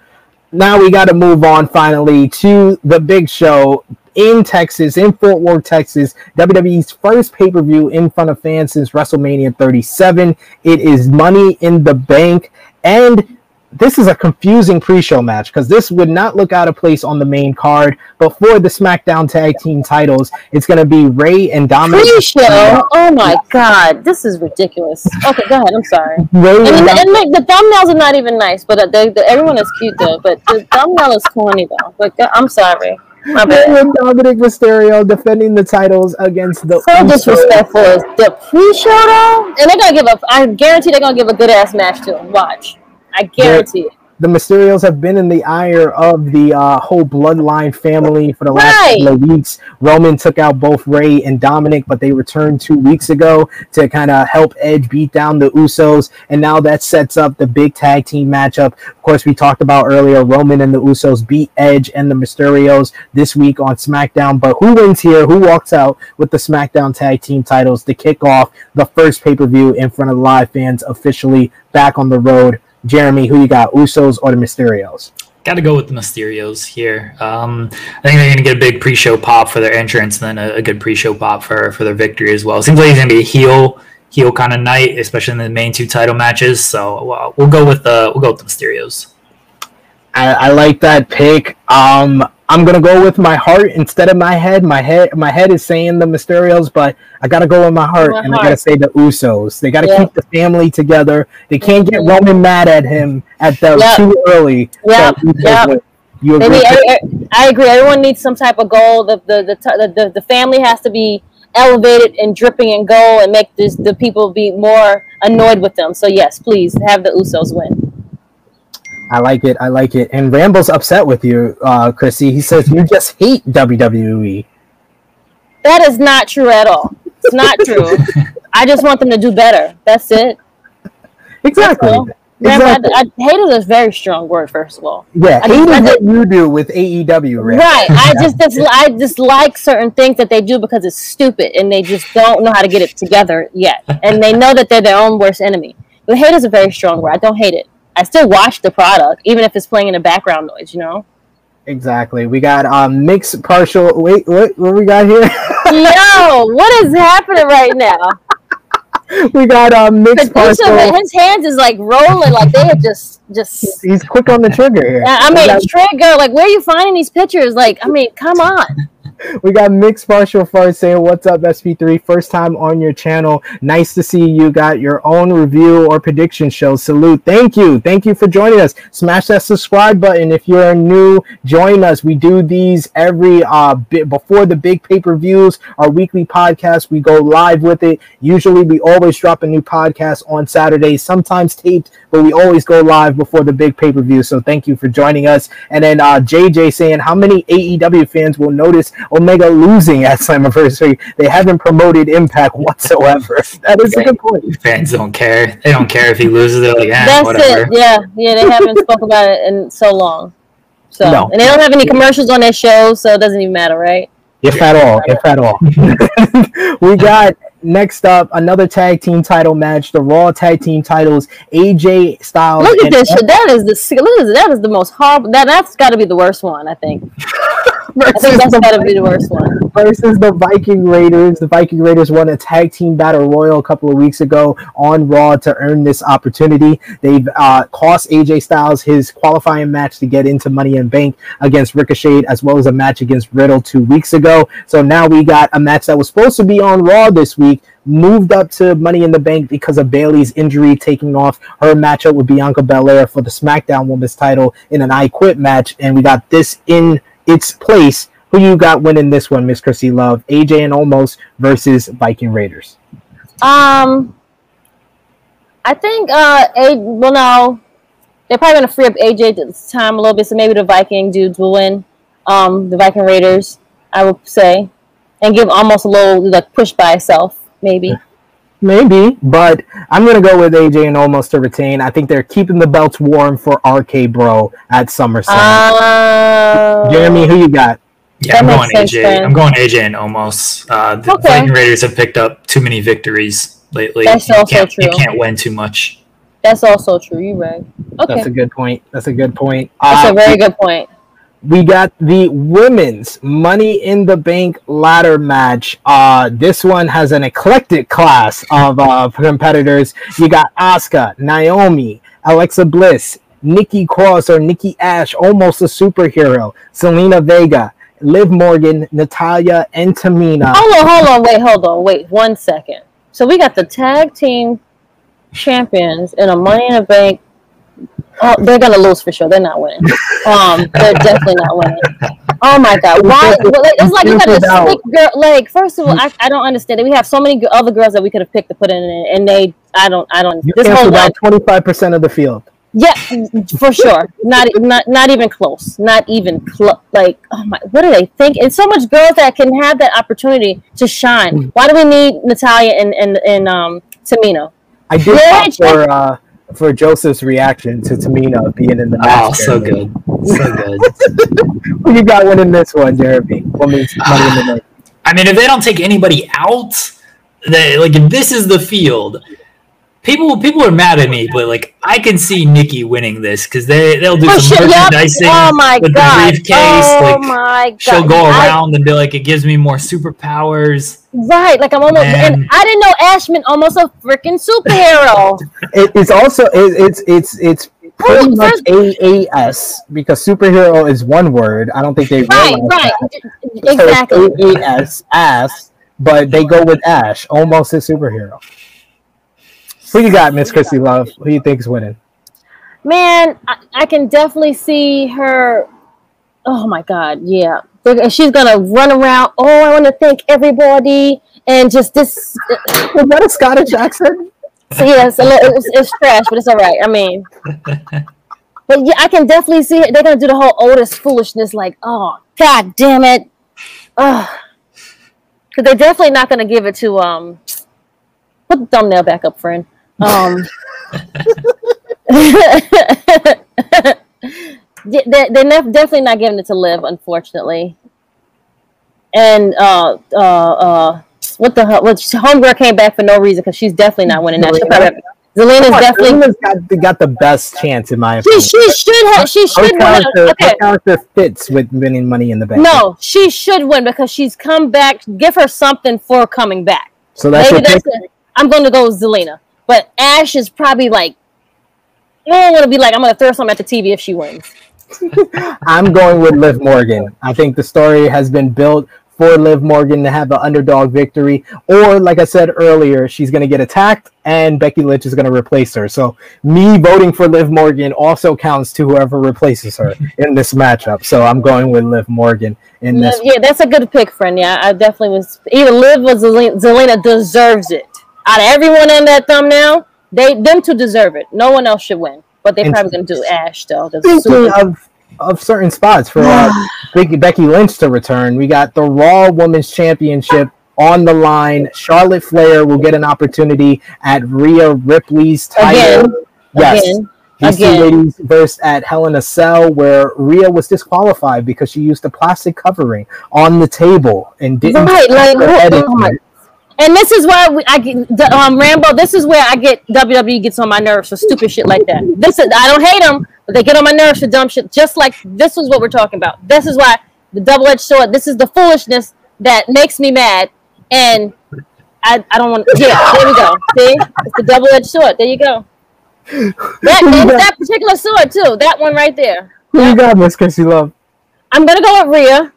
Now we got to move on finally to the big show in Texas, in Fort Worth, Texas. WWE's first pay per view in front of fans since WrestleMania 37. It is Money in the Bank. And this is a confusing pre-show match because this would not look out of place on the main card. But for the SmackDown Tag Team titles, it's going to be Ray and Dominic. Pre-show? Oh my god, this is ridiculous. Okay, go ahead. I'm sorry. Ray and, and, and like, the thumbnails are not even nice, but uh, they, the, everyone is cute though. But the thumbnail is corny though. But I'm sorry. My And Dominic Mysterio defending the titles against the. So disrespectful. Is the pre-show though, and they're gonna give a. I guarantee they're gonna give a good ass match to them. Watch. I guarantee it. The Mysterios have been in the ire of the uh, whole bloodline family for the last right. couple of weeks. Roman took out both Ray and Dominic, but they returned two weeks ago to kind of help Edge beat down the Usos. And now that sets up the big tag team matchup. Of course, we talked about earlier Roman and the Usos beat Edge and the Mysterios this week on SmackDown. But who wins here? Who walks out with the SmackDown tag team titles to kick off the first pay per view in front of live fans officially back on the road Jeremy, who you got, Usos or the Mysterios? Got to go with the Mysterios here. Um, I think they're going to get a big pre-show pop for their entrance, and then a, a, good pre-show pop for for their victory as well. Seems like it's going to be a heel heel kind of night, especially in the main two title matches. So uh, we'll go with the we'll go with the Mysterios. I, I like that pick. Um, I'm gonna go with my heart instead of my head. My head, my head is saying the Mysterios, but I gotta go with my heart, my and heart. I gotta say the Usos. They gotta yeah. keep the family together. They can't get mm-hmm. Roman mad at him at the yep. too early. Yeah, so yeah. You agree? I, I, agree. Everyone needs some type of goal. The the, the the, the family has to be elevated and dripping in gold and make this, the people be more annoyed with them. So yes, please have the Usos win. I like it. I like it. And Rambo's upset with you, uh, Chrissy. He says you just hate WWE. That is not true at all. It's not *laughs* true. I just want them to do better. That's it. Exactly. exactly. I, I, hate is a very strong word. First of all, yeah, I hate is what you do with AEW, right? Right. I just I just like certain things that they do because it's stupid and they just don't know how to get it together yet, and they know that they're their own worst enemy. But hate is a very strong word. I don't hate it. I still watch the product, even if it's playing in the background noise, you know? Exactly. We got um mixed partial wait, what what we got here? Yo, what is happening right now? *laughs* we got um mixed partial. His hands is like rolling, like they have just just. He's quick on the trigger here. I mean, got... trigger. Like, where are you finding these pictures? Like, I mean, come on. We got Mixed Martial Arts saying, What's up, SP3? First time on your channel. Nice to see you got your own review or prediction show. Salute. Thank you. Thank you for joining us. Smash that subscribe button if you're new. Join us. We do these every uh bit before the big pay-per-views, our weekly podcast. We go live with it. Usually we always drop a new podcast on Saturdays, sometimes taped, but we always go live before the big pay-per-view. So thank you for joining us. And then uh JJ saying, How many AEW fans will notice Omega losing at Slammiversary? They haven't promoted Impact whatsoever. *laughs* that is a good point. Fans don't care. They don't care if he loses. They're like, eh, That's whatever. it. Yeah, yeah. They haven't *laughs* spoke about it in so long. So No. and they don't have any commercials on their show, so it doesn't even matter, right? If at all, if at all. *laughs* we got next up another tag team title match, the Raw tag team titles, AJ Styles. Look at and this shit. That is the look at this. that is the most horrible. That that's got to be the worst one. I think. I think versus that's the, got to be the worst one. versus the Viking Raiders. The Viking Raiders won a tag team battle royal a couple of weeks ago on Raw to earn this opportunity. They've uh, cost AJ Styles his qualifying match to get into Money in Bank against Ricochet, as well as a match against Riddle two weeks ago. So now we got a match that was supposed to be on Raw this week. Moved up to Money in the Bank because of Bayley's injury, taking off her matchup with Bianca Belair for the SmackDown Women's title in an I Quit match. And we got this in its place. Who you got winning this one, Miss Chrissy Love? AJ and Almost versus Viking Raiders. Um, I think uh, a well no, they're probably gonna free up AJ this time a little bit, so maybe the Viking dudes will win. Um, the Viking Raiders, I would say, and give almost a little like push by itself, maybe. Maybe, but I'm gonna go with AJ and Almost to retain. I think they're keeping the belts warm for RK Bro at SummerSlam. Uh, Jeremy, who you got? Yeah, That I'm going AJ. then. I'm going AJ and almost. Uh, the Okay. Viking Raiders have picked up too many victories lately. That's you also can't, You can't win too much. That's also true. You're right. Okay, That's a good point. That's a good point. that's Uh, a very good point. We got the women's Money in the Bank ladder match. Uh, this one has an eclectic class of uh, competitors. You got Asuka, Naomi, Alexa Bliss, Nikki Cross or Nikki Ash, almost a superhero, Zelina Vega, Liv Morgan, Natalya, and Tamina. Hold on, hold on, wait, hold on, wait one second. So we got the tag team champions in a Money in the Bank. Oh, they're gonna lose for sure. They're not winning. Um, they're definitely not winning. Oh my god, why? It's like you got Filtered this girl. Like, first of all, I, I don't understand it. We have so many other girls that we could have picked to put in, it, and they, I don't, I don't. You This whole canceled line, out twenty five percent of the field. yeah, for sure. Not, not, not even close. Not even close. Like, oh my, what do they think? And so much girls that can have that opportunity to shine. Why do we need Natalya and and and um Tamina? I did Yeah, for uh, for Joseph's reaction to Tamina being in the oh, match. Oh, so Jeremy. good. So *laughs* good. Who you got one in this one, Jeremy? Women's Money *sighs* in the Bank. I mean, if they don't take anybody out, they, like if this is the field, people people are mad at me, but like I can see Nikki winning this because they they'll do Oh, some shit, yep. merchandising Oh my with god. the briefcase. oh like my god. she'll go I- around and be like, it gives me more superpowers. right, like I'm almost. Man. And I didn't know Ashman almost a freaking superhero. *laughs* It, it's also it, it's it's it's pretty Who- much AAS because superhero is one word. I don't think they right, realize right, that. exactly. So it's AAS ass, but they go with Ash, almost a superhero. Who you got, Miss Chrissy Love? Who you think is winning? Man, I, I can definitely see her. Oh my God, yeah. She's gonna run around. Oh, I want to thank everybody, and just this. *laughs* Is that a Scottish accent? So yes, it's, it's trash, but it's all right. I mean, *laughs* but yeah, I can definitely see it. They're gonna do the whole oldest foolishness, like, oh God damn it, oh, because they're definitely not gonna give it to um. Put the thumbnail back up, friend. Um. *laughs* *laughs* They're, they're definitely not giving it to Liv, unfortunately. And uh, uh, uh, what the hell? Well, Homegirl came back for no reason because she's definitely not winning that. She'll probably- Zelina's definitely. Zelina's got, got the best chance in my She, opinion. she should have. She her, should win. character, Okay. her character fits with winning Money in the Bank. No, she should win because she's come back. Give her something for coming back. so that's Maybe that's it. I'm going to go with Zelina, but Ash is probably like. I don't want to be like I'm going to throw something at the TV if she wins. *laughs* I'm going with Liv Morgan. I think the story has been built for Liv Morgan to have the underdog victory, or like I said earlier, she's going to get attacked and Becky Lynch is going to replace her. So me voting for Liv Morgan also counts to whoever replaces her in this matchup. So I'm going with Liv Morgan in this. Yeah, that's a good pick, friend. Yeah, I definitely was. Even Liv or Zelina, Zelina deserves it. Out of everyone in that thumbnail, they them two deserve it. No one else should win, but they're And probably going to do Ash though. Speaking of of certain spots for uh, *sighs* Becky, Becky Lynch to return, we got the Raw Women's Championship on the line. Charlotte Flair will get an opportunity at Rhea Ripley's title. Again, yes. again, two again. ladies versed at Hell in a Cell, where Rhea was disqualified because she used a plastic covering on the table and didn't. Right, like, oh into my- it. And this is why we, I get the, um Rambo. This is where I get WWE gets on my nerves for stupid shit like that. This is I don't hate them, but they get on my nerves for dumb shit. Just like this is what we're talking about. This is why the double edged sword. This is the foolishness that makes me mad, and I, I don't want. Yeah, there we go. See, it's the double edged sword. There you go. That that particular sword too. That one right there. Who you got, Miss Chrissy Love? I'm gonna go with Rhea.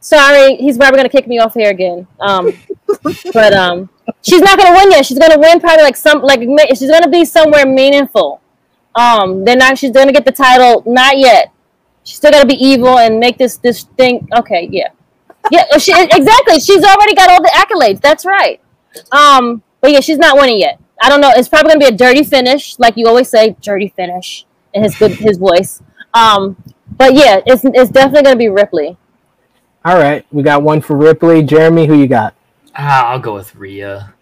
Sorry, he's probably gonna kick me off here again. Um, *laughs* but um, she's not gonna win yet. She's gonna win probably like some like she's gonna be somewhere meaningful. Um, then not she's gonna get the title. Not yet. She's still gotta be evil and make this this thing. Okay, yeah, yeah. She exactly. She's already got all the accolades. That's right. Um, but yeah, she's not winning yet. I don't know. It's probably gonna be a dirty finish, like you always say, dirty finish in his good his voice. Um, but yeah, it's it's definitely gonna be Ripley. All right, we got one for Ripley. Jeremy, who you got? Ah, I'll go with Rhea.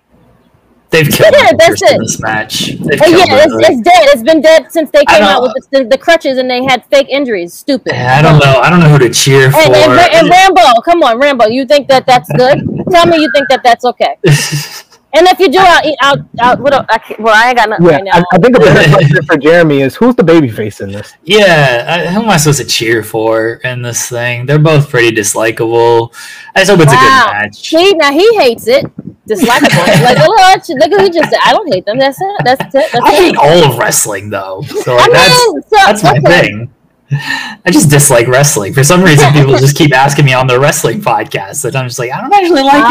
They've killed Yeah, her that's in it. this match. They've Oh, yeah, it's, it's dead. It's been dead since they came out with the, the, crutches and they had fake injuries. Stupid. I don't know. I don't know who to cheer for. And, and, *laughs* and Rambo, come on, Rambo. You think that that's good? Tell me you think that that's okay. *laughs* And if you do, I'll eat out. out what? el- I can't, well, I ain't got nothing Yeah, right now. I, I think a better question for Jeremy is who's the babyface in this? yeah, I, who am I supposed to cheer for in this thing? They're both pretty dislikable. I just hope it's Wow. a good match. See, now he hates it. Dislikable. *laughs* like, look, what- look what he just said. I don't hate them. That's it. That's it. That's I it. hate all of wrestling though. So I like, that's mean, so, that's my okay. thing. I just dislike wrestling. For some reason, people just keep asking me on their wrestling podcast, and I'm just like, I don't actually like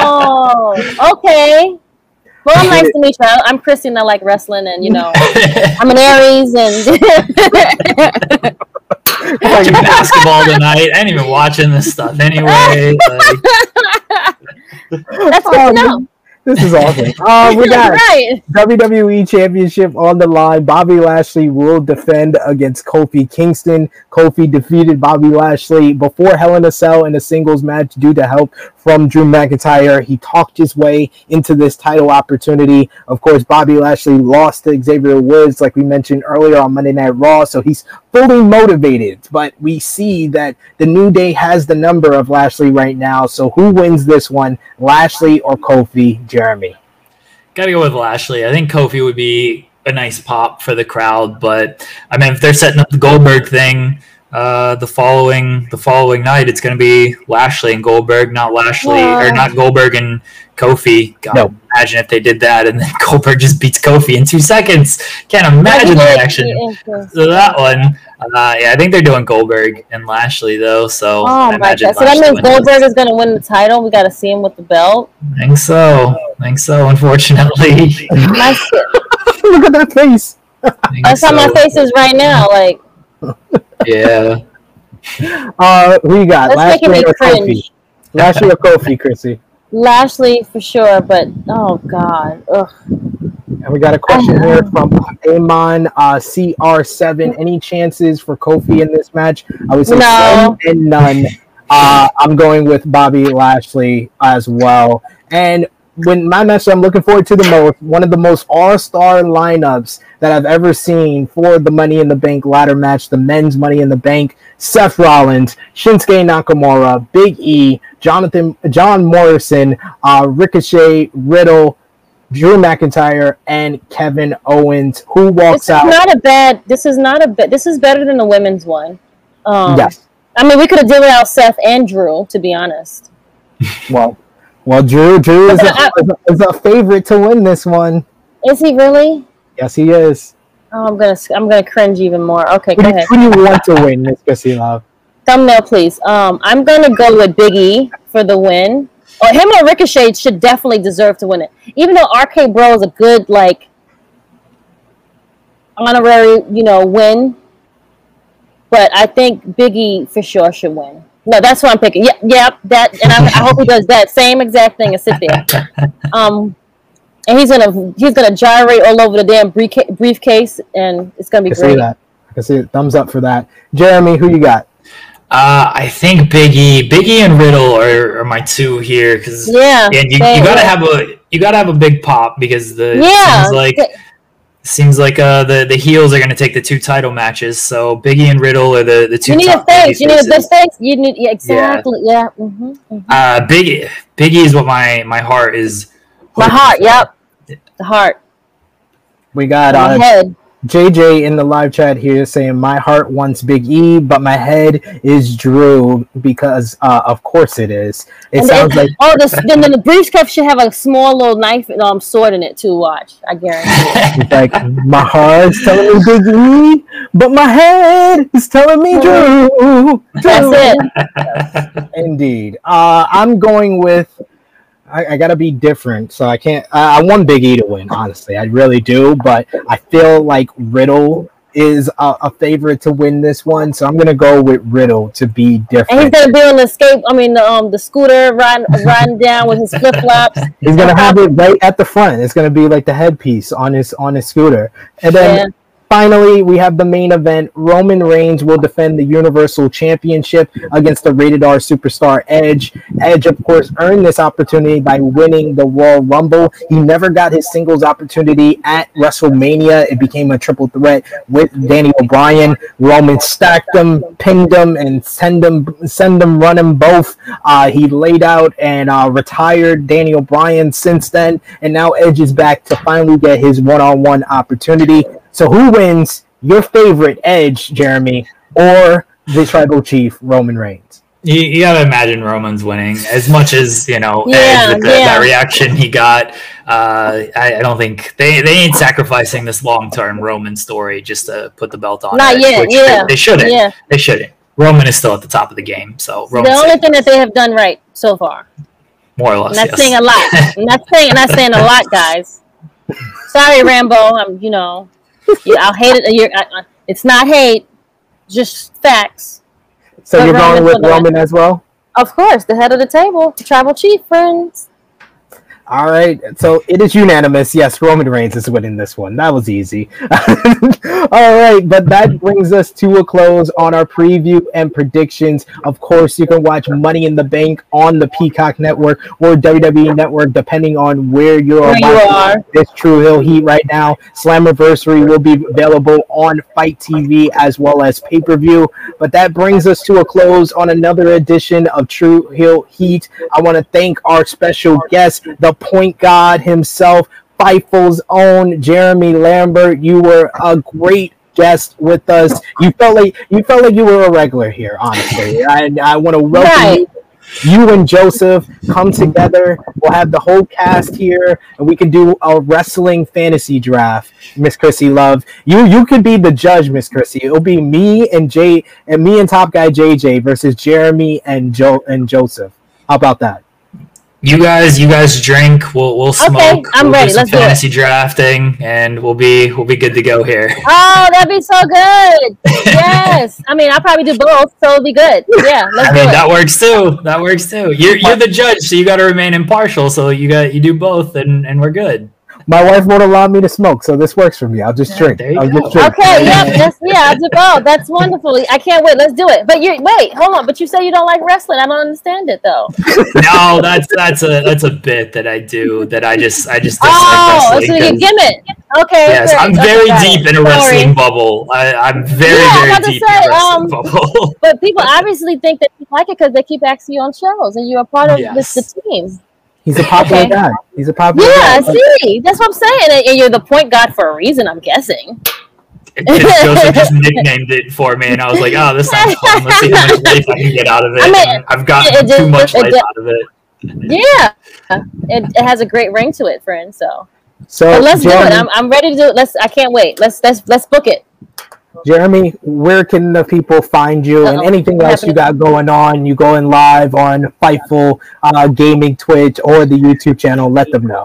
Oh, okay. Well, I'm *laughs* nice to meet you. I'm Christy and I like wrestling, and you know. I'm an Aries, and *laughs* watching basketball tonight. I ain't even watching this stuff anyway. Like, that's good to um, know. This is awesome. *laughs* Uh, we got right. WWE Championship on the line. Bobby Lashley will defend against Kofi Kingston. Kofi defeated Bobby Lashley before Hell in a Cell in a singles match due to help from Drew McIntyre. He talked his way into this title opportunity. Of course, Bobby Lashley lost to Xavier Woods, like we mentioned earlier on Monday Night Raw, so he's fully motivated. But we see that the New Day has the number of Lashley right now. So who wins this one, Lashley or Kofi? Jeremy. Gotta go with Lashley. I think Kofi would be a nice pop for the crowd, but I mean, if they're setting up the Goldberg thing uh, the following the following night, it's going to be Lashley and Goldberg, not Lashley Yeah. or not Goldberg and Kofi. God, No. imagine if they did that and then *laughs* Goldberg just beats Kofi in two seconds. Can't imagine the reaction. So that one, uh, yeah, I think they're doing Goldberg and Lashley though. So I Oh my god! So that means. Goldberg is going to win the title. We got to see him with the belt. I think so. I think so. Unfortunately, *laughs* *laughs* Look at that face. I think That's how my face is right now. Like, Yeah. Uh, who you got? that's making me or Kofi? cringe. Lashley or Kofi, Chrissy? Lashley for sure, but oh god, ugh. And we got a question here from Amon uh, CR7. Any chances for Kofi in this match? I would say No. none and none. Uh, I'm going with Bobby Lashley as well. And when my match I'm looking forward to the most, one of the most all-star lineups that I've ever seen for the Money in the Bank ladder match, the men's Money in the Bank. Seth Rollins, Shinsuke Nakamura, Big E, Jonathan, John Morrison, uh, Ricochet, Riddle, Drew McIntyre, and Kevin Owens, who walks This is out. not a bad. This is not a bad. This is better than the women's one. Um, yes. I mean, we could have did without Seth and Drew, to be honest. Well, well, Drew, Drew is a, *laughs* is a, is a favorite to win this one. Is he really? Yes, he is. Oh, I'm gonna. I'm gonna cringe even more. Okay, Who go do, ahead. who do you want to *laughs* win, Miss Chrissy Love? thumbnail, please. Um, I'm gonna go with Biggie for the win. Or him or Ricochet should definitely deserve to win it. Even though RK Bro is a good like honorary, you know, win. But I think Biggie for sure should win. No, that's what I'm picking. Yeah, yeah, that, and I, I hope he does that same exact thing and sit there. Um, and he's gonna he's gonna gyrate all over the damn briefca- briefcase, and it's gonna be I can great. see that. I can see it. Thumbs up for that. Jeremy, who you got? Uh, I think Biggie, Biggie and Riddle are, are my two here because Yeah, and you, same, you gotta yeah. have a you gotta have a big pop because the Yeah, seems like seems like uh the the heels are gonna take the two title matches. So Biggie and Riddle are the the two. you need a top baby face. You need a good face. You need yeah, exactly. Yeah. hmm Uh, Biggie, Biggie is what my my heart is. My heart. for. Yep. The heart. We got My uh, head. JJ in the live chat here saying my heart wants Big E, but my head is Drew because uh, of course it is. It And sounds then, like oh, this, then, the briefcase should have a small little knife, and um, sword in it too. Watch, I guarantee. it. *laughs* it's like my heart's telling me Big E, but my head is telling me Drew. That's it. Indeed. Uh, I'm going with. I, I gotta be different, so I can't. I, I want Big E to win, honestly. I really do, but I feel like Riddle is a, a favorite to win this one, so I'm gonna go with Riddle to be different. And he's gonna be on the escape. I mean, the, um, the scooter riding, riding *laughs* down with his flip flops. He's gonna have it right at the front. It's gonna be like the headpiece on his on his scooter, and then. Yeah. Finally, we have the main event. Roman Reigns will defend the Universal Championship against the rated R superstar Edge. Edge, of course, earned this opportunity by winning the Royal Rumble. He never got his singles opportunity at WrestleMania. It became a triple threat with Daniel Bryan. Roman stacked them, pinned them, and send them, send them running both. Uh, he laid out and uh, retired Daniel Bryan since then, and now Edge is back to finally get his one-on-one opportunity. So who wins? Your favorite Edge, Jeremy, or the Tribal Chief Roman Reigns? You, you gotta imagine Roman's winning as much as you know Yeah, Edge with the, yeah. that reaction he got. Uh, I, I don't think they, they ain't sacrificing this long term Roman story just to put the belt on. Not Edge, yet, which yeah, they, they shouldn't. Yeah, They shouldn't. Roman is still at the top of the game, so the Roman only thing that they have done right so far. more or And less. that's yes. saying a lot. *laughs* And that's saying, and that's saying a lot, guys. Sorry, Rambo. I'm, you know, *laughs* you, I'll hate it. You're, I, I, it's not hate, just facts. So But you're going with the- Roman as well? Of course, the head of the table, tribal chief, friends. All right, so it is unanimous. Yes, Roman Reigns is winning this one. That was easy. *laughs* All right, but that brings us to a close on our preview and predictions. Of course, you can watch Money in the Bank on the Peacock Network or WWE Network, depending on where you are. Where you are. This True Heel Heat right now. Slammiversary will be available on FITE TV as well as pay per view. But that brings us to a close on another edition of True Heel Heat. I want to thank our special guest, the point god himself, Fightful's own Jeremy Lambert. You were a great guest with us. You felt like you felt like you were a regular here, honestly. And *laughs* I want to welcome Right. you. You and Joseph come together. We'll have the whole cast here, and we can do a wrestling fantasy draft. Miss Chrissy Love, you you could be the judge, Miss Chrissy. It'll be me and Jay and me and Top Guy JJ versus Jeremy and Joe and Joseph. How about that? You guys, you guys drink. We'll we'll smoke. I'm we'll ready. Do some Let's do it. fantasy drafting, and we'll be we'll be good to go here. Oh, that'd be so good. *laughs* Yes. I mean, I'll probably do both, so it'll be good. Yeah, *laughs* let's I mean that works too. That works too. You're you're the judge, so you got to remain impartial. So you got you do both, and and we're good. My wife won't allow me to smoke, so this works for me. I'll just drink. there I'll just drink. Okay, yep, that's yeah, I'll do both. That's wonderful. I can't wait. Let's do it. But you wait, hold on. But you say you don't like wrestling. I don't understand it though. *laughs* No, that's that's a that's a bit that I do. That I just I just dislike Oh, so wrestling you 'cause- gimmick. Okay. Yes, great. I'm very got deep in a Sorry. wrestling bubble. I, I'm very Yeah, I was very about to deep say, in a wrestling um, bubble. *laughs* But people obviously think that you like it because they keep asking you on shows, and you're a part of Yes. the, the team. He's a popular Okay. guy. He's a popular guy. Yeah, guy. see, that's what I'm saying. And, and you're the point guard for a reason, I'm guessing. Joseph just *laughs* nicknamed it for me, and I was like, "Oh, this sounds fun. Let's see how much life I can get out of it." I mean, I've gotten it- it too did- much it life did- out of it. Yeah, it, it has a great ring to it, friend. So, So but let's do it. I'm, I'm ready to do it. Let's. I can't wait. Let's let's let's book it. Jeremy, where can the people find you and anything else you got going on? You going live on Fightful uh, Gaming Twitch or the YouTube channel? Let them know.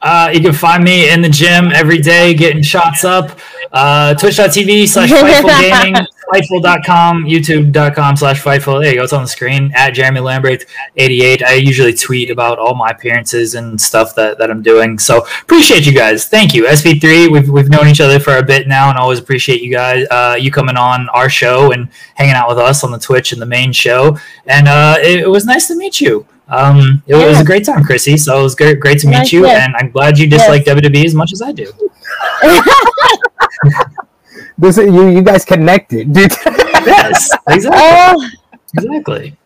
Uh, you can find me in the gym every day getting shots up. Uh, Twitch.tv slash Fightful Gaming. *laughs* Fightful.com, YouTube.com slash Fightful. There you go. It's on the screen at Jeremy Lambert 88. I usually tweet about all my appearances and stuff that, that I'm doing. So appreciate you guys. Thank you. SP3, we've, we've known each other for a bit now and always appreciate you guys, uh, you coming on our show and hanging out with us on the Twitch and the main show. And uh, it, it was nice to meet you. Um, it yeah. was a great time, Chrissy. So it was great, great to meet nice, you, yes. and I'm glad you dislike yes. WWE as much as I do. *laughs* this is, you you guys connected, dude. *laughs* yes, exactly. Uh, exactly.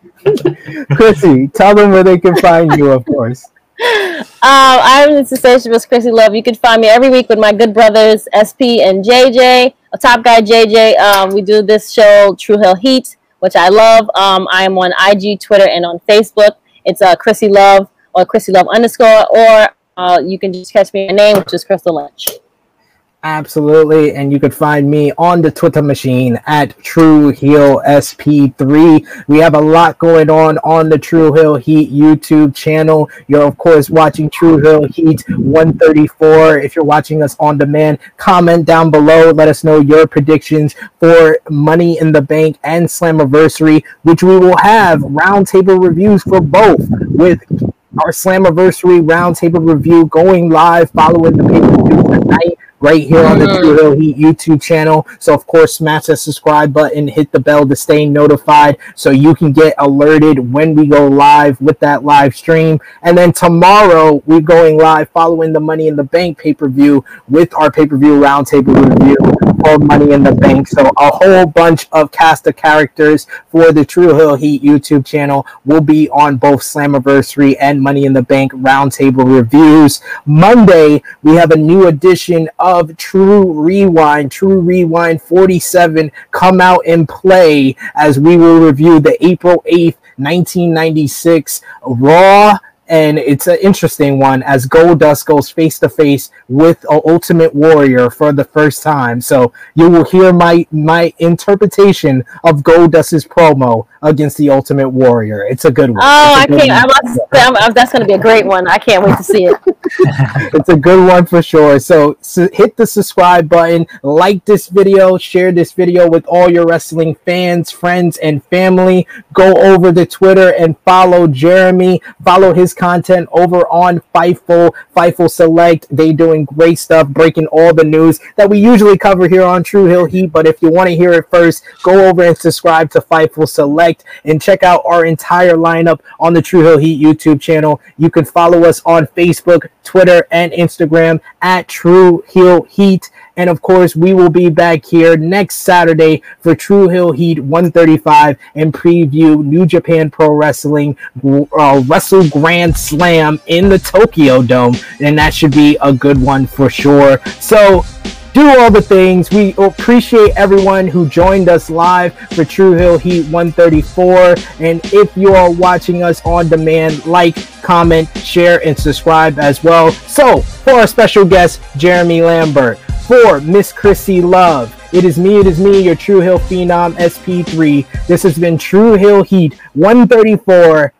Chrissy, tell them where they can find you, of course. Um, I'm the sensationalist Chrissy Love. You can find me every week with my good brothers SP and JJ, a top guy JJ. Um, we do this show True Heel Heat, which I love. Um, I am on IG, Twitter, and on Facebook. It's uh, Chrissy Love or Chrissy Love underscore, or uh, you can just catch me my name, which is Crystal Lynch. Absolutely. And you can find me on the Twitter machine at True Heel SP3. We have a lot going on on the True Heel Heat YouTube channel. You're, of course, watching True Heel Heat 134. If you're watching us on demand, comment down below. Let us know your predictions for Money in the Bank and Slammiversary, which we will have roundtable reviews for both with our Slammiversary roundtable review going live following the pay per view tonight right here on the mm-hmm. True Heel Heat YouTube channel. So, of course, smash that subscribe button, hit the bell to stay notified so you can get alerted when we go live with that live stream. And then tomorrow, we're going live following the Money in the Bank pay per view with our pay per view roundtable review for Money in the Bank. So, a whole bunch of cast of characters for the True Heel Heat YouTube channel will be on both Slammiversary and Money in the Bank roundtable reviews. Monday, we have a new edition of of True Rewind, True Rewind 47 come out and play as we will review the April 8th, 1996 Raw and it's an interesting one as Goldust goes face to face with Ultimate Warrior for the first time. So you will hear my my interpretation of Goldust's promo against the Ultimate Warrior. It's a good one. Oh, I can't. I must, I'm, I'm, that's going to be a great one. I can't wait to see it. *laughs* *laughs* it's a good one for sure. So, so hit the subscribe button, like this video, share this video with all your wrestling fans, friends, and family. Go over to Twitter and follow Jeremy. Follow his content over on Fightful, Fightful Select. They doing great stuff, breaking all the news that we usually cover here on True Heel Heat. But if you want to hear it first, go over and subscribe to Fightful Select and check out our entire lineup on the True Heel Heat YouTube channel. You can follow us on Facebook, Twitter, and Instagram at True Heel Heat. And of course, we will be back here next Saturday for True Heel Heat 135 and preview New Japan Pro Wrestling uh, Wrestle Grand Slam in the Tokyo Dome. And that should be a good one for sure. So, do all the things. We appreciate everyone who joined us live for True Heel Heat 134. And if you are watching us on demand, like, comment, share, and subscribe as well. So, for our special guest, Jeremy Lambert, for Miss Chrissy Love, it is me, it is me, your True Heel Phenom SP3. This has been True Heel Heat 134.